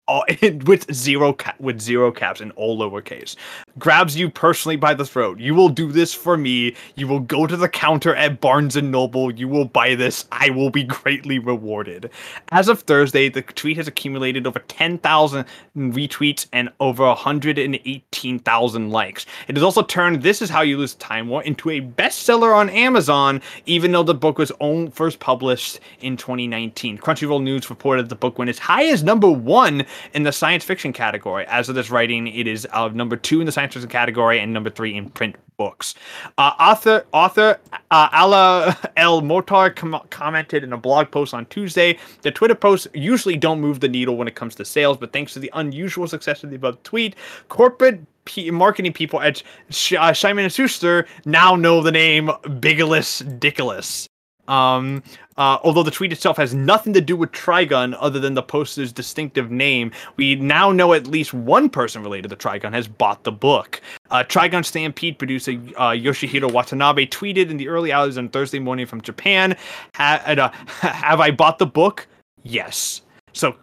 all, with zero with zero caps and all lowercase. Grabs you personally by the throat. You will do this for me. You will go to the counter at Barnes and Noble. You will buy this. I will be greatly rewarded. As of Thursday, the tweet has accumulated over 10,000 retweets and over 118,000 likes. It has also turned This Is How You Lose Time War into a bestseller on Amazon, even though the book was first published in 2019. Crunchyroll News reported the book went as high as number one in the science fiction category. As of this writing, it is uh, number two in the science fiction category and number three in print books. Uh, author author uh, Ala El-Mohtar com- commented in a blog post on Tuesday. The Twitter posts usually don't move the needle when it comes to sales, but thanks to the unusual success of the above tweet, corporate P- marketing people at Sh- uh, Simon and Schuster now know the name Bigolas Dickolas. Um, uh, although the tweet itself has nothing to do with Trigun other than the poster's distinctive name, we now know at least one person related to Trigun has bought the book. Uh, Trigun Stampede producer uh, Yoshihiro Watanabe tweeted in the early hours on Thursday morning from Japan, uh, "Have I bought the book? Yes." So,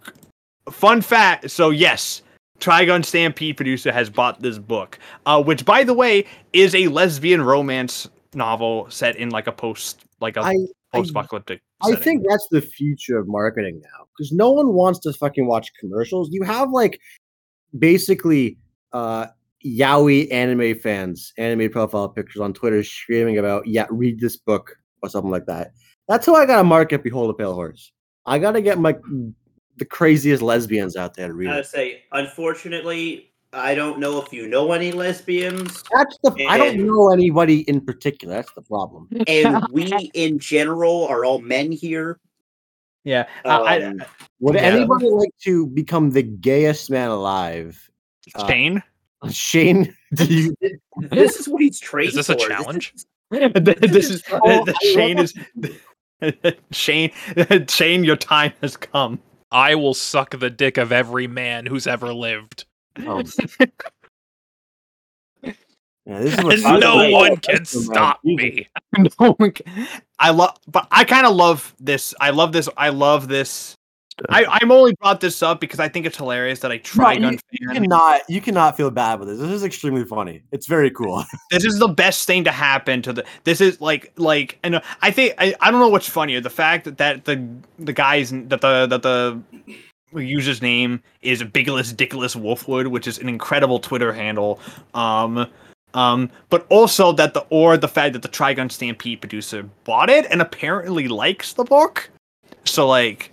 fun fact. So yes, Trigun Stampede producer has bought this book, uh, which, by the way, is a lesbian romance novel set in like a post, like a I, I, post-apocalyptic. I setting. think that's the future of marketing now because no one wants to fucking watch commercials. You have like basically uh yaoi anime fans, anime profile pictures on Twitter screaming about, yeah, read this book or something like that. That's how I gotta market Behold a Pale Horse. I gotta get my the craziest lesbians out there to read I it. say, unfortunately, I don't know if you know any lesbians, That's the I don't know anybody in particular. That's the problem. and we in general are all men here. yeah. Uh, I, Um, Would Yeah. anybody like to become the gayest man alive? uh, Shane. Shane, do you this is what he's trained Is this a for. challenge? this is Oh, the I Shane is Shane. Shane, your time has come. I will suck the dick of every man who's ever lived. Oh. Yeah, this is what And no way- one can that's the man. stop me. no one can- I love, but I kind of love this. I love this. I love this. I, I'm only brought this up because I think it's hilarious that a No, you, you cannot you cannot feel bad with this. This is extremely funny. It's very cool. This is the best thing to happen to the. This is like like and uh, I think I, I don't know what's funnier the fact that, that the the guys that the that the user's name is Bigolas Dickolas Wolfwood, which is an incredible Twitter handle. Um, um, but also that the or the fact that the Trigun Stampede producer bought it and apparently likes the book. So like,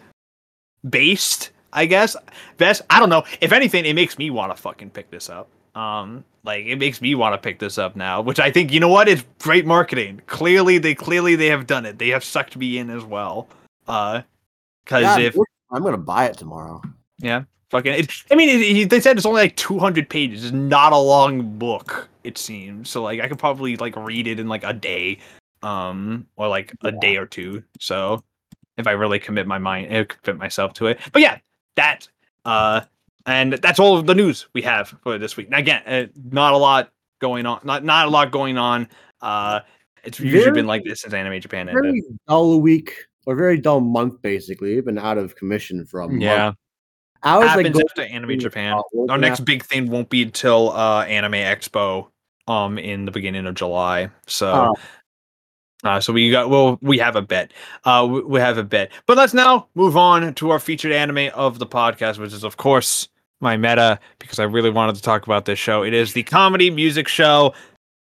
based, I guess. Best, I don't know. If anything, it makes me want to fucking pick this up. Um, like it makes me want to pick this up now, which I think you know what? It's great marketing. Clearly, they clearly they have done it. They have sucked me in as well. Uh, because if I'm gonna buy it tomorrow. Yeah, fucking, it, I mean, it, it- they said it's only like 200 pages. It's not a long book, it seems. So like, I could probably like read it in like a day, um, or like a day or two. So if I really commit my mind, uh, commit myself to it. But yeah, that, uh, and that's all of the news we have for this week. Now, again, uh, not a lot going on. Not not a lot going on. Uh, it's usually Very- been like this since Anime Japan ended. very dull week or very dull month basically. We've been out of commission for a month. Yeah, I was like happens going after Anime Japan. uh, Our next out- big thing won't be until uh Anime Expo um in the beginning of July. So Oh. uh, so we got well we have a bet. Uh we, we have a bet. But let's now move on to our featured anime of the podcast which is of course my meta because I really wanted to talk about this show. It is the comedy music show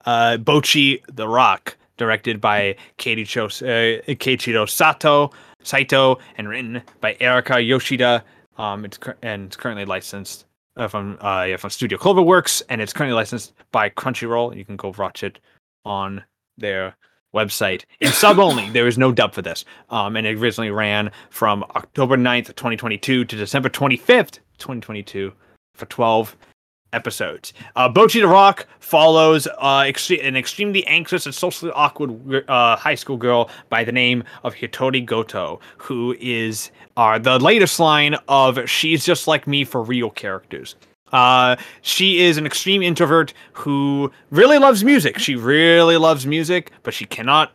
uh Bocchi the Rock directed by Katie Cho, uh, Keiichiro Sato, Saito and written by Erika Yoshida. Um, it's cur- and it's currently licensed uh, from uh yeah, from Studio Cloverworks, and it's currently licensed by Crunchyroll. You can go watch it on their website in sub only. There is no dub for this. Um, and it originally ran from October 9th, 2022 to December 25th, 2022 for 12 episodes. Uh, Bocchi the Rock follows uh, extre- an extremely anxious and socially awkward uh, high school girl by the name of Hitori Goto, who is uh, the latest line of She's Just Like Me for real characters. Uh, she is an extreme introvert who really loves music. She really loves music, but she cannot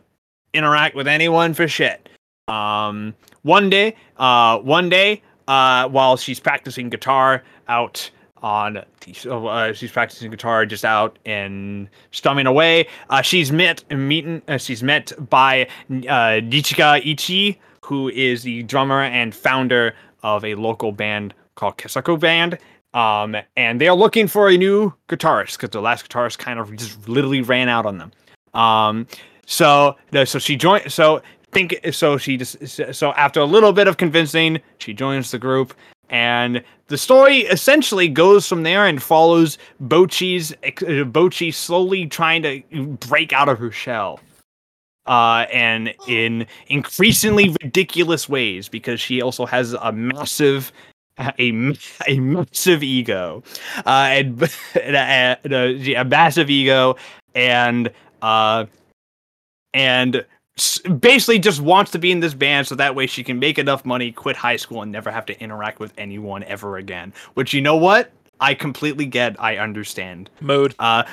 interact with anyone for shit. Um, one day, uh, one day, uh, while she's practicing guitar out on uh, she's practicing guitar just out and strumming away. Uh, she's met meeting uh, she's met by uh, Nijika Ijichi, who is the drummer and founder of a local band called Kessoku Band. Um, and they are looking for a new guitarist because the last guitarist kind of just literally ran out on them. Um, so so she joined. So think so she just so after a little bit of convincing, she joins the group and the story essentially goes from there and follows Bocchi's uh, Bocchi slowly trying to break out of her shell. Uh, and in increasingly ridiculous ways because she also has a massive a, a massive ego uh, and, and a, a, massive ego and uh and basically just wants to be in this band so that way she can make enough money, quit high school, and never have to interact with anyone ever again. Which you know what? I completely get. I understand. Mode. Uh,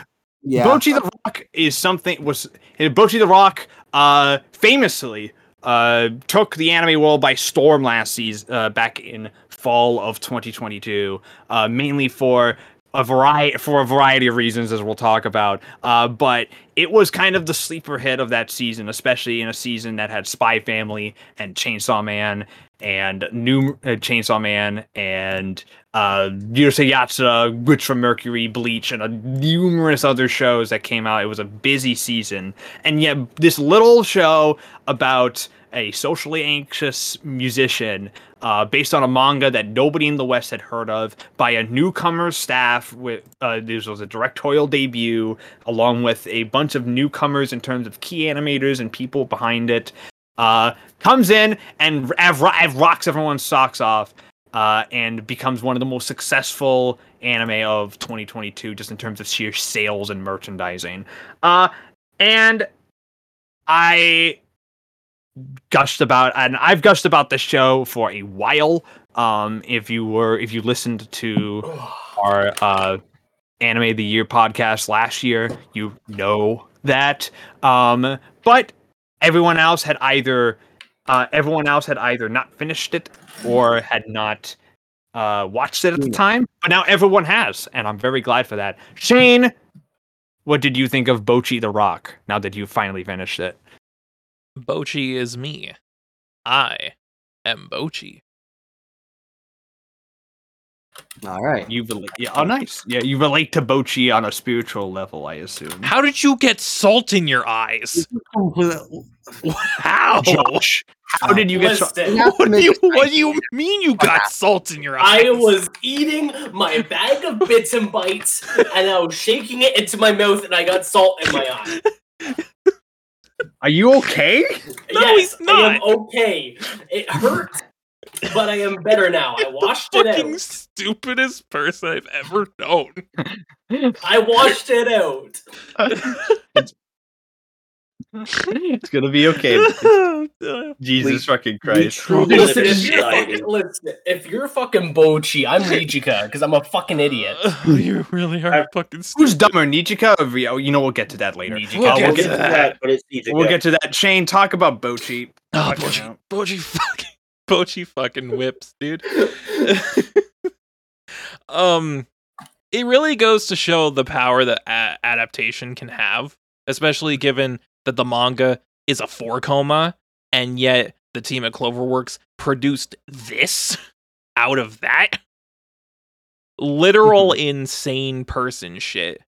yeah. Bocchi the Rock is something was Bocchi the Rock uh famously uh took the anime world by storm last season uh, back in fall of 2022 uh mainly for a variety for a variety of reasons, as we'll talk about. Uh, but it was kind of the sleeper hit of that season, especially in a season that had Spy Family and Chainsaw Man and new uh, Chainsaw Man and uh, Urusei Yatsura, Witch from Mercury, Bleach, and numerous other shows that came out. It was a busy season, and yet this little show about a socially anxious musician uh, based on a manga that nobody in the West had heard of by a newcomer staff. With uh, this was a directorial debut, along with a bunch of newcomers in terms of key animators and people behind it. Uh, comes in and rocks everyone's socks off. Uh, and becomes one of the most successful anime of 2022, just in terms of sheer sales and merchandising. Uh, and I gushed about and I've gushed about the show for a while. Um, if you were if you listened to our uh, anime of the year podcast last year, you know that. Um, but everyone else had either uh, everyone else had either not finished it or had not uh, watched it at the time. But now everyone has, and I'm very glad for that. Shane, what did you think of Bocchi the Rock now that you finally finished it? Bocchi is me. I am Bocchi. All right. You relate. Yeah. Oh, nice. Yeah, you relate to Bocchi on a spiritual level, I assume. How did you get salt in your eyes? How? Josh, how did you get salt? What do you What do you mean you got salt in your eyes? I was eating my bag of bits and bites, and I was shaking it into my mouth, and I got salt in my eye. Are you okay? No, yes, he's not. I am okay. It hurt, but I am better now. I washed the it fucking out. stupidest person I've ever known. I washed it out. it's gonna be okay. Jesus We- fucking Christ. Listen, if you're, fucking, listen, if you're fucking Bocchi, I'm Nijika because I'm a fucking idiot. you really are I- fucking Who's dumber, Nijika or Ryo? You know, we'll get to that later. Nijika. We'll get we'll to get, that. but it's easy. we'll get to that. Shane, talk about Bocchi. Oh, Bocchi. Bocchi fucking, Bocchi fucking whips, dude. um, it really goes to show the power that a- adaptation can have, especially given that the manga is a four-koma, and yet the team at Cloverworks produced this out of that. Literal insane person shit.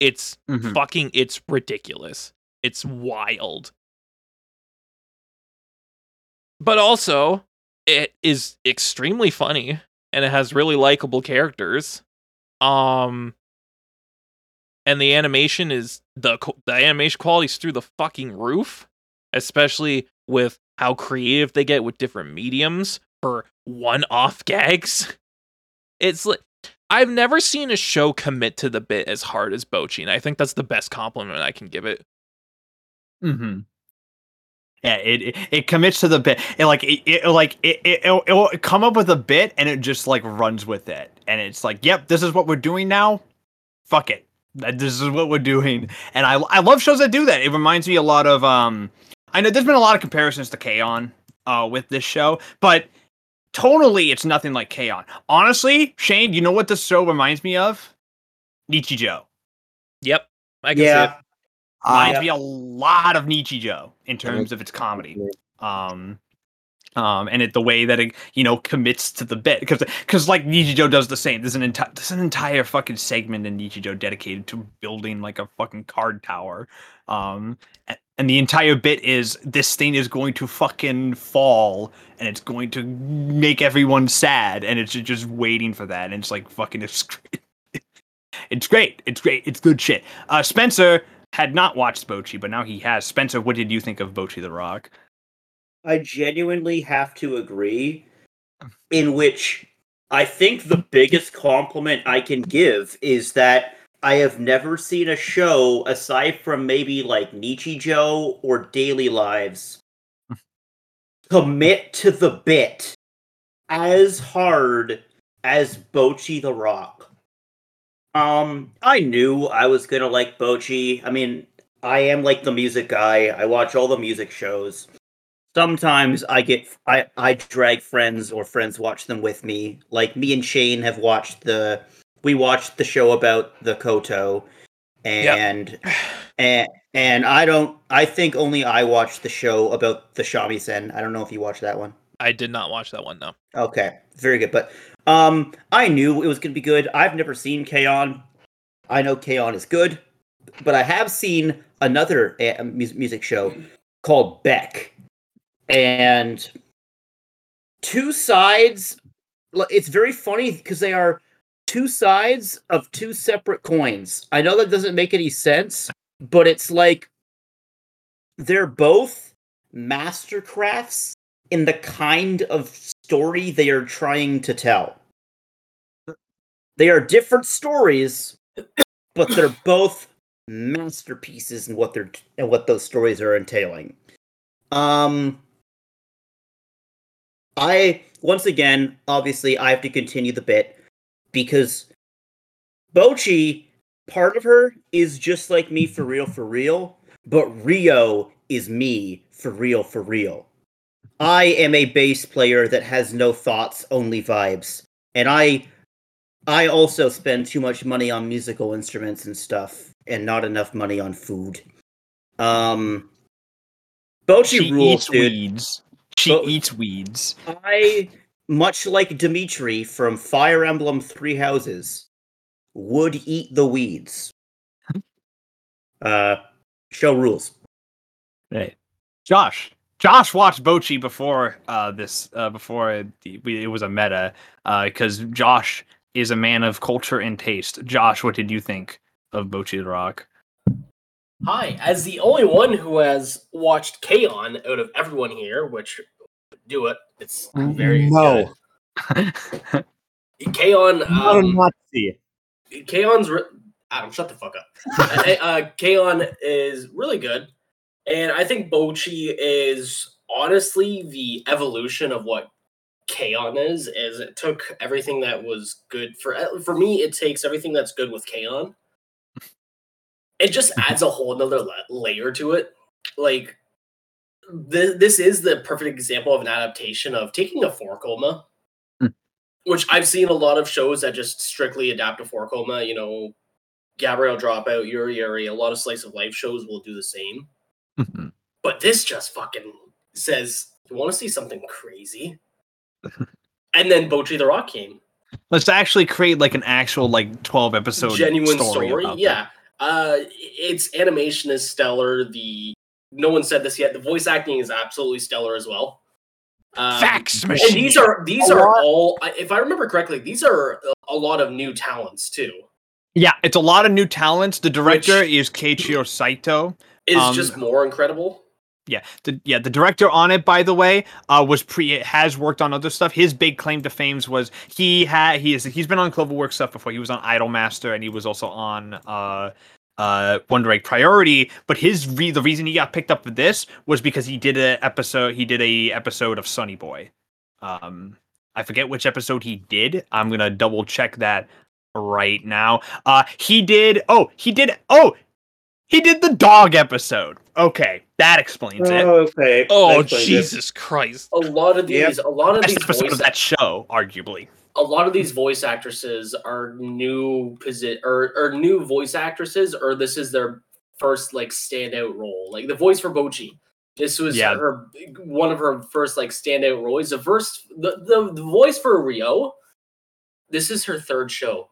It's Mhm. fucking it's ridiculous. It's wild. But also, it is extremely funny and it has really likable characters. Um and the animation is the the animation quality is through the fucking roof, especially with how creative they get with different mediums for one-off gags. It's like I've never seen a show commit to the bit as hard as Bocchi, and I think that's the best compliment I can give it. Mm-hmm. Yeah, it, it it commits to the bit. It like it, it like it, it it'll, it'll come up with a bit and it just like runs with it. And it's like, yep, this is what we're doing now. Fuck it. That- This is what we're doing. And I I love shows that do that. It reminds me a lot of um I know there's been a lot of comparisons to K-On! uh with this show, but totally it's nothing like K-On. Honestly, Shane, you know what this show reminds me of? Nichijou. Yep. I can see yeah, it. Reminds Uh, me a lot of Nichijou in terms of its comedy. Um, um, and it the way that it you know commits to the bit because because like Nichijou does the same. There's an entire there's an entire fucking segment in Nichijou dedicated to building like a fucking card tower. Um, and the entire bit is this thing is going to fucking fall and it's going to make everyone sad and it's just waiting for that and it's like fucking it's great. It's great. It's great. It's good shit. Uh, Spencer had not watched Bocchi, but now he has. Spencer, what did you think of Bocchi the Rock? I genuinely have to agree. In which I think the biggest compliment I can give is that I have never seen a show aside from maybe like Nichijou or Daily Lives commit to the bit as hard as Bocchi the Rock. Um, I knew I was gonna like Bocchi. I mean, I am like the music guy. I watch all the music shows. Sometimes I get I I drag friends or friends watch them with me. Like me and Shane have watched the we watched the show about the Koto and and and I don't I think only I watched the show about the shamisen. I don't know if you watched that one. I did not watch that one though. Okay, very good. But um, I knew it was going to be good. I've never seen K-On! I know K-On! is good, but I have seen another mu- music show called Beck, and two sides. It's very funny because they are two sides of two separate coins. I know that doesn't make any sense, but it's like they're both mastercrafts in the kind of story they are trying to tell. They are different stories, but they're both masterpieces in what they're and what those stories are entailing. Um I once again, obviously I have to continue the bit because Bocchi, part of her is just like me for real for real, but Ryo is me for real for real. I am a bass player that has no thoughts, only vibes. And I I also spend too much money on musical instruments and stuff and not enough money on food. Um Bocchi She rules, dude. weeds. She Bo- eats weeds. I much like Dimitri from Fire Emblem Three Houses would eat the weeds. Uh show rules. Right. Josh. Josh watched Bocchi before uh, this, uh, before we, it was a meta, because Josh is a man of culture and taste. Josh, what did you think of Bocchi the Rock? Hi, as the only one who has watched K-On! out of everyone here, which do it. It's very no, good. K-On! Um, Nazi. K-On's re- Adam, shut the fuck up. uh, uh, K-On! is really good, and I think Bocchi is honestly the evolution of what K-On! is. Is it took everything that was good for uh, for me. It takes everything that's good with K-On! It just adds a whole another la- layer to it. Like this, this is the perfect example of an adaptation of taking a four-koma Hmm. which I've seen a lot of shows that just strictly adapt a four-koma. You know, Gabriel DropOut, Yuri Yuri, a lot of slice of life shows will do the same. But this just fucking says, you want to see something crazy? and then Bocchi the Rock came. Let's actually create like an actual like twelve episode Genuine story. story. Yeah. Uh, its animation is stellar. The no one said this yet. The voice acting is absolutely stellar as well. that. Um, Facts And machine. these are these A are lot- all, if I remember correctly, these are a lot of new talents too. yeah, it's a lot of new talents. The director Which- is Keiichiro Saito. Is Um, just more incredible. Yeah, the yeah the director on it, by the way, uh, was pre has worked on other stuff. His big claim to fame was he had he is he's been on Cloverworks stuff before. He was on Idolmaster and he was also on uh uh Wonder Egg Priority. But his re- the reason he got picked up for this was because he did a episode he did a episode of Sunny Boy. Um, I forget which episode he did. I'm gonna double check that right now. Uh, he did. Oh, he did. Oh, He did the dog episode. Okay, that explains it. Oh, okay. Oh That's it. Jesus Christ! A lot of Yep. these, a lot of Best these episode voice, of that show, arguably. a lot of these voice actresses are new posi- or or new voice actresses, or this is their first like standout role. Like the voice for Bocchi, this was Yeah. her one of her first like standout roles. The first, the, the the voice for Ryo, this is her third show.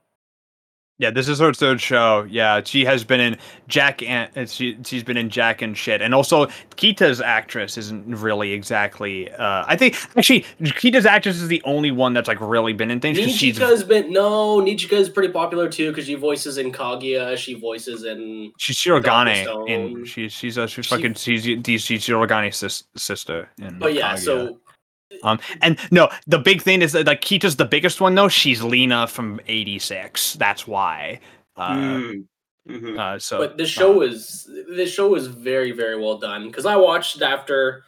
Yeah, this is her third show. Yeah, she has been in Jack and uh, she she's been in Jack and shit, and also Kita's actress isn't really exactly. Uh, I think actually Kita's actress is the only one that's like really been in things Nijika's been no, Nijika's pretty popular too because she voices in Kaguya, she voices in she's Shirogane in she's she's a she's She- fucking she's she's, she's Shirogane's sis, sister. In but yeah, Kaguya. so Um, and no, the big thing is that like Kita's the biggest one though. She's Lena from '86. That's why. Uh, Mm. Mhm. uh, so, but this uh, show is this show is very very well done because I watched it after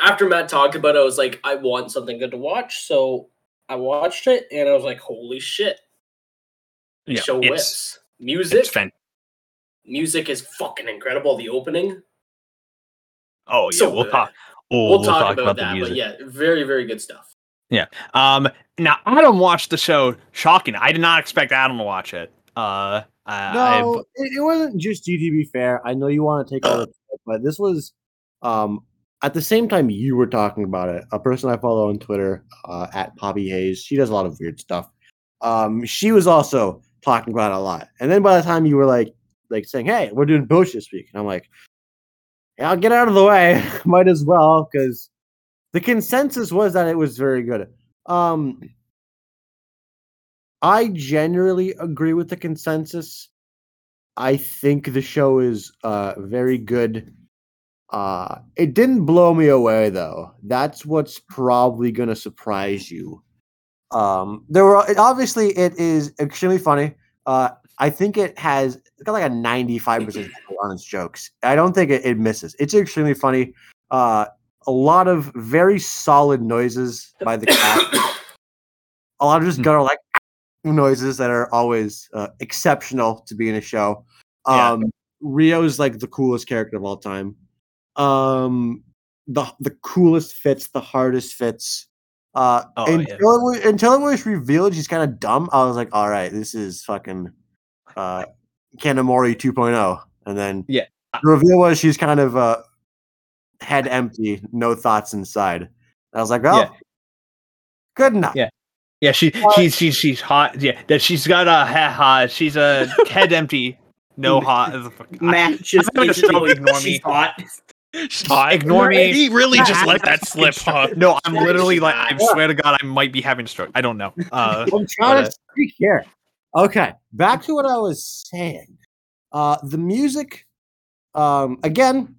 after Matt talked about it. I was like, I want something good to watch, so I watched it and I was like, holy shit, the yeah, show whips. Music, fan- music is fucking incredible. The opening, Oh yeah, So we'll good. talk. Oh, we'll, talk, about, the that. music. But yeah, very very good stuff. Yeah. Um, now Adam watched the show. Shocking. I did not expect Adam to watch it. Uh, I, No, it, it wasn't just you. To be fair, I know you want to take all the credit, but this was um at the same time you were talking about it. A person I follow on Twitter uh, at Poppy Hayes. She does a lot of weird stuff. Um, she was also talking about it a lot, and then by the time you were like like saying, "Hey, we're doing Bocchi this week," and I'm like, "Yeah, I'll get out of the way. Might as well," because the consensus was that it was very good. Um, I generally agree with the consensus. I think the show is uh very good. Uh it didn't blow me away though. That's what's probably going to surprise you. Um there were obviously it is extremely funny. Uh I think it has it's got like a 95% on its jokes. I don't think it, it misses. It's extremely funny. Uh a lot of very solid noises by the cast. a lot of just Hmm. gutter like noises that are always uh, exceptional to be in a show. Yeah. Um, Ryo's like the coolest character of all time. Um, the the coolest fits, the hardest fits. Uh, Oh, yeah. until, it was, until it was revealed she's kind of dumb, I was like, all right, this is fucking uh, Kanamori 2.0. And then Yeah. the reveal was she's kind of uh, head empty, no thoughts inside. I was like, oh, Yeah. good enough. Yeah. Yeah, she she's she's she's hot. Yeah, that she's got a ha ha. She's a head empty, no hot. Matt just I'm gonna instantly- still ignore me. hot. Hot. Ignore me. He really just let that slip, huh? No, I'm literally like, I swear to God, I might be having a stroke. I don't know. Uh, I'm trying But, to speak here. Okay, back to what I was saying. Uh, the music, um, again,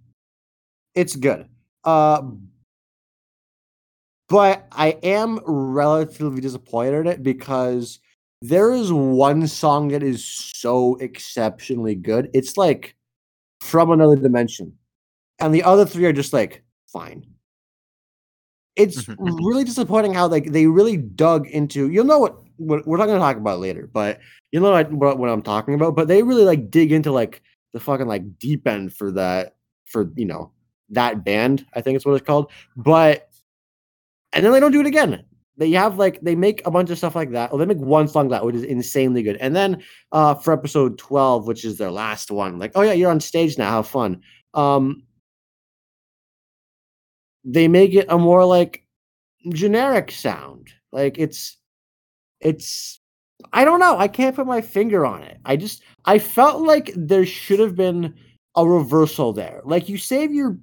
it's good. Uh, but I am relatively disappointed in it because there is one song that is so exceptionally good. It's like from another dimension, and the other three are just like fine. It's Mhm. really disappointing how like they really dug into. You'll know what, what we're not to talk about later, but you know what, what what I'm talking about. But they really like dig into like the fucking like deep end for that for you know that band. I think it's what it's called. But and then they don't do it again. They have like they make a bunch of stuff like that. Or they make one song that which is insanely good. And then uh for episode 12, which is their last one, like, oh yeah, you're on stage now, have fun. Um they make it a more like generic sound. Like it's it's I don't know. I can't put my finger on it. I just I felt like there should have been a reversal there. Like you save your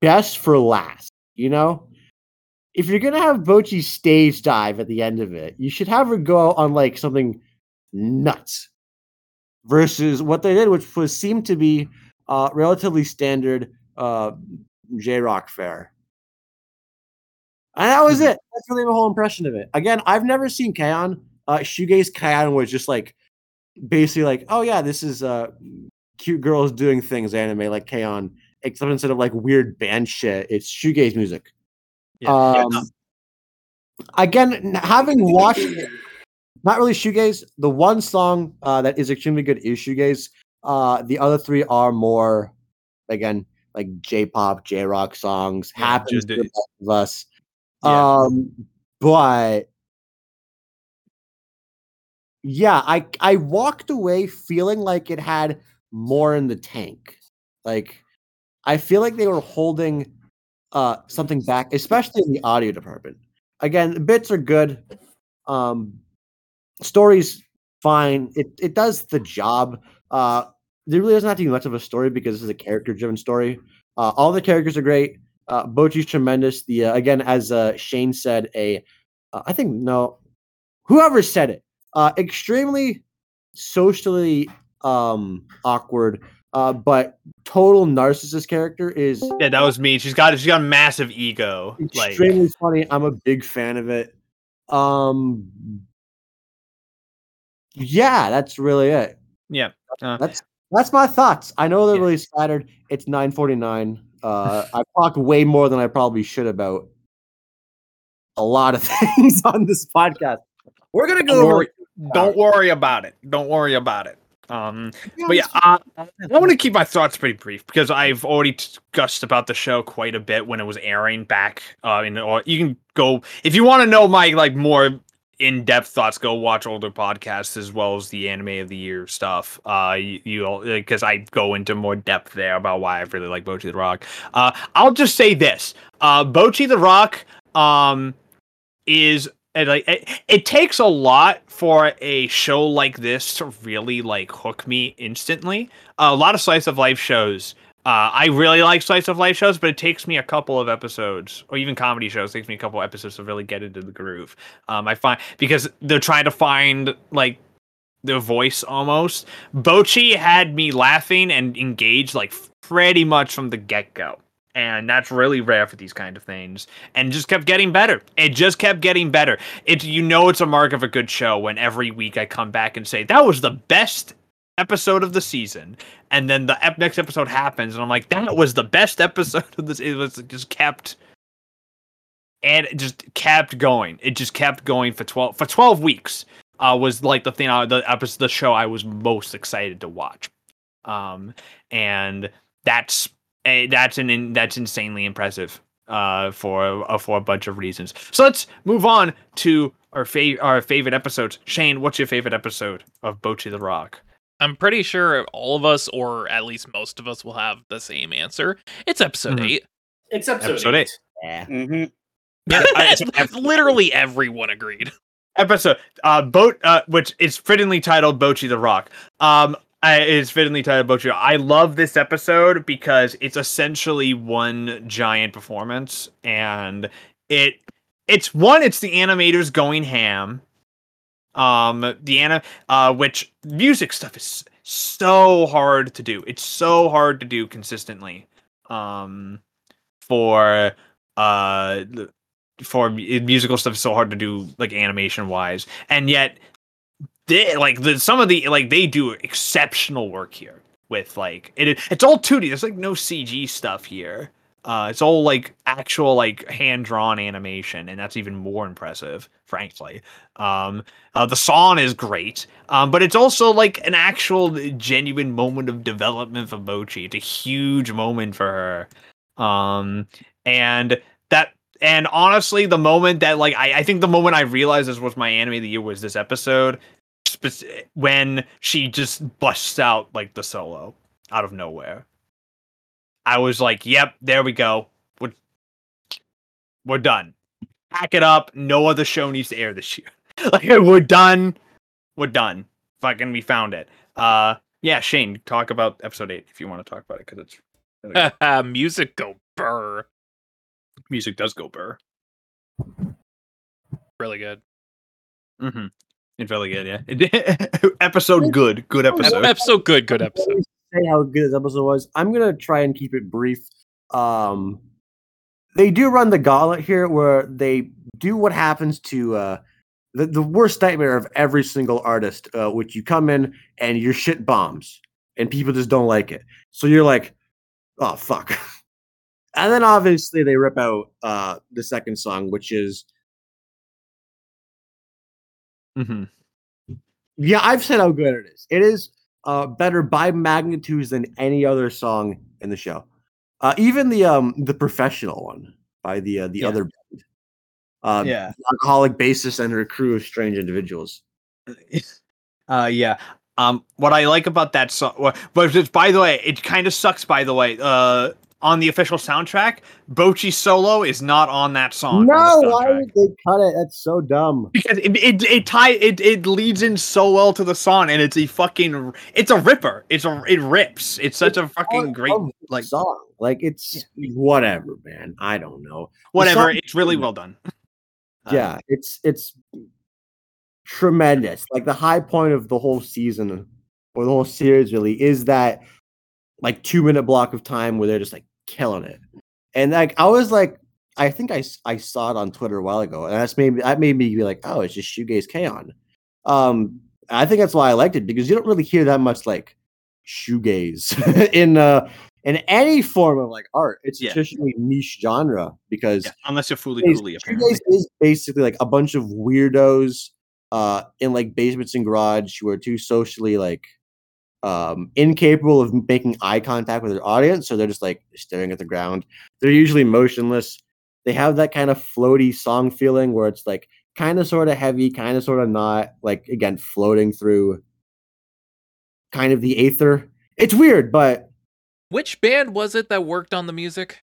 best for last, you know? If you're gonna have Bocchi stage dive at the end of it, you should have her go on like something nuts. Versus what they did, which was seemed to be uh relatively standard uh J Rock fare. And that was it. That's really my whole impression of it. Again, I've never seen K-On. Uh Shoegaze K-On was just like basically like, oh yeah, this is uh cute girls doing things anime like K-On, except instead of like weird band shit, it's Shoegaze music. Yeah. Um, again, having watched not really shoegaze. The one song uh, that is extremely good is shoegaze. Uh, the other three are more, again, like J-pop, J-rock songs. Yeah, happens to of us. Yeah. Um, but yeah, I I walked away feeling like it had more in the tank. Like I feel like they were holding uh something back, especially in the audio department. Again, the bits are good. Um stories fine. It it does the job. Uh there really doesn't have to be much of a story because this is a character driven story. Uh, all the characters are great. Uh, Bocchi's tremendous. The uh, again, as uh, Shane said, a uh, I think no, whoever said it, uh, extremely socially um awkward, uh, but total narcissist character is Yeah, that was me. She's got she's got a massive ego. Like extremely funny. I'm a big fan of it. Um, yeah, that's really it. yeah. That's that's my thoughts. I know they're Yeah. really scattered. It's 9:49. Uh, I talked way more than I probably should about a lot of things on this podcast. We're gonna go Don't worry, don't worry about it. Don't worry about it. Um, but yeah, uh, I want to keep my thoughts pretty brief because I've already discussed about the show quite a bit when it was airing back. Uh, in or you can go if you want to know my like more in-depth thoughts. Go watch older podcasts as well as the anime of the year stuff. Uh, you, because I go into more depth there about why I really like Bocchi the Rock. Uh, I'll just say this: uh, Bocchi the Rock, um, is and like it, it takes a lot for a show like this to really like hook me instantly. a lot of slice of life shows. Uh, I really like slice of life shows, but it takes me a couple of episodes, or even comedy shows, takes me a couple episodes to really get into the groove. Um, I find because they're trying to find like their voice almost. Bocchi had me laughing and engaged like pretty much from the get go. And that's really rare for these kind of things. And just kept getting better. It just kept getting better. It you know it's a mark of a good show when every week I come back and say that was the best episode of the season, and then the ep- next episode happens, and I'm like that was the best episode of this. It was just kept and it just kept going. It just kept going for twelve for twelve weeks. Uh, was like the thing, I, the episode, the show I was most excited to watch. Um, and that's eh, that's an in, that's insanely impressive. Uh, for uh, for a bunch of reasons. So let's move on to our fa- our favorite episodes. Shane, what's your favorite episode of Bocchi the Rock? I'm pretty sure all of us, or at least most of us, will have the same answer. It's episode Mhm. eight. It's episode, Episode eight. eight. Yeah. hmm Yeah, I- Literally everyone agreed. episode uh boat uh which is fittingly titled Bocchi the Rock. Um I, it's fittingly titled Bocchi. I love this episode because it's essentially one giant performance and it it's one it's the animators going ham. Um the ana uh which music stuff is so hard to do. It's so hard to do consistently. Um for uh for musical stuff is so hard to do like animation wise and yet they like the some of the like they do exceptional work here with like it it's all 2D there's like no CG stuff here uh it's all like actual like hand drawn animation and that's even more impressive frankly. Um uh, the song is great um but it's also like an actual genuine moment of development for Bocchi. It's a huge moment for her. Um and that and honestly the moment that like I, I think the moment i realized this was my anime of the year was this episode when she just busts out like the solo out of nowhere i was like yep there we go we're, we're done pack it up no other show needs to air this year like we're done we're done fucking we found it uh yeah shane talk about episode 8 if you want to talk about it because it's really. Music go burr. music does go burr Really good. Mm-hmm. It's really good, yeah. episode good, good episode. Episode good, good episode. Say how good this episode was. I'm gonna try and keep it brief. Um, they do run the gauntlet here, where they do what happens to uh, the the worst nightmare of every single artist, uh, which you come in and your shit bombs, and people just don't like it. So you're like, oh fuck. And then obviously they rip out uh, the second song, which is Mm-hmm. yeah, I've said how good it is. It is uh, better by magnitudes than any other song in the show. Uh, even the um the professional one by the uh, the Yeah. other band, uh, yeah. alcoholic bassist and her crew of strange individuals. Uh, yeah. Um, what I like about that song, but by the way, it kind of sucks. By the way, uh, on the official soundtrack, Bocchi's solo is not on that song. No, why would they cut it? That's so dumb. Because it it it tie it it leads in so well to the song, and it's a fucking it's a ripper. It's a it rips. It's such a fucking great like song. Like it's whatever, man. I don't know. whatever. It's really well done. Uh, yeah, it's it's tremendous. Like the high point of the whole season or the whole series really is that like two minute block of time where they're just like killing it. And like I was like, I think I, I saw it on Twitter a while ago, and that's made me that made me be like, oh, it's just shoegaze K-On. Um, I think that's why I liked it because you don't really hear that much like shoegaze in uh in any form of like art. It's Yeah. a traditionally niche genre because Yeah, unless you're fully coolly. Shoegaze is basically like a bunch of weirdos uh in like basements and garage who are too socially like um incapable of making eye contact with their audience so they're just like staring at the ground they're usually motionless they have that kind of floaty song feeling where it's like kind of sort of heavy kind of sort of not like again floating through kind of the aether it's weird but Which band was it that worked on the music?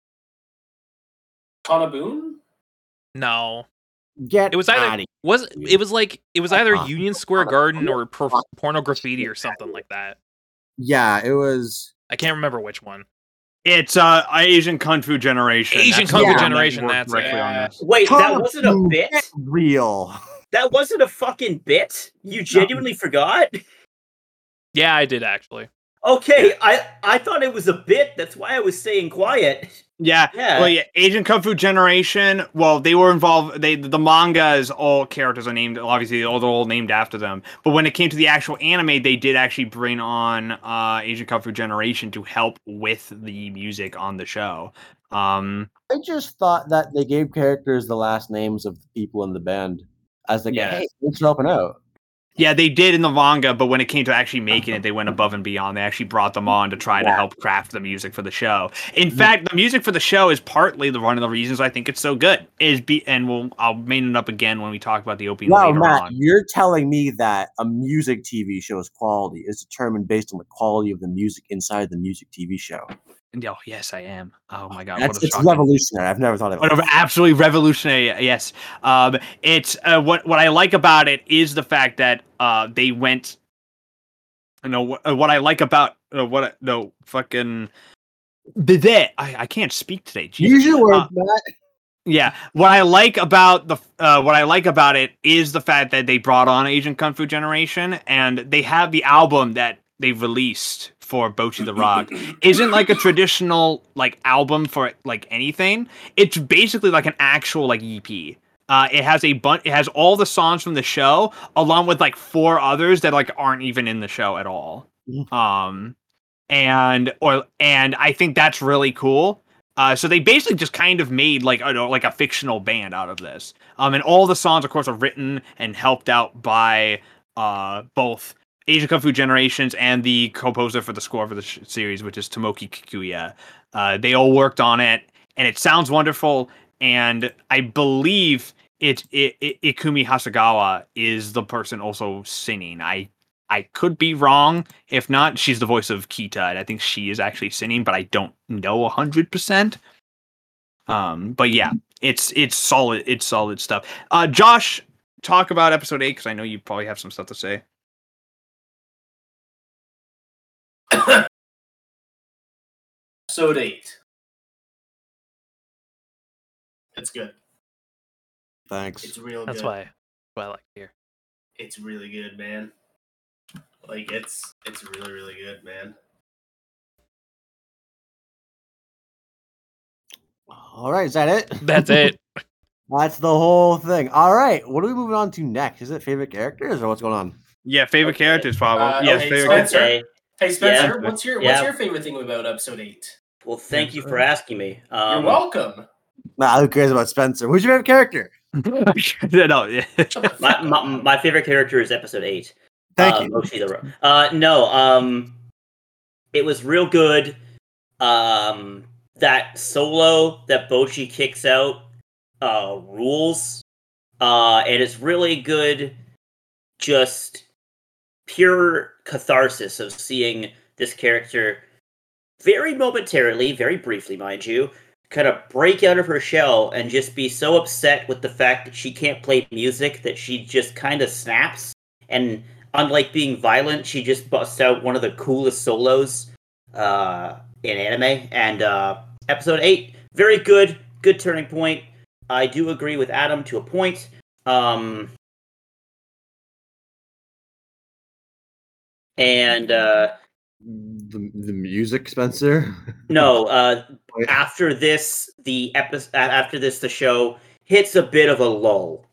Boone? No, get it was either outta was it was like it was either Uh-uh. Unison Square Garden or Pro- Porno Graffitti or something like that. yeah it was I can't remember which one. It's uh Asian Kung Fu Generation. Asian That's Kung Fu one that Generation, that's it. on Yeah. this. Wait, that wasn't a bit. real That wasn't a fucking bit. You genuinely forgot. Yeah, I did actually. Okay, I I thought it was a bit. That's why I was staying quiet. Yeah, Yeah. Well, yeah, Asian Kung Fu Generation. Well, they were involved. They the manga is all characters are named. Obviously, all they're all named after them. But when it came to the actual anime, they did actually bring on uh, Asian Kung Fu Generation to help with the music on the show. Um, I just thought that they gave characters the last names of the people in the band as like, Yeah. hey, thanks for helping out. Yeah, they did in the manga, but when it came to actually making it, they went above and beyond. They actually brought them on to try to help craft the music for the show. In mm. fact, the music for the show is partly the one of the reasons I think it's so good. Is be and we'll I'll main it up again when we talk about the opening Wow, Matt, on. you're telling me that a music TV show's quality is determined based on the quality of the music inside the music TV show. Oh yes, I am. Oh my god, That's what a it's revolutionary. I've never thought of it. absolutely revolutionary. Yes, um, it's uh, what what I like about it is the fact that uh, they went. You know what, what I like about uh, what no fucking. That I, I can't speak today. Jesus. Use your words, Uh, Matt. Yeah, what I like about the uh, what I like about it is the fact that they brought on Asian Kung Fu Generation, and they have the album that they've released for Bocchi the Rock isn't like a traditional like album for like anything. It's basically like an actual like EP. Uh, it has a bunch. It has all the songs from the show, along with like four others that like aren't even in the show at all. Mhm. Um, and or and I think that's really cool. Uh, so they basically just kind of made like I like a fictional band out of this. Um, and all the songs, of course, are written and helped out by uh both Asian Kung Fu Generations and the composer for the score for the sh- series, which is Tomoki Kikuya. Uh, they all worked on it, and it sounds wonderful. And I believe it, it, it Ikumi Hasegawa is the person also singing. I I could be wrong. If not, she's the voice of Kita, and I think she is actually singing, but I don't know hundred percent. Um, but yeah, it's it's solid. It's solid stuff. Uh, Josh, talk about episode eight because I know you probably have some stuff to say. Episode eight. It's good. Thanks. It's real That's good. why, that's why I like to hear. It's really good, man. Like it's it's really really good, man. All right, is that it? That's it. That's the whole thing. All right, what are we moving on to next? Is it favorite characters or what's going on? Yeah, favorite Okay. characters, probably. Uh, yes, okay, favorite. Spencer. Okay. Hey Spencer, Yeah. what's your Yeah. what's your favorite thing about episode eight? Well, thank you for asking me. Um, You're welcome. Nah, who cares about Spencer? Who's your favorite character? no, yeah. My, my, my favorite character is episode eight. Thank uh, you. Bocchi the Ro- Uh, no, um, it was real good. Um, that solo that Bocchi kicks out uh, rules, uh, and it's really good. Just pure catharsis of seeing this character very momentarily, very briefly, mind you, kind of break out of her shell and just be so upset with the fact that she can't play music that she just kind of snaps and unlike being violent, she just busts out one of the coolest solos uh, in anime. And uh, episode eight, very good, good turning point. I do agree with Adam to a point. Um, and uh, The, the music, Spencer. no, uh, Wait. after this, the episode after this, the show hits a bit of a lull.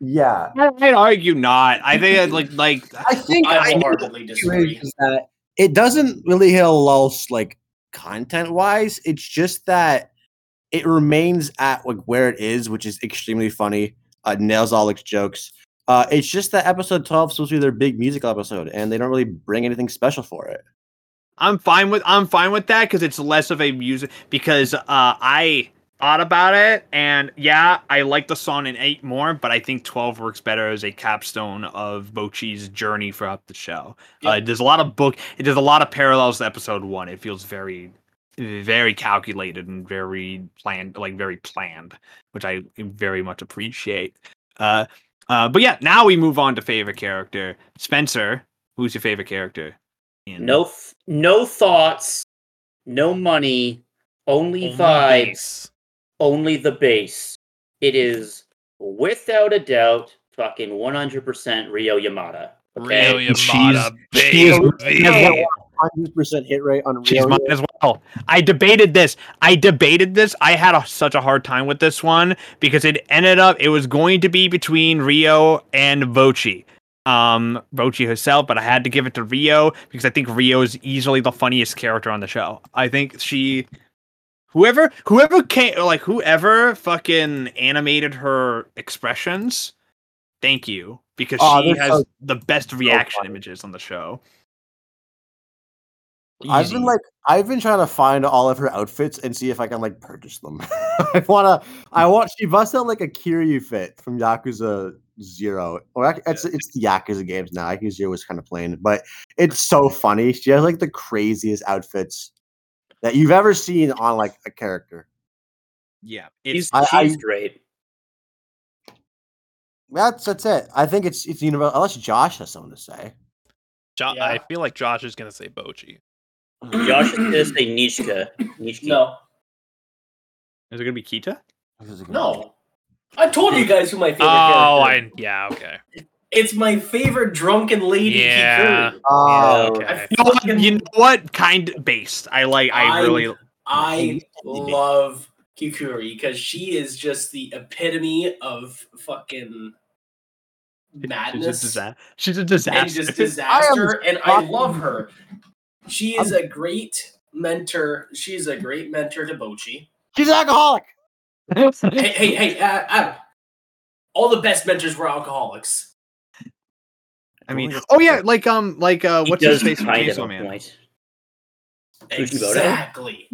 Yeah, I'd argue not. I think I'd like like I think I I know wholeheartedly disagree. that it doesn't really hit a lull like content wise. It's just that it remains at like where it is, which is extremely funny. Uh, nails all its jokes. Uh, it's just that episode twelve is supposed to be their big musical episode, and they don't really bring anything special for it. I'm fine with I'm fine with that because it's less of a music because uh I thought about it and yeah I like the song in eight more but I think twelve works better as a capstone of Bocchi's journey throughout the show. Uh, there's a lot of book there's a lot of parallels to episode one. It feels very very calculated and very planned like very planned which I very much appreciate. Uh, uh, but yeah, now we move on to favorite character. Spencer, who's your favorite character? in- No, f- no thoughts, no money, only Only vibes, base. only the base. It is without a doubt fucking 100% Ryo Yamada. Okay? Ryo And she's- Yamada, she is- baby. Hundred percent hit rate on She's mine as well. I debated this. I debated this. I had a, such a hard time with this one because it ended up it was going to be between Ryo and Bocchi. Um, Bocchi herself, but I had to give it to Ryo because I think Ryo is easily the funniest character on the show. I think she, whoever, whoever came, like whoever fucking animated her expressions. Thank you because Oh, she has so- the best reaction funny. images on the show. I've been like I've been trying to find all of her outfits and see if I can like purchase them. I wanna I want she busts out like a Kiryu fit from Yakuza Zero. Or ac- it's it's the Yakuza games now. Yakuza Zero was kind of plain, but it's so funny. She has like the craziest outfits that you've ever seen on like a character. yeah, She's, it's I- she's I- great. That's that's it. I think it's it's universal unless Josh has something to say. Jo- Yeah. I feel like Josh is gonna say Bocchi. Josh is going to say Nijika. Nijika. No, Is it gonna be Kita? no. I told you guys who my favorite Oh, character. I yeah, okay. It's my favorite drunken lady. Yeah. Kikuri. Oh, oh, okay. I You know what? fucking- You know what? Kind based. I like. I I'm- really. I love Kikuri because she is just the epitome of fucking She's a, madness disa- she's a and disaster. just disaster. and I fucking- love her. She is a great mentor. She's a great mentor to Bocchi. she's an alcoholic. Hey, hey, hey, uh, Adam. All the best mentors were alcoholics. I mean, oh yeah, like um, like uh, what's his face from Chainsaw Man? point. Exactly.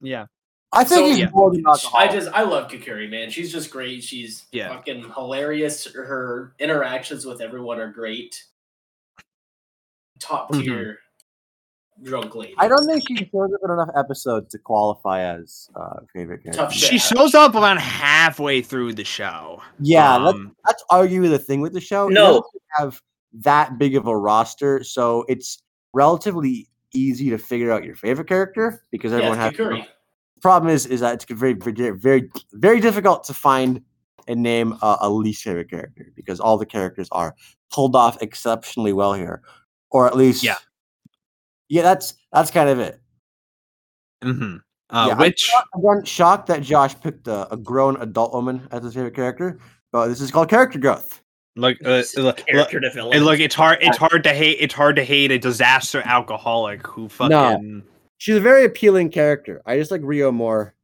Yeah, I think So, he's yeah. more than alcoholic. I just I love Kikuri, man. She's just great. She's Yeah. fucking hilarious. Her interactions with everyone are great. Top tier drunk lady. I don't think she shows up in enough episodes to qualify as uh, favorite character. Tough she shows up around halfway through the show. Yeah, that's, Um, that's arguably the thing with the show. No. doesn't have that big of a roster, so it's relatively easy to figure out your favorite character because Yeah, everyone it's has. Kikuri. The problem is, is that it's very, very, very, very difficult to find and name a, a least favorite character because all the characters are pulled off exceptionally well here, or at least, Yeah. yeah. That's that's kind of it. mhm. uh, Yeah, I'm which shocked- Again, shocked that Josh picked a, a grown adult woman as his favorite character, but this is called character growth. look, uh, look, character look, development. look, it's hard. It's hard to hate. It's hard to hate a disaster alcoholic who fucking. No. She's a very appealing character. I just like Ryo more.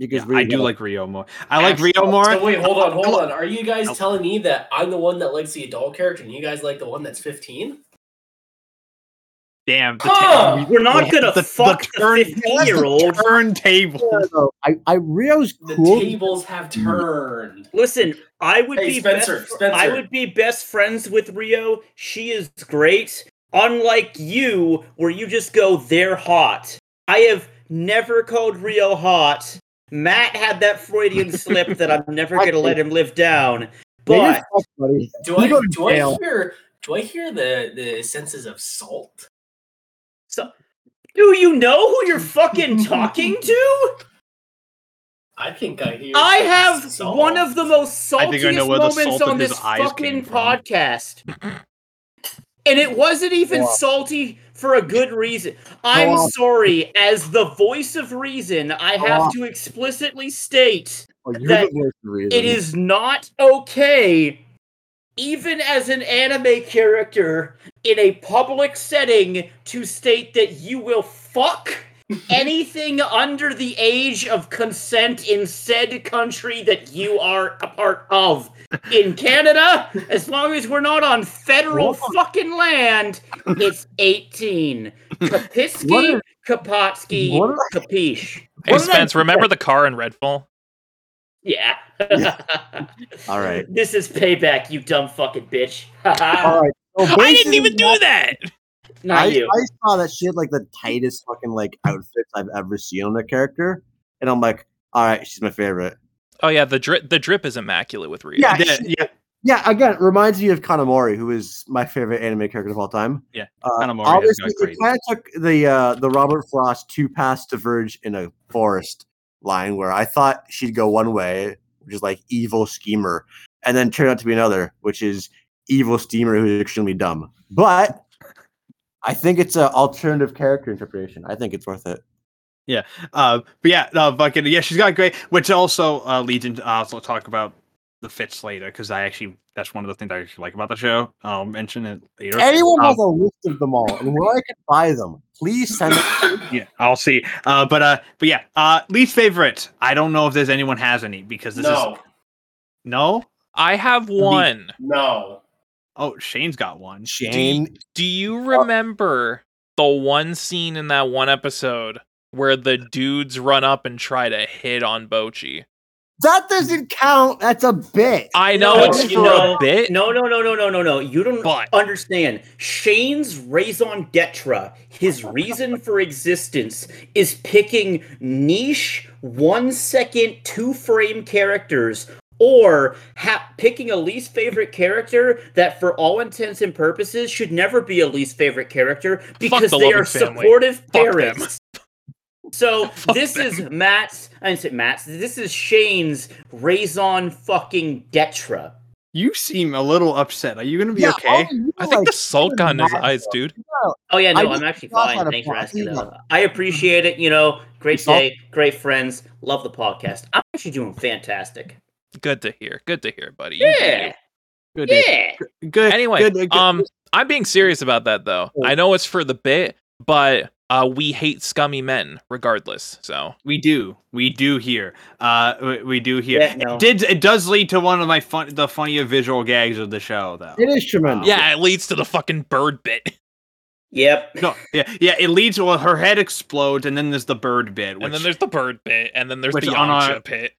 Because Yeah, Ryo I do like Ryo more. I like Ryo oh, more. So wait, hold on, hold on. Are you guys Oh. telling me that I'm the one that likes the adult character and you guys like the one that's 15? Damn. The Huh! ta- We're not gonna the, fuck the turn- 15-year-old. turntable. I, I Ryo's The tables have turned. Listen, I would Hey, be Spencer, best, Spencer. I would be best friends with Ryo. She is great. Unlike you, where you just go, they're hot. I have never called Ryo hot. Matt had that Freudian slip that I'm never gonna let him live down. But. Do I do I hear do I hear the the senses of salt? so, do you know who you're fucking talking to? I think I hear. I have salt. one of the most I I saltiest know where the moments on this fucking came from. podcast. And it wasn't even Wow. salty for a good reason. I'm Wow. sorry, as the voice of reason, I have Wow. to explicitly state Oh, that the voice of reason. it is not okay, even as an anime character in a public setting, to state that you will fuck anything under the age of consent in said country that you are a part of. In Canada, as long as we're not on federal What? fucking land, it's 18. What Kapiski, is- Kapotsky, what Hey, What did I Spence, remember the car in Redfall? Yeah. All right. This is payback, you dumb fucking bitch. All right. So I didn't even basically, do that. Not I, you. I saw that she had like the tightest fucking like outfits I've ever seen on a character, and I'm like, all right, she's my favorite. Oh yeah, the drip the drip is immaculate with Ryo. Yeah, Yeah, she- yeah. Yeah, again, it reminds me of Kanamori, who is my favorite anime character of all time. Yeah, uh, Kanamori is obviously, not it great. kind of took the uh, the Robert Frost two paths diverge in a forest line where I thought she'd go one way, which is like evil schemer, and then turned out to be another, which is evil steamer who's extremely dumb. But I think it's an alternative character interpretation. I think it's worth it. Yeah. Uh, but yeah, no, fucking yeah, she's got great. Which also uh, leads into I also talk about the fits later because I actually that's one of the things I actually like about the show. I'll mention it later. Anyone Um, has a list of them all, and where I can buy them, please send it. yeah, I'll see. Uh, but uh, but yeah, uh, least favorite. I don't know if there's anyone has any because this No, is no. I have one. no. Oh, Shane's got one. Shane, Do you oh. remember the one scene in that one episode where the dudes run up and try to hit on Bocchi? that doesn't count. That's a bit. I know No, it's you for know- a bit, No, no, no, no, no, no, no. You don't But- understand. Shane's raison d'etre, his reason for existence, is picking niche, one second, two frame characters, or ha- picking a least favorite character that, for all intents and purposes, should never be a least favorite character because the they are family. supportive Fuck them. parents. So Fuck this is. Matt's. I didn't say Matt's. This is Shane's raison fucking d'etre. You seem a little upset. Are you gonna be Yeah, okay? you I think like the sulk on his mad, eyes, dude. Oh yeah, no, I'm actually fine. Thanks for asking. yeah. I appreciate it. You know, great day, great friends. Love the podcast. I'm actually doing fantastic. Good to hear. Good to hear, buddy. You Yeah. Good. day. yeah. Good. Anyway, good, good. um, I'm being serious about that though. I know it's for the bit, but uh, we hate scummy men regardless. So We do. We do here. Uh, we, we do here. Yeah, no. It did. It does lead to one of my fun, the funnier visual gags of the show, though. It is tremendous. yeah, it leads to the fucking bird bit, Yep. No, yeah, yeah. It leads to well, her head explodes, and then there's the bird bit. Which and then there's the bird bit, and then there's which the on our- Yamcha bit.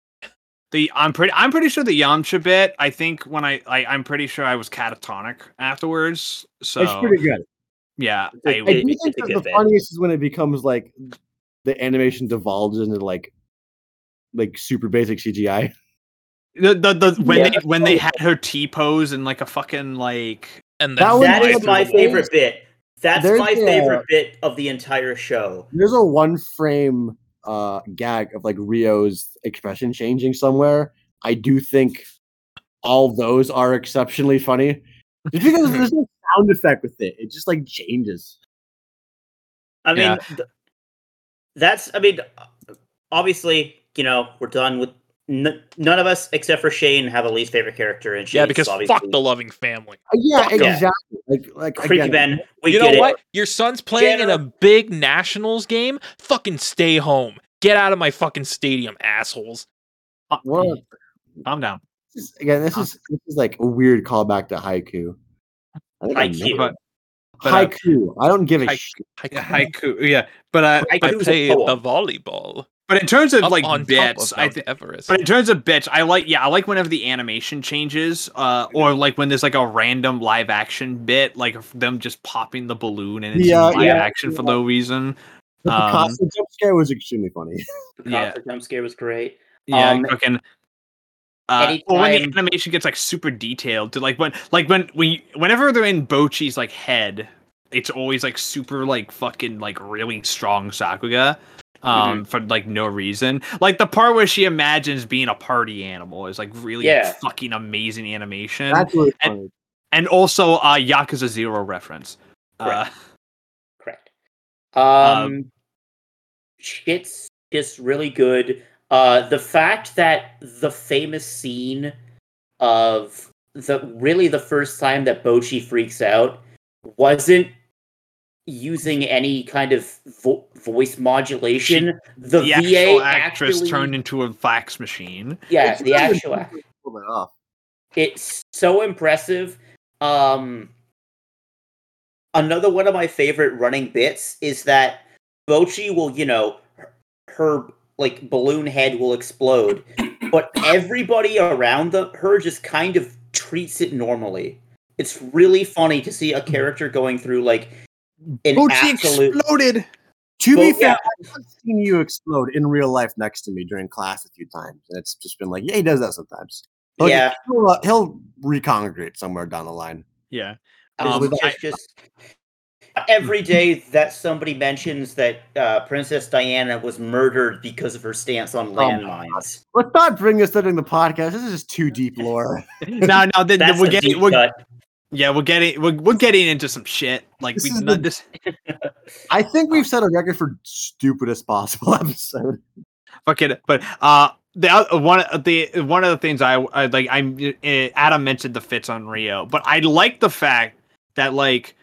The I'm pretty. I'm pretty sure the Yamcha bit. I think when I, I I'm pretty sure I was catatonic afterwards. So it's pretty good. yeah, It's a- I, I It- do think that the bit. funniest is when it becomes like the animation devolves into like like super basic CGI. the, the, the when Yeah. they when they oh. had her T pose and like a fucking like And That then was That my my favorite. favorite bit. That's There's my a- favorite bit of the entire show. There's a one frame uh gag of like Ryo's expression changing somewhere. I do think all those are exceptionally funny. Just because there's no sound effect with it. It just like changes. I mean, Yeah. th- that's. I mean, obviously, you know, we're done with. N- none of us, except for Shane, have a least favorite character, and yeah, Shane's because obviously fuck the loving family. Uh, yeah, Fuck 'em. exactly. Like like creepy again, Ben. We you get know it. what? Your son's playing in a big nationals game. Fucking stay home. Get out of my fucking stadium, assholes. Well, Calm down. This is- again, this is this is like a weird callback to Haikyuu. I think I know Haikyuu. But, but uh, Haikyuu. I don't give a Haik- shit. Haikyuu. Yeah, but uh, I Haikyuu is play the volleyball but in terms of up like on bits, of I Mount think. Everest. But in terms of bits, I like yeah, I like whenever the animation changes, uh, or like when there's like a random live action bit, like them just popping the balloon and it's Yeah, in live yeah, action for no reason. The Um, Picasso jump scare was extremely funny. The Yeah. Costa jump scare was great. Yeah, Um, fucking. Uh, or when the anytime- animation gets like super detailed, to like when like when we whenever they're in Bocchi's like head, it's always like super like fucking like really strong Sakuga. Um, for like no reason. Like the part where she imagines being a party animal is like really Yeah. fucking amazing animation. That's really and- funny. and also uh Yakuza Zero reference. Uh, Correct. Correct. Um, shit's just really good. Uh, the fact that the famous scene of the really the first time that Bochi freaks out wasn't using any kind of vo- voice modulation. the, the, VA actual actress actually, turned into a fax machine. yeah, It's the really actual. a little bit off. it's so impressive. Um, another one of my favorite running bits is that Bocchi will, you know, her, her like balloon head will explode, but everybody around the, her just kind of treats it normally. It's really funny to see a character going through like an Bocchi absolute. exploded. To be fair, yeah. I've seen you explode in real life next to me during class a few times, and it's just been like, yeah, he does that sometimes. But Yeah. he'll, uh, he'll recongregate somewhere down the line. Yeah. Um, it's just every day that somebody mentions that uh, Princess Diana was murdered because of her stance on my landmines. Let's not bring this up in the podcast. This is just too deep lore. no, no, then That's we're a getting, deep we're, cut. Yeah, we're getting, we're, we're getting into some shit. Like This we, is not the- this I think we've set a record for stupidest possible episode. fucking, but uh, the oth- one of the one of the things I, I like, I'm uh, Adam mentioned the fits on Ryo, but I like the fact that like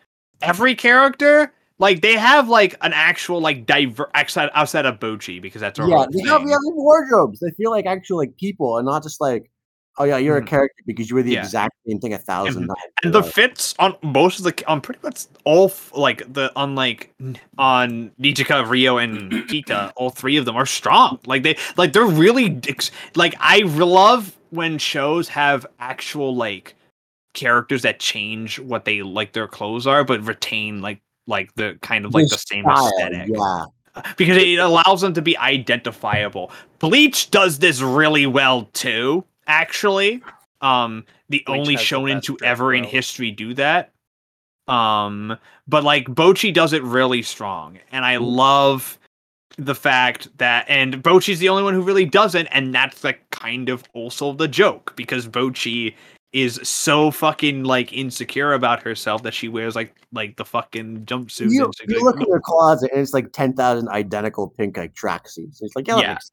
every character. Like they have like an actual like diver outside outside of Bocchi because that's our yeah, they have, they have wardrobes. They feel like actual like people, and not just like, oh yeah, you're a Mhm. character because you were the Yeah. exact same thing a 1000 times. and the fits on most of the on pretty much all like the on like on Nijika, Ryo, and Kita, all three of them are strong. Like they like they're really like I love when shows have actual like characters that change what they like their clothes are, but retain like like the kind of like the, same style, aesthetic Yeah, because it allows them to be identifiable. Bleach does this really well too, actually. Um, the Bleach only has the shonen to ever in history do that. Um, but like Bocchi does it really strong, and I love the fact that and Bocchi's the only one who really doesn't, and that's like kind of also the joke because Bocchi is so fucking like insecure about herself that she wears like like the fucking jumpsuit. you, and you like, look in her closet and it's like ten thousand identical pink like tracksuits. It's like yeah, that Yeah. makes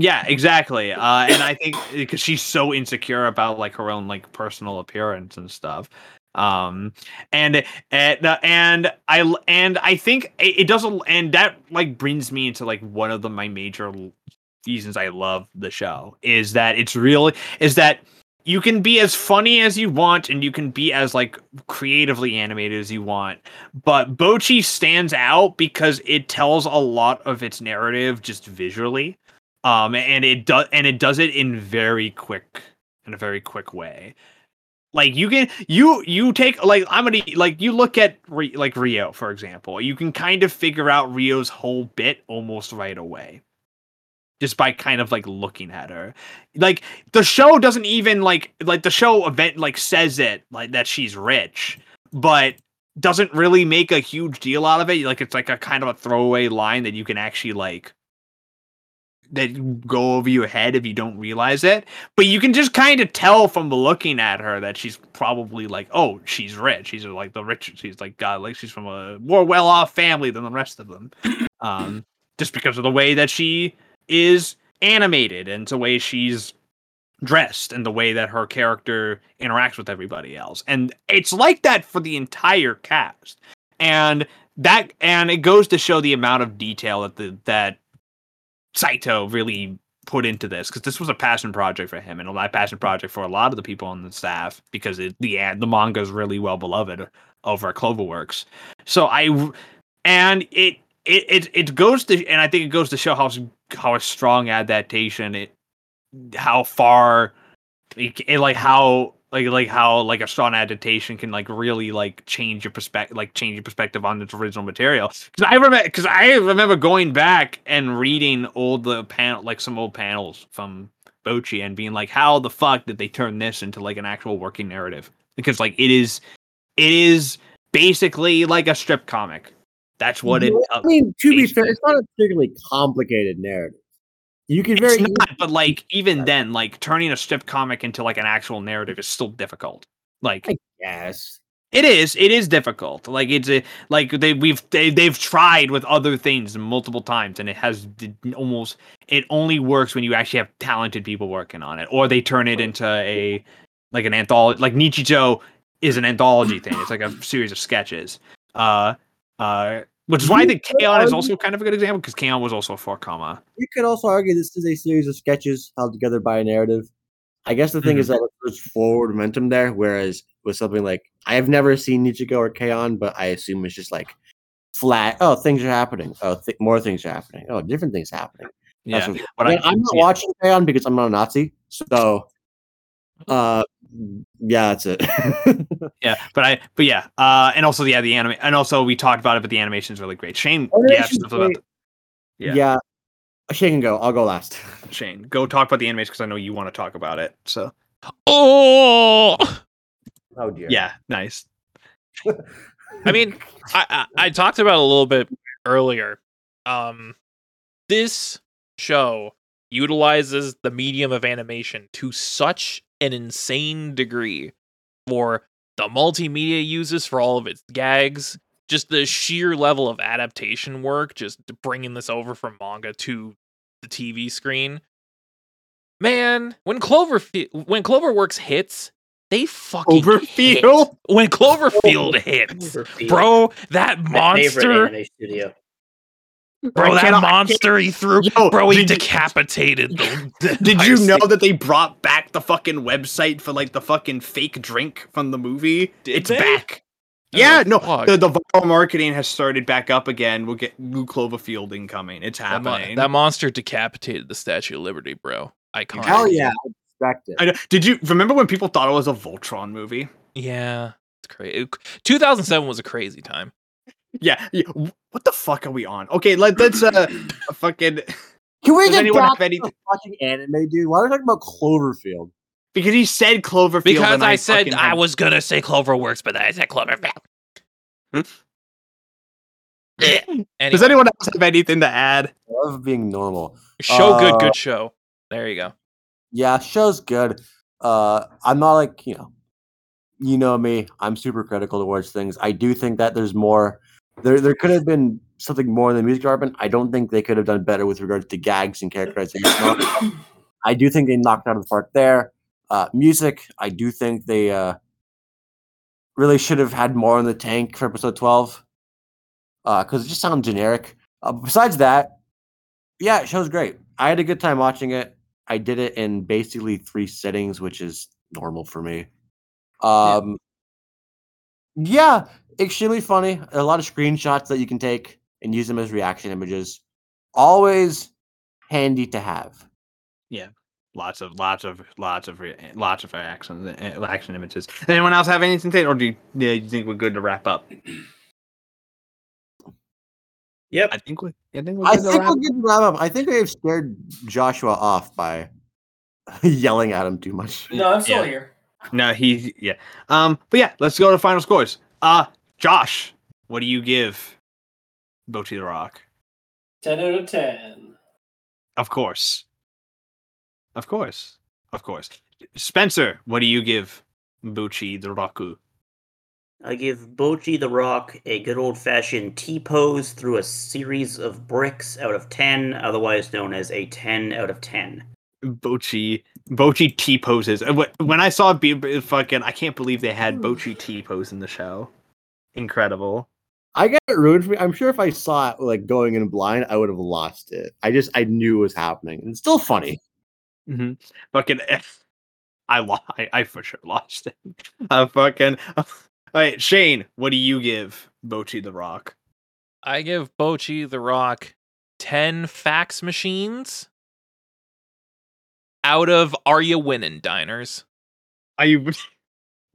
Yeah, exactly. Uh, and I think because she's so insecure about like her own like personal appearance and stuff. Um, and and uh, and I and I think it, it doesn't. And that like brings me into like one of the my major reasons I love the show is that it's really is that you can be as funny as you want and you can be as like creatively animated as you want but bocchi stands out because it tells a lot of its narrative just visually um and it does and it does it in very quick in a very quick way. Like you can you you take like i'm gonna like you look at like ryo for example. You can kind of figure out ryo's whole bit almost right away. Just by kind of like looking at her. Like the show doesn't even like like the show event like says it like that she's rich but doesn't really make a huge deal out of it. Like it's like a kind of a throwaway line that you can actually like that go over your head if you don't realize it but you can just kind of tell from looking at her that she's probably like oh she's rich. She's like the rich she's like god like she's from a more well-off family than the rest of them. Um just because of the way that she is animated and the way she's dressed and the way that her character interacts with everybody else. And it's like that for the entire cast. And that and it goes to show the amount of detail that the that Saito really put into this because this was a passion project for him and a passion project for a lot of the people on the staff because it, the the manga is really well beloved over Cloverworks. So I and it it it it goes to and I think it goes to show how how a strong adaptation it how far it, it like how like like how like a strong adaptation can like really like change your perspective like change your perspective on its original material. Because i remember because i remember going back and reading old uh, the panel like some old panels from bocchi and being like how the fuck did they turn this into like an actual working narrative? Because like it is it is basically like a strip comic. That's what it I uh, mean, to be fair, it's not a particularly complicated narrative. You can very not, but like even then like turning a strip comic into like an actual narrative is still difficult like I guess. It is. It is difficult. Like it's a like they we've they, they've tried with other things multiple times, and it has almost. It only works when you actually have talented people working on it, or they turn it into a like an anthology. Like Nichijou is an anthology thing. It's like a series of sketches. Uh, uh, which is why I think K-On! is also kind of a good example because K-On! was also a four-koma. You could also argue this is a series of sketches held together by a narrative. I guess the thing is that there's forward momentum there, whereas with something like I have never seen Nichijou or K-On, but I assume it's just like flat. Oh, things are happening. Oh, th- more things are happening. Oh, different things happening. That's Yeah, what- but I, I'm not watching K-On because I'm not a Nazi. So, uh, yeah, that's it. yeah, but I, but yeah, uh, and also yeah, the anime, and also we talked about it, but the animation is really great. Shane, yeah, Animation's stuff about great. the- Yeah. yeah. Shane can go. I'll go last. Shane, go talk about the animation because I know you want to talk about it. So Oh, Oh dear. yeah, nice. I mean, I, I I talked about it a little bit earlier. Um, this show utilizes the medium of animation to such an insane degree for the multimedia uses for all of its gags, just the sheer level of adaptation work, just bringing this over from manga to the TV screen. Man, when Cloverfield when Cloverworks hits, they fucking hit. When Cloverfield oh, hits, Cloverfield. bro, that My favorite monster, anime studio. Bro, I that monster he threw, Yo, bro, he did you- decapitated the. the Did you know city. that they brought back the fucking website for like the fucking fake drink from the movie? Did it's they? back. Oh, Yeah, no, fuck. the, the viral marketing has started back up again. We'll get new Cloverfield incoming. It's that, mo- happening. that monster decapitated the Statue of Liberty, bro. Iconic. Hell yeah. I expect it. I know. Did you remember when people thought it was a Voltron movie? Yeah, it's crazy. 2007 was a crazy time. Yeah. yeah. What the fuck are we on? Okay, let, let's uh fucking Can we Does get anyone back have any- to watching anime, dude? Why are we talking about Cloverfield? because he said Cloverfield. Because and I, said I had- was gonna say Cloverworks, but then I said Cloverfield. Hmm? anyway, Does anyone else have anything to add? I love being normal. show good, Uh, good show. There you go. Yeah, show's good. Uh, I'm not like you know, you know me. I'm super critical towards things. I do think that there's more. There, there could have been something more in the music department. I don't think they could have done better with regards to gags and characterization. I do think they knocked out of the park there. Uh, music, I do think they uh, really should have had more in the tank for episode 12 because it just sounds generic. Uh, besides that, yeah, it show's great. I had a good time watching it. I did it in basically three settings, which is normal for me. Um, yeah, extremely funny. A lot of screenshots that you can take and use them as reaction images. Always handy to have. Yeah. Lots of, lots of, lots of, re- lots of action, action images. Anyone else have anything to say, or do you, yeah, you think we're good to wrap up? Yep. I think we, I think we're I good to think wrap we'll get to wrap up. I think we have scared Joshua off by yelling at him too much. No, I'm still Yeah. here. No, he yeah. Um, but yeah, let's go to final scores. Uh Josh, what do you give Bocchi the Rock? 10 out of 10. Of course. Of course. Of course. Spencer, what do you give Buchi the Roku? I give Bocchi the Rock a good old fashioned T pose through a series of bricks out of 10, otherwise known as a 10 out of 10. Bocchi Bocchi T poses. Uh, When I saw be fucking I can't believe they had Bocchi T pose in the show. Incredible. I got it ruined for me. I'm sure if I saw it like going in blind, I would have lost it. I just I knew it was happening. It's still funny. hmm Fucking, I, lo- I I for sure lost it. I fucking. All right, Shane, what do you give Bocchi the Rock? I give Bocchi the Rock 10 fax machines out of Are You Winning Diners. Are you?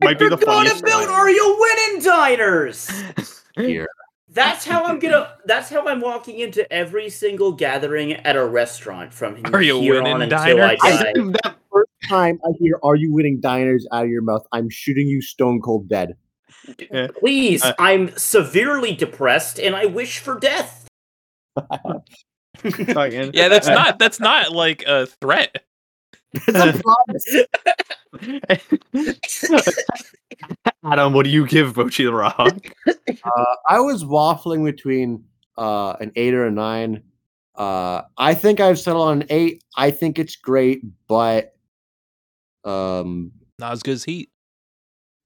Might be the forgot funniest. about line. Are You Winning Diners? Here. That's how I'm gonna. That's how I'm walking into every single gathering at a restaurant from Are you here winning on until I diners? die. that first time I hear "Are you winning diners" out of your mouth, I'm shooting you stone cold dead. Please, Uh, I'm severely depressed and I wish for death. Yeah, that's not that's not like a threat. It's a promise. Adam, what do you give Bocchi the Rock? Uh, I was waffling between uh, an eight or a nine. Uh, I think I've settled on an eight. I think it's great, but um, Not as good as Heat.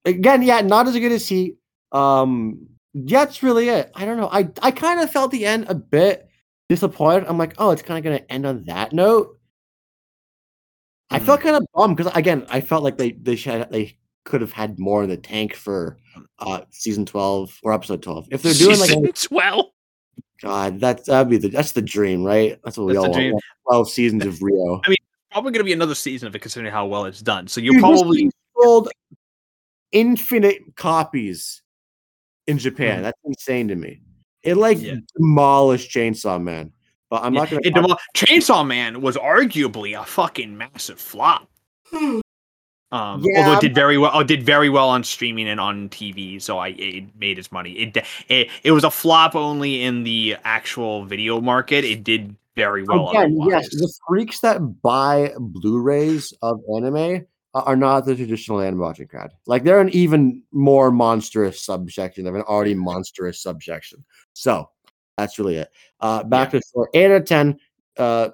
again, yeah, not as good as he. Um, that's really it. I don't know. I I kind of felt the end a bit disappointed. I'm like, oh, it's kind of going to end on that note. I felt kind of bummed because again, I felt like they they should they could have had more in the tank for uh season twelve or episode twelve. If they're doing like, Season 12. God, that's that'd be the that's the dream, right? That's what we all dream. want. Twelve seasons of Ryo. I mean, probably going to be another season of it, considering how well it's done. So you Dude, probably sold infinite copies in Japan. Mhm. That's insane to me. It like Yeah. demolished Chainsaw Man. But I'm not gonna. It demo- Chainsaw Man was arguably a fucking massive flop. Um, Yeah, although it did very well, oh, did very well on streaming and on TV, so I it made its money. It, it it was a flop only in the actual video market. It did very well. Again, yes, the freaks that buy Blu-rays of anime are not the traditional anime watching crowd. Like they're an even more monstrous subsection of an already monstrous subsection. So that's really it. Uh, back to score. Eight out of ten. Uh,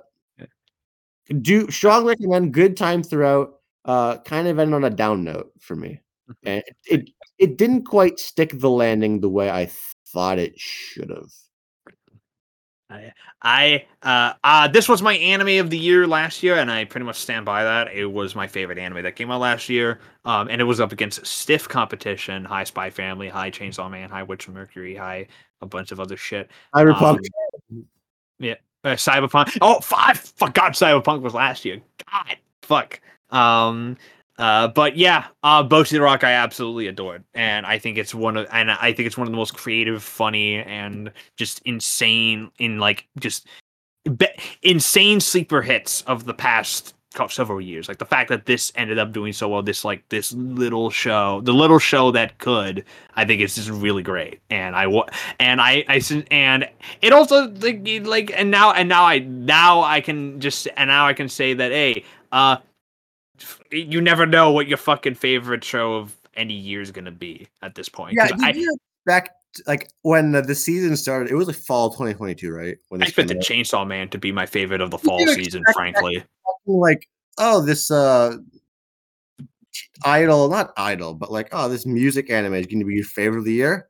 do strong recommend. Good time throughout. Uh, kind of ended on a down note for me, Mm-hmm. and it it didn't quite stick the landing the way I thought it should have. I uh, uh this was my anime of the year last year, and I pretty much stand by that. It was my favorite anime that came out last year. Um, and it was up against stiff competition: High Spy Family, High Chainsaw Man, High Witch of Mercury, High a bunch of other shit. Cyberpunk. Um, uh, Cyberpunk. Oh, five. Fuck God, Cyberpunk was last year. God, fuck. Um, uh, but yeah, uh, Bocchi the Rock I absolutely adored, and I think it's one of, and I think it's one of the most creative, funny, and just insane in like just be- insane sleeper hits of the past several years. Like the fact that this ended up doing so well, this like this little show, the little show that could, I think it's just really great. And I and I and it also like like and now and now I now I can just and now I can say that hey, uh, you never know what your fucking favorite show of any year is gonna be at this point. Yeah, I, expect like when the, the season started? It was like fall 2022, right? When I this expect the. Chainsaw Man to be my favorite of the fall season, frankly. like, oh, this uh idol, not idol, but like, oh, this music anime is going to be your favorite of the year.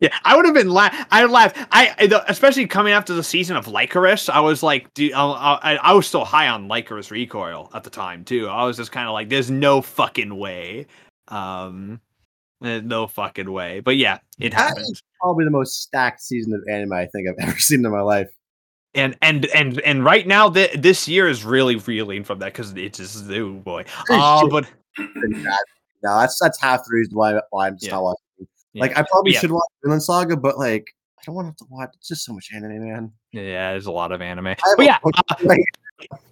Yeah, I would have been laugh. I laughed. I, especially coming after the season of Lycoris. I was like, dude, I, I, I was still high on Lycoris Recoil at the time too. I was just kind of like, there's no fucking way, um, eh, no fucking way. But yeah, it is probably the most stacked season of anime I think I've ever seen in my life. And and and and right now, th- this year is really reeling from that because it's just oh boy. Oh, shit. but. No, that's that's half the reason why, why I'm just Yeah. not watching. yeah. Like, I probably Yeah. should watch Vinland Saga, but like, I don't want to have to watch. It's just so much anime, man. yeah, there's a lot of anime. But yeah, uh,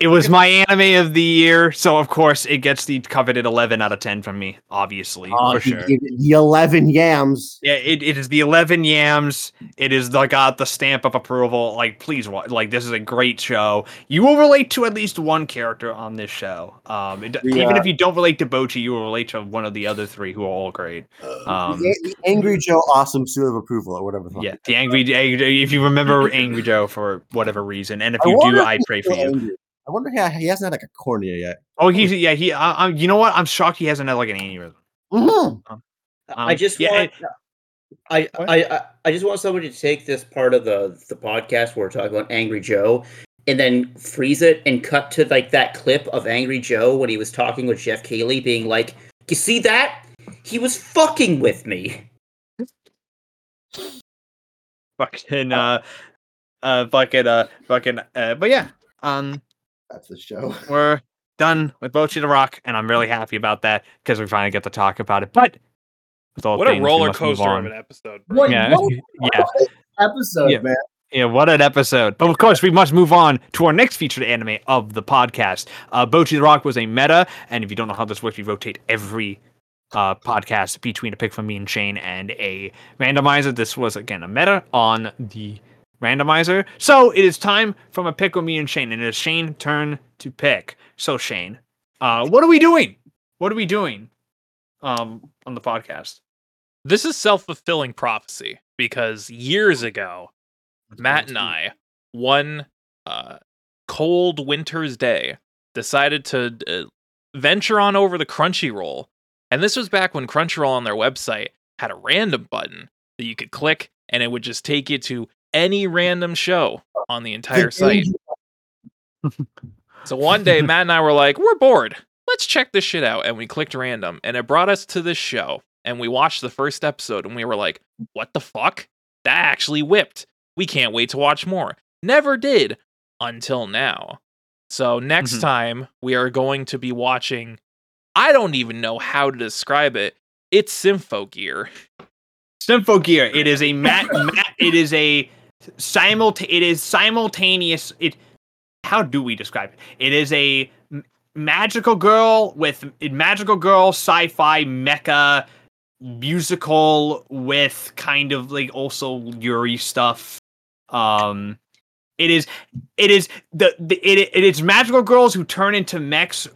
It was my anime of the year, so of course it gets the coveted 11 out of 10 from me, obviously, oh, for sure. the 11 yams. Yeah, it, it is the 11 yams. It is the got the stamp of approval. Like, please watch. Like, this is a great show. You will relate to at least one character on this show. Um, it, even if you don't relate to Bocchi, you will relate to one of the other three who are all great. Um, the, the Angry Joe awesome seal of approval or whatever. yeah, the angry. If you remember Angry Joe for whatever reason, and if you wonder do, I pray for you. angry. I wonder how he hasn't had like a cornea yet. Oh, he's yeah. He, I, I, you know what? I'm shocked he hasn't had like an aneurysm. Mhm. I Um, just yeah, want I, I I I just want somebody to take this part of the the podcast where we're talking about Angry Joe and then freeze it and cut to like that clip of Angry Joe when he was talking with Geoff Keighley being like, You see that? He was fucking with me. Fucking uh, uh, fucking uh, fucking uh, but yeah, um, That's the show. we're done with Bocchi the Rock, and I'm really happy about that because we finally get to talk about it. But with all What a things, we roller coaster of an episode. What- Yeah, what yeah. episode, Yeah. man. Yeah, what an episode. But of course, we must move on to our next featured anime of the podcast. Uh, Bocchi the Rock was a meta, and if you don't know how this works, we rotate every uh, podcast between a pick from me and Shane and a randomizer. This was, again, a meta on the randomizer. So it is time from a pick with me and Shane, and it is Shane's turn to pick. So, Shane, uh, what are we doing? What are we doing um, on the podcast? This is self fulfilling prophecy because years ago, Matt and I, one uh, cold winter's day, decided to uh, venture on over the Crunchyroll. And this was back when Crunchyroll on their website had a random button that you could click and it would just take you to any random show on the entire site. So one day, Matt and I were like, we're bored. Let's check this shit out. And we clicked random and it brought us to this show. And we watched the first episode and we were like, what the fuck? That actually whipped. We can't wait to watch more. Never did until now. So next Mhm. time we are going to be watching, I don't even know how to describe it. It's Symphogear. Sympho Gear. It is a Matt. mat it is a simulta- It is simultaneous. It. How do we describe it? It is a m- magical girl with magical girl sci-fi mecha musical with kind of like also Yuri stuff. Um, it is. It is the, the it, it is magical girls who turn into mechs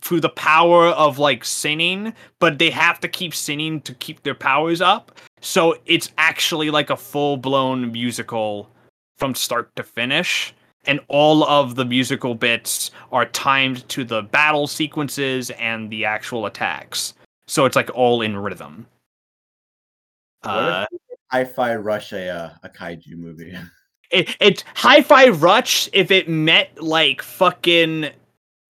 through the power of like sinning, but they have to keep sinning to keep their powers up. So it's actually like a full blown musical from start to finish. And all of the musical bits are timed to the battle sequences and the actual attacks. So it's like all in rhythm. Uh, Hi-Fi Rush a uh, a kaiju movie. it, it's Hi-Fi Rush if it met like fucking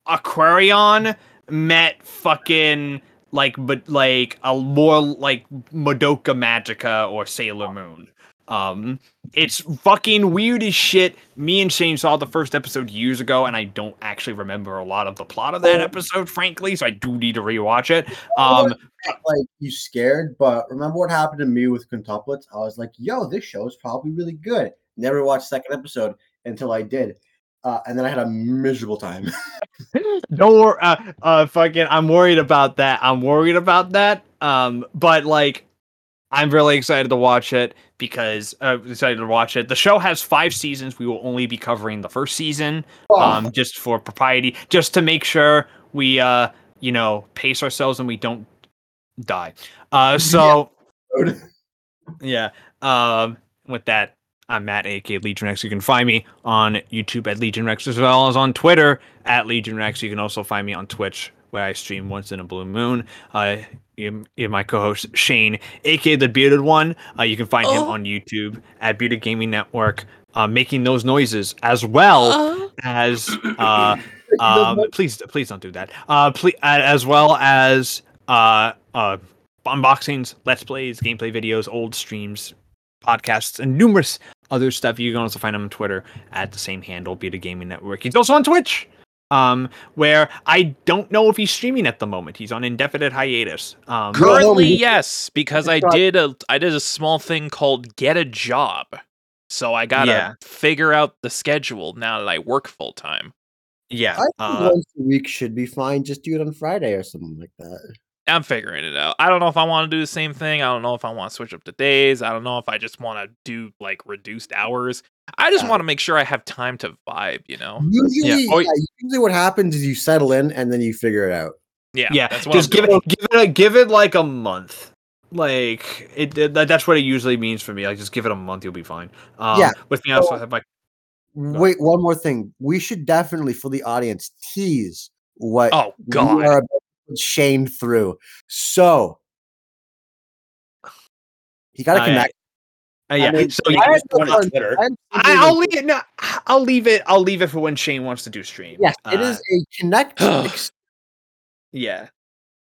Aquarion met fucking like but like a more like Madoka Magica or Sailor Moon. Um it's fucking weird as shit. Me and Shane saw the first episode years ago and I don't actually remember a lot of the plot of that episode frankly, so I do need to rewatch it. Um like you scared, but remember what happened to me with quintuplets? I was like, "Yo, this show is probably really good." Never watched second episode until I did, uh, and then I had a miserable time. Don't worry. Uh, uh, fucking, I'm worried about that. I'm worried about that. Um, but like, I'm really excited to watch it because uh, excited to watch it. The show has five seasons. We will only be covering the first season, um, just for propriety, just to make sure we, uh, you know, pace ourselves and we don't die. Uh, so yeah. Um, with that, I'm Matt, aka LegionWrex. You can find me on YouTube at LegionWrex as well as on Twitter at LegionWrex. You can also find me on Twitch where I stream once in a blue moon. Uh, you, you my co-host Shane, aka the Bearded One. Uh, you can find him Oh. on YouTube at Bearded Gaming Network, uh, making those noises as well Uh, as uh, um, please please don't do that. Uh, please, as well as uh, uh, unboxings, let's plays, gameplay videos, old streams, podcasts, and numerous other stuff. You can also find him on Twitter at the same handle, Bearded Gaming Network. He's also on Twitch, um, where I don't know if he's streaming at the moment. He's on indefinite hiatus. Um, Cool. Currently, he- yes, because I did a I did a small thing called get a job. So I gotta Yeah. figure out the schedule now that I work full time. yeah, I think uh, once a week should be fine. Just do it on Friday or something like that. I'm figuring it out. I don't know if I want to do the same thing. I don't know if I want to switch up the days. I don't know if I just want to do like reduced hours. I just Yeah. want to make sure I have time to vibe, you know? Usually, Oh, yeah, usually what happens is you settle in and then you figure it out. Yeah. yeah, That's what just I'm give doing. it, give it, a, give it like a month. Like it, it- that's what it usually means for me. Like just give it a month, you'll be fine. Um, Yeah. With me, I also have my Wait, one more thing. We should definitely, for the audience, tease what Oh we god. Are about to put Shane through. So He got a yeah. connect. Uh, yeah. I mean, so I you- just go on Twitter. I'm I, simply I'll leave it. No, I'll leave it. I'll leave it for when Shane wants to do stream. Yes, it Uh, is a connect, ex- Yeah.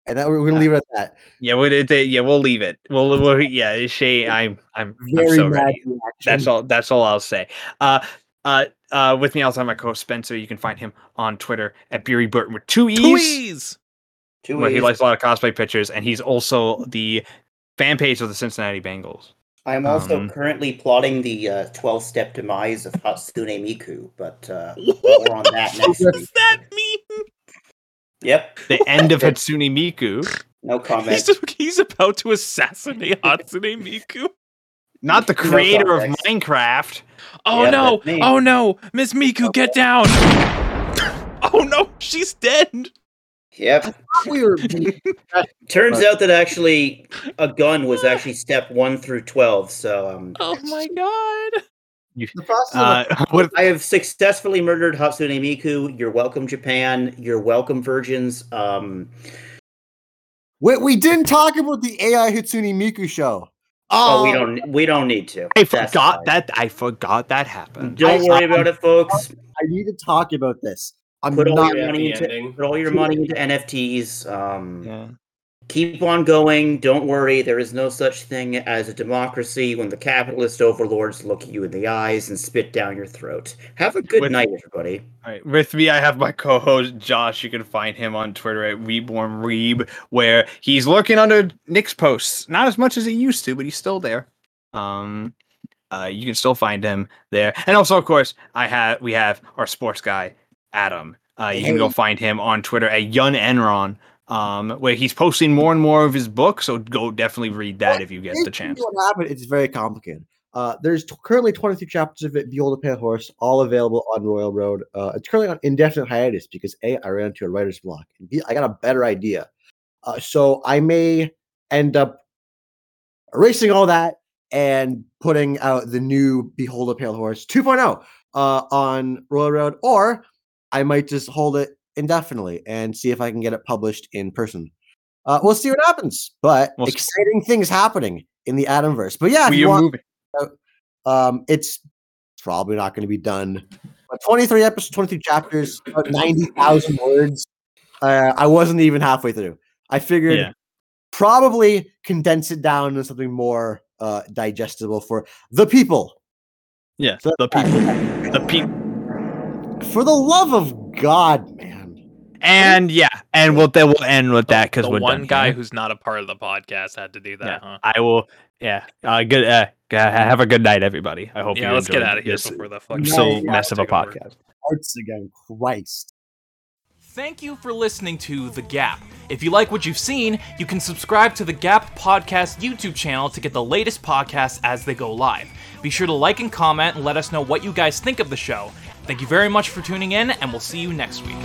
and that, we're going to leave it at that. Yeah. We'll, it, yeah. We'll leave it. We'll. we'll yeah. Shane. I'm. I'm. I'm Very so ready. reaction. That's all. That's all I'll say. Uh. Uh. Uh. With me I also my co-host Spencer. You can find him on Twitter at Beery Burton with two e's. Please. Two Where he likes a lot of cosplay pictures, and he's also the fan page of the Cincinnati Bengals. I'm also Um, currently plotting the uh, 12 step demise of Hatsune Miku, but uh, more on that next week. What's that mean? Yep, The end of Hatsune Miku. no comment. He's, he's about to assassinate Hatsune Miku. Not the No creator of. Minecraft. Oh Yeah, no! Oh no! Miss Miku, get down! oh no, she's dead. Yep. We were Turns out that actually a gun was actually step one through 12. So um, Oh my god! the process. of Uh, what, I have successfully murdered Hatsune Miku. You're welcome, Japan. You're welcome, virgins. Um, Wait, we didn't talk about the AI Hatsune Miku show. oh, we don't. We don't need to. I That's forgot fine. that. I forgot that happened. Don't I- worry about it, folks. I need to talk about this. I'm Put all not. your money into ending. put all your money into NFTs. Um, Yeah. keep on going. Don't worry. There is no such thing as a democracy when the capitalist overlords look you in the eyes and spit down your throat. Have a good With- night, everybody. All right. With me, I have my co-host Josh. You can find him on Twitter at RebornWeeb, where he's lurking under Nick's posts. Not as much as he used to, but he's still there. Um, uh, you can still find him there. And also, of course, I have we have our sports guy Adam. Uh, you can go find him on Twitter at YungEnron. Um, where he's posting more and more of his book, so go definitely read that if you get the chance. Happened? It's very complicated. Uh, there's t- currently 23 chapters of it, Behold a Pale Horse, all available on Royal Road. Uh, it's currently on indefinite hiatus because A, I ran into a writer's block, and B, I got a better idea. Uh, so I may end up erasing all that and putting out the new Behold a Pale Horse 2.0 uh, on Royal Road, or I might just hold it indefinitely and see if I can get it published in person. Uh, we'll see what happens, but We'll exciting things happening in the Adamverse. But yeah, We are want, moving. um, it's probably not going to be done. But 23 episodes, 23 chapters, about 90,000 words. Uh, I wasn't even halfway through. I figured Yeah. probably condense it down into something more uh, digestible for the people. Yeah, So- the people, the people. For the love of God, man. And yeah, and we'll then we'll end with that because the we're one done guy here. who's not a part of the podcast had to do that, Yeah, huh? I will. Yeah, uh, good. Uh, have a good night, everybody. I hope. You all Yeah, you let's get out of here this before the fucking so Yeah, mess of a podcast. Hearts again, Christ. Thank you for listening to The Gap. If you like what you've seen, you can subscribe to the Gap Podcast YouTube channel to get the latest podcasts as they go live. Be sure to like and comment and let us know what you guys think of the show. Thank you very much for tuning in, and we'll see you next week.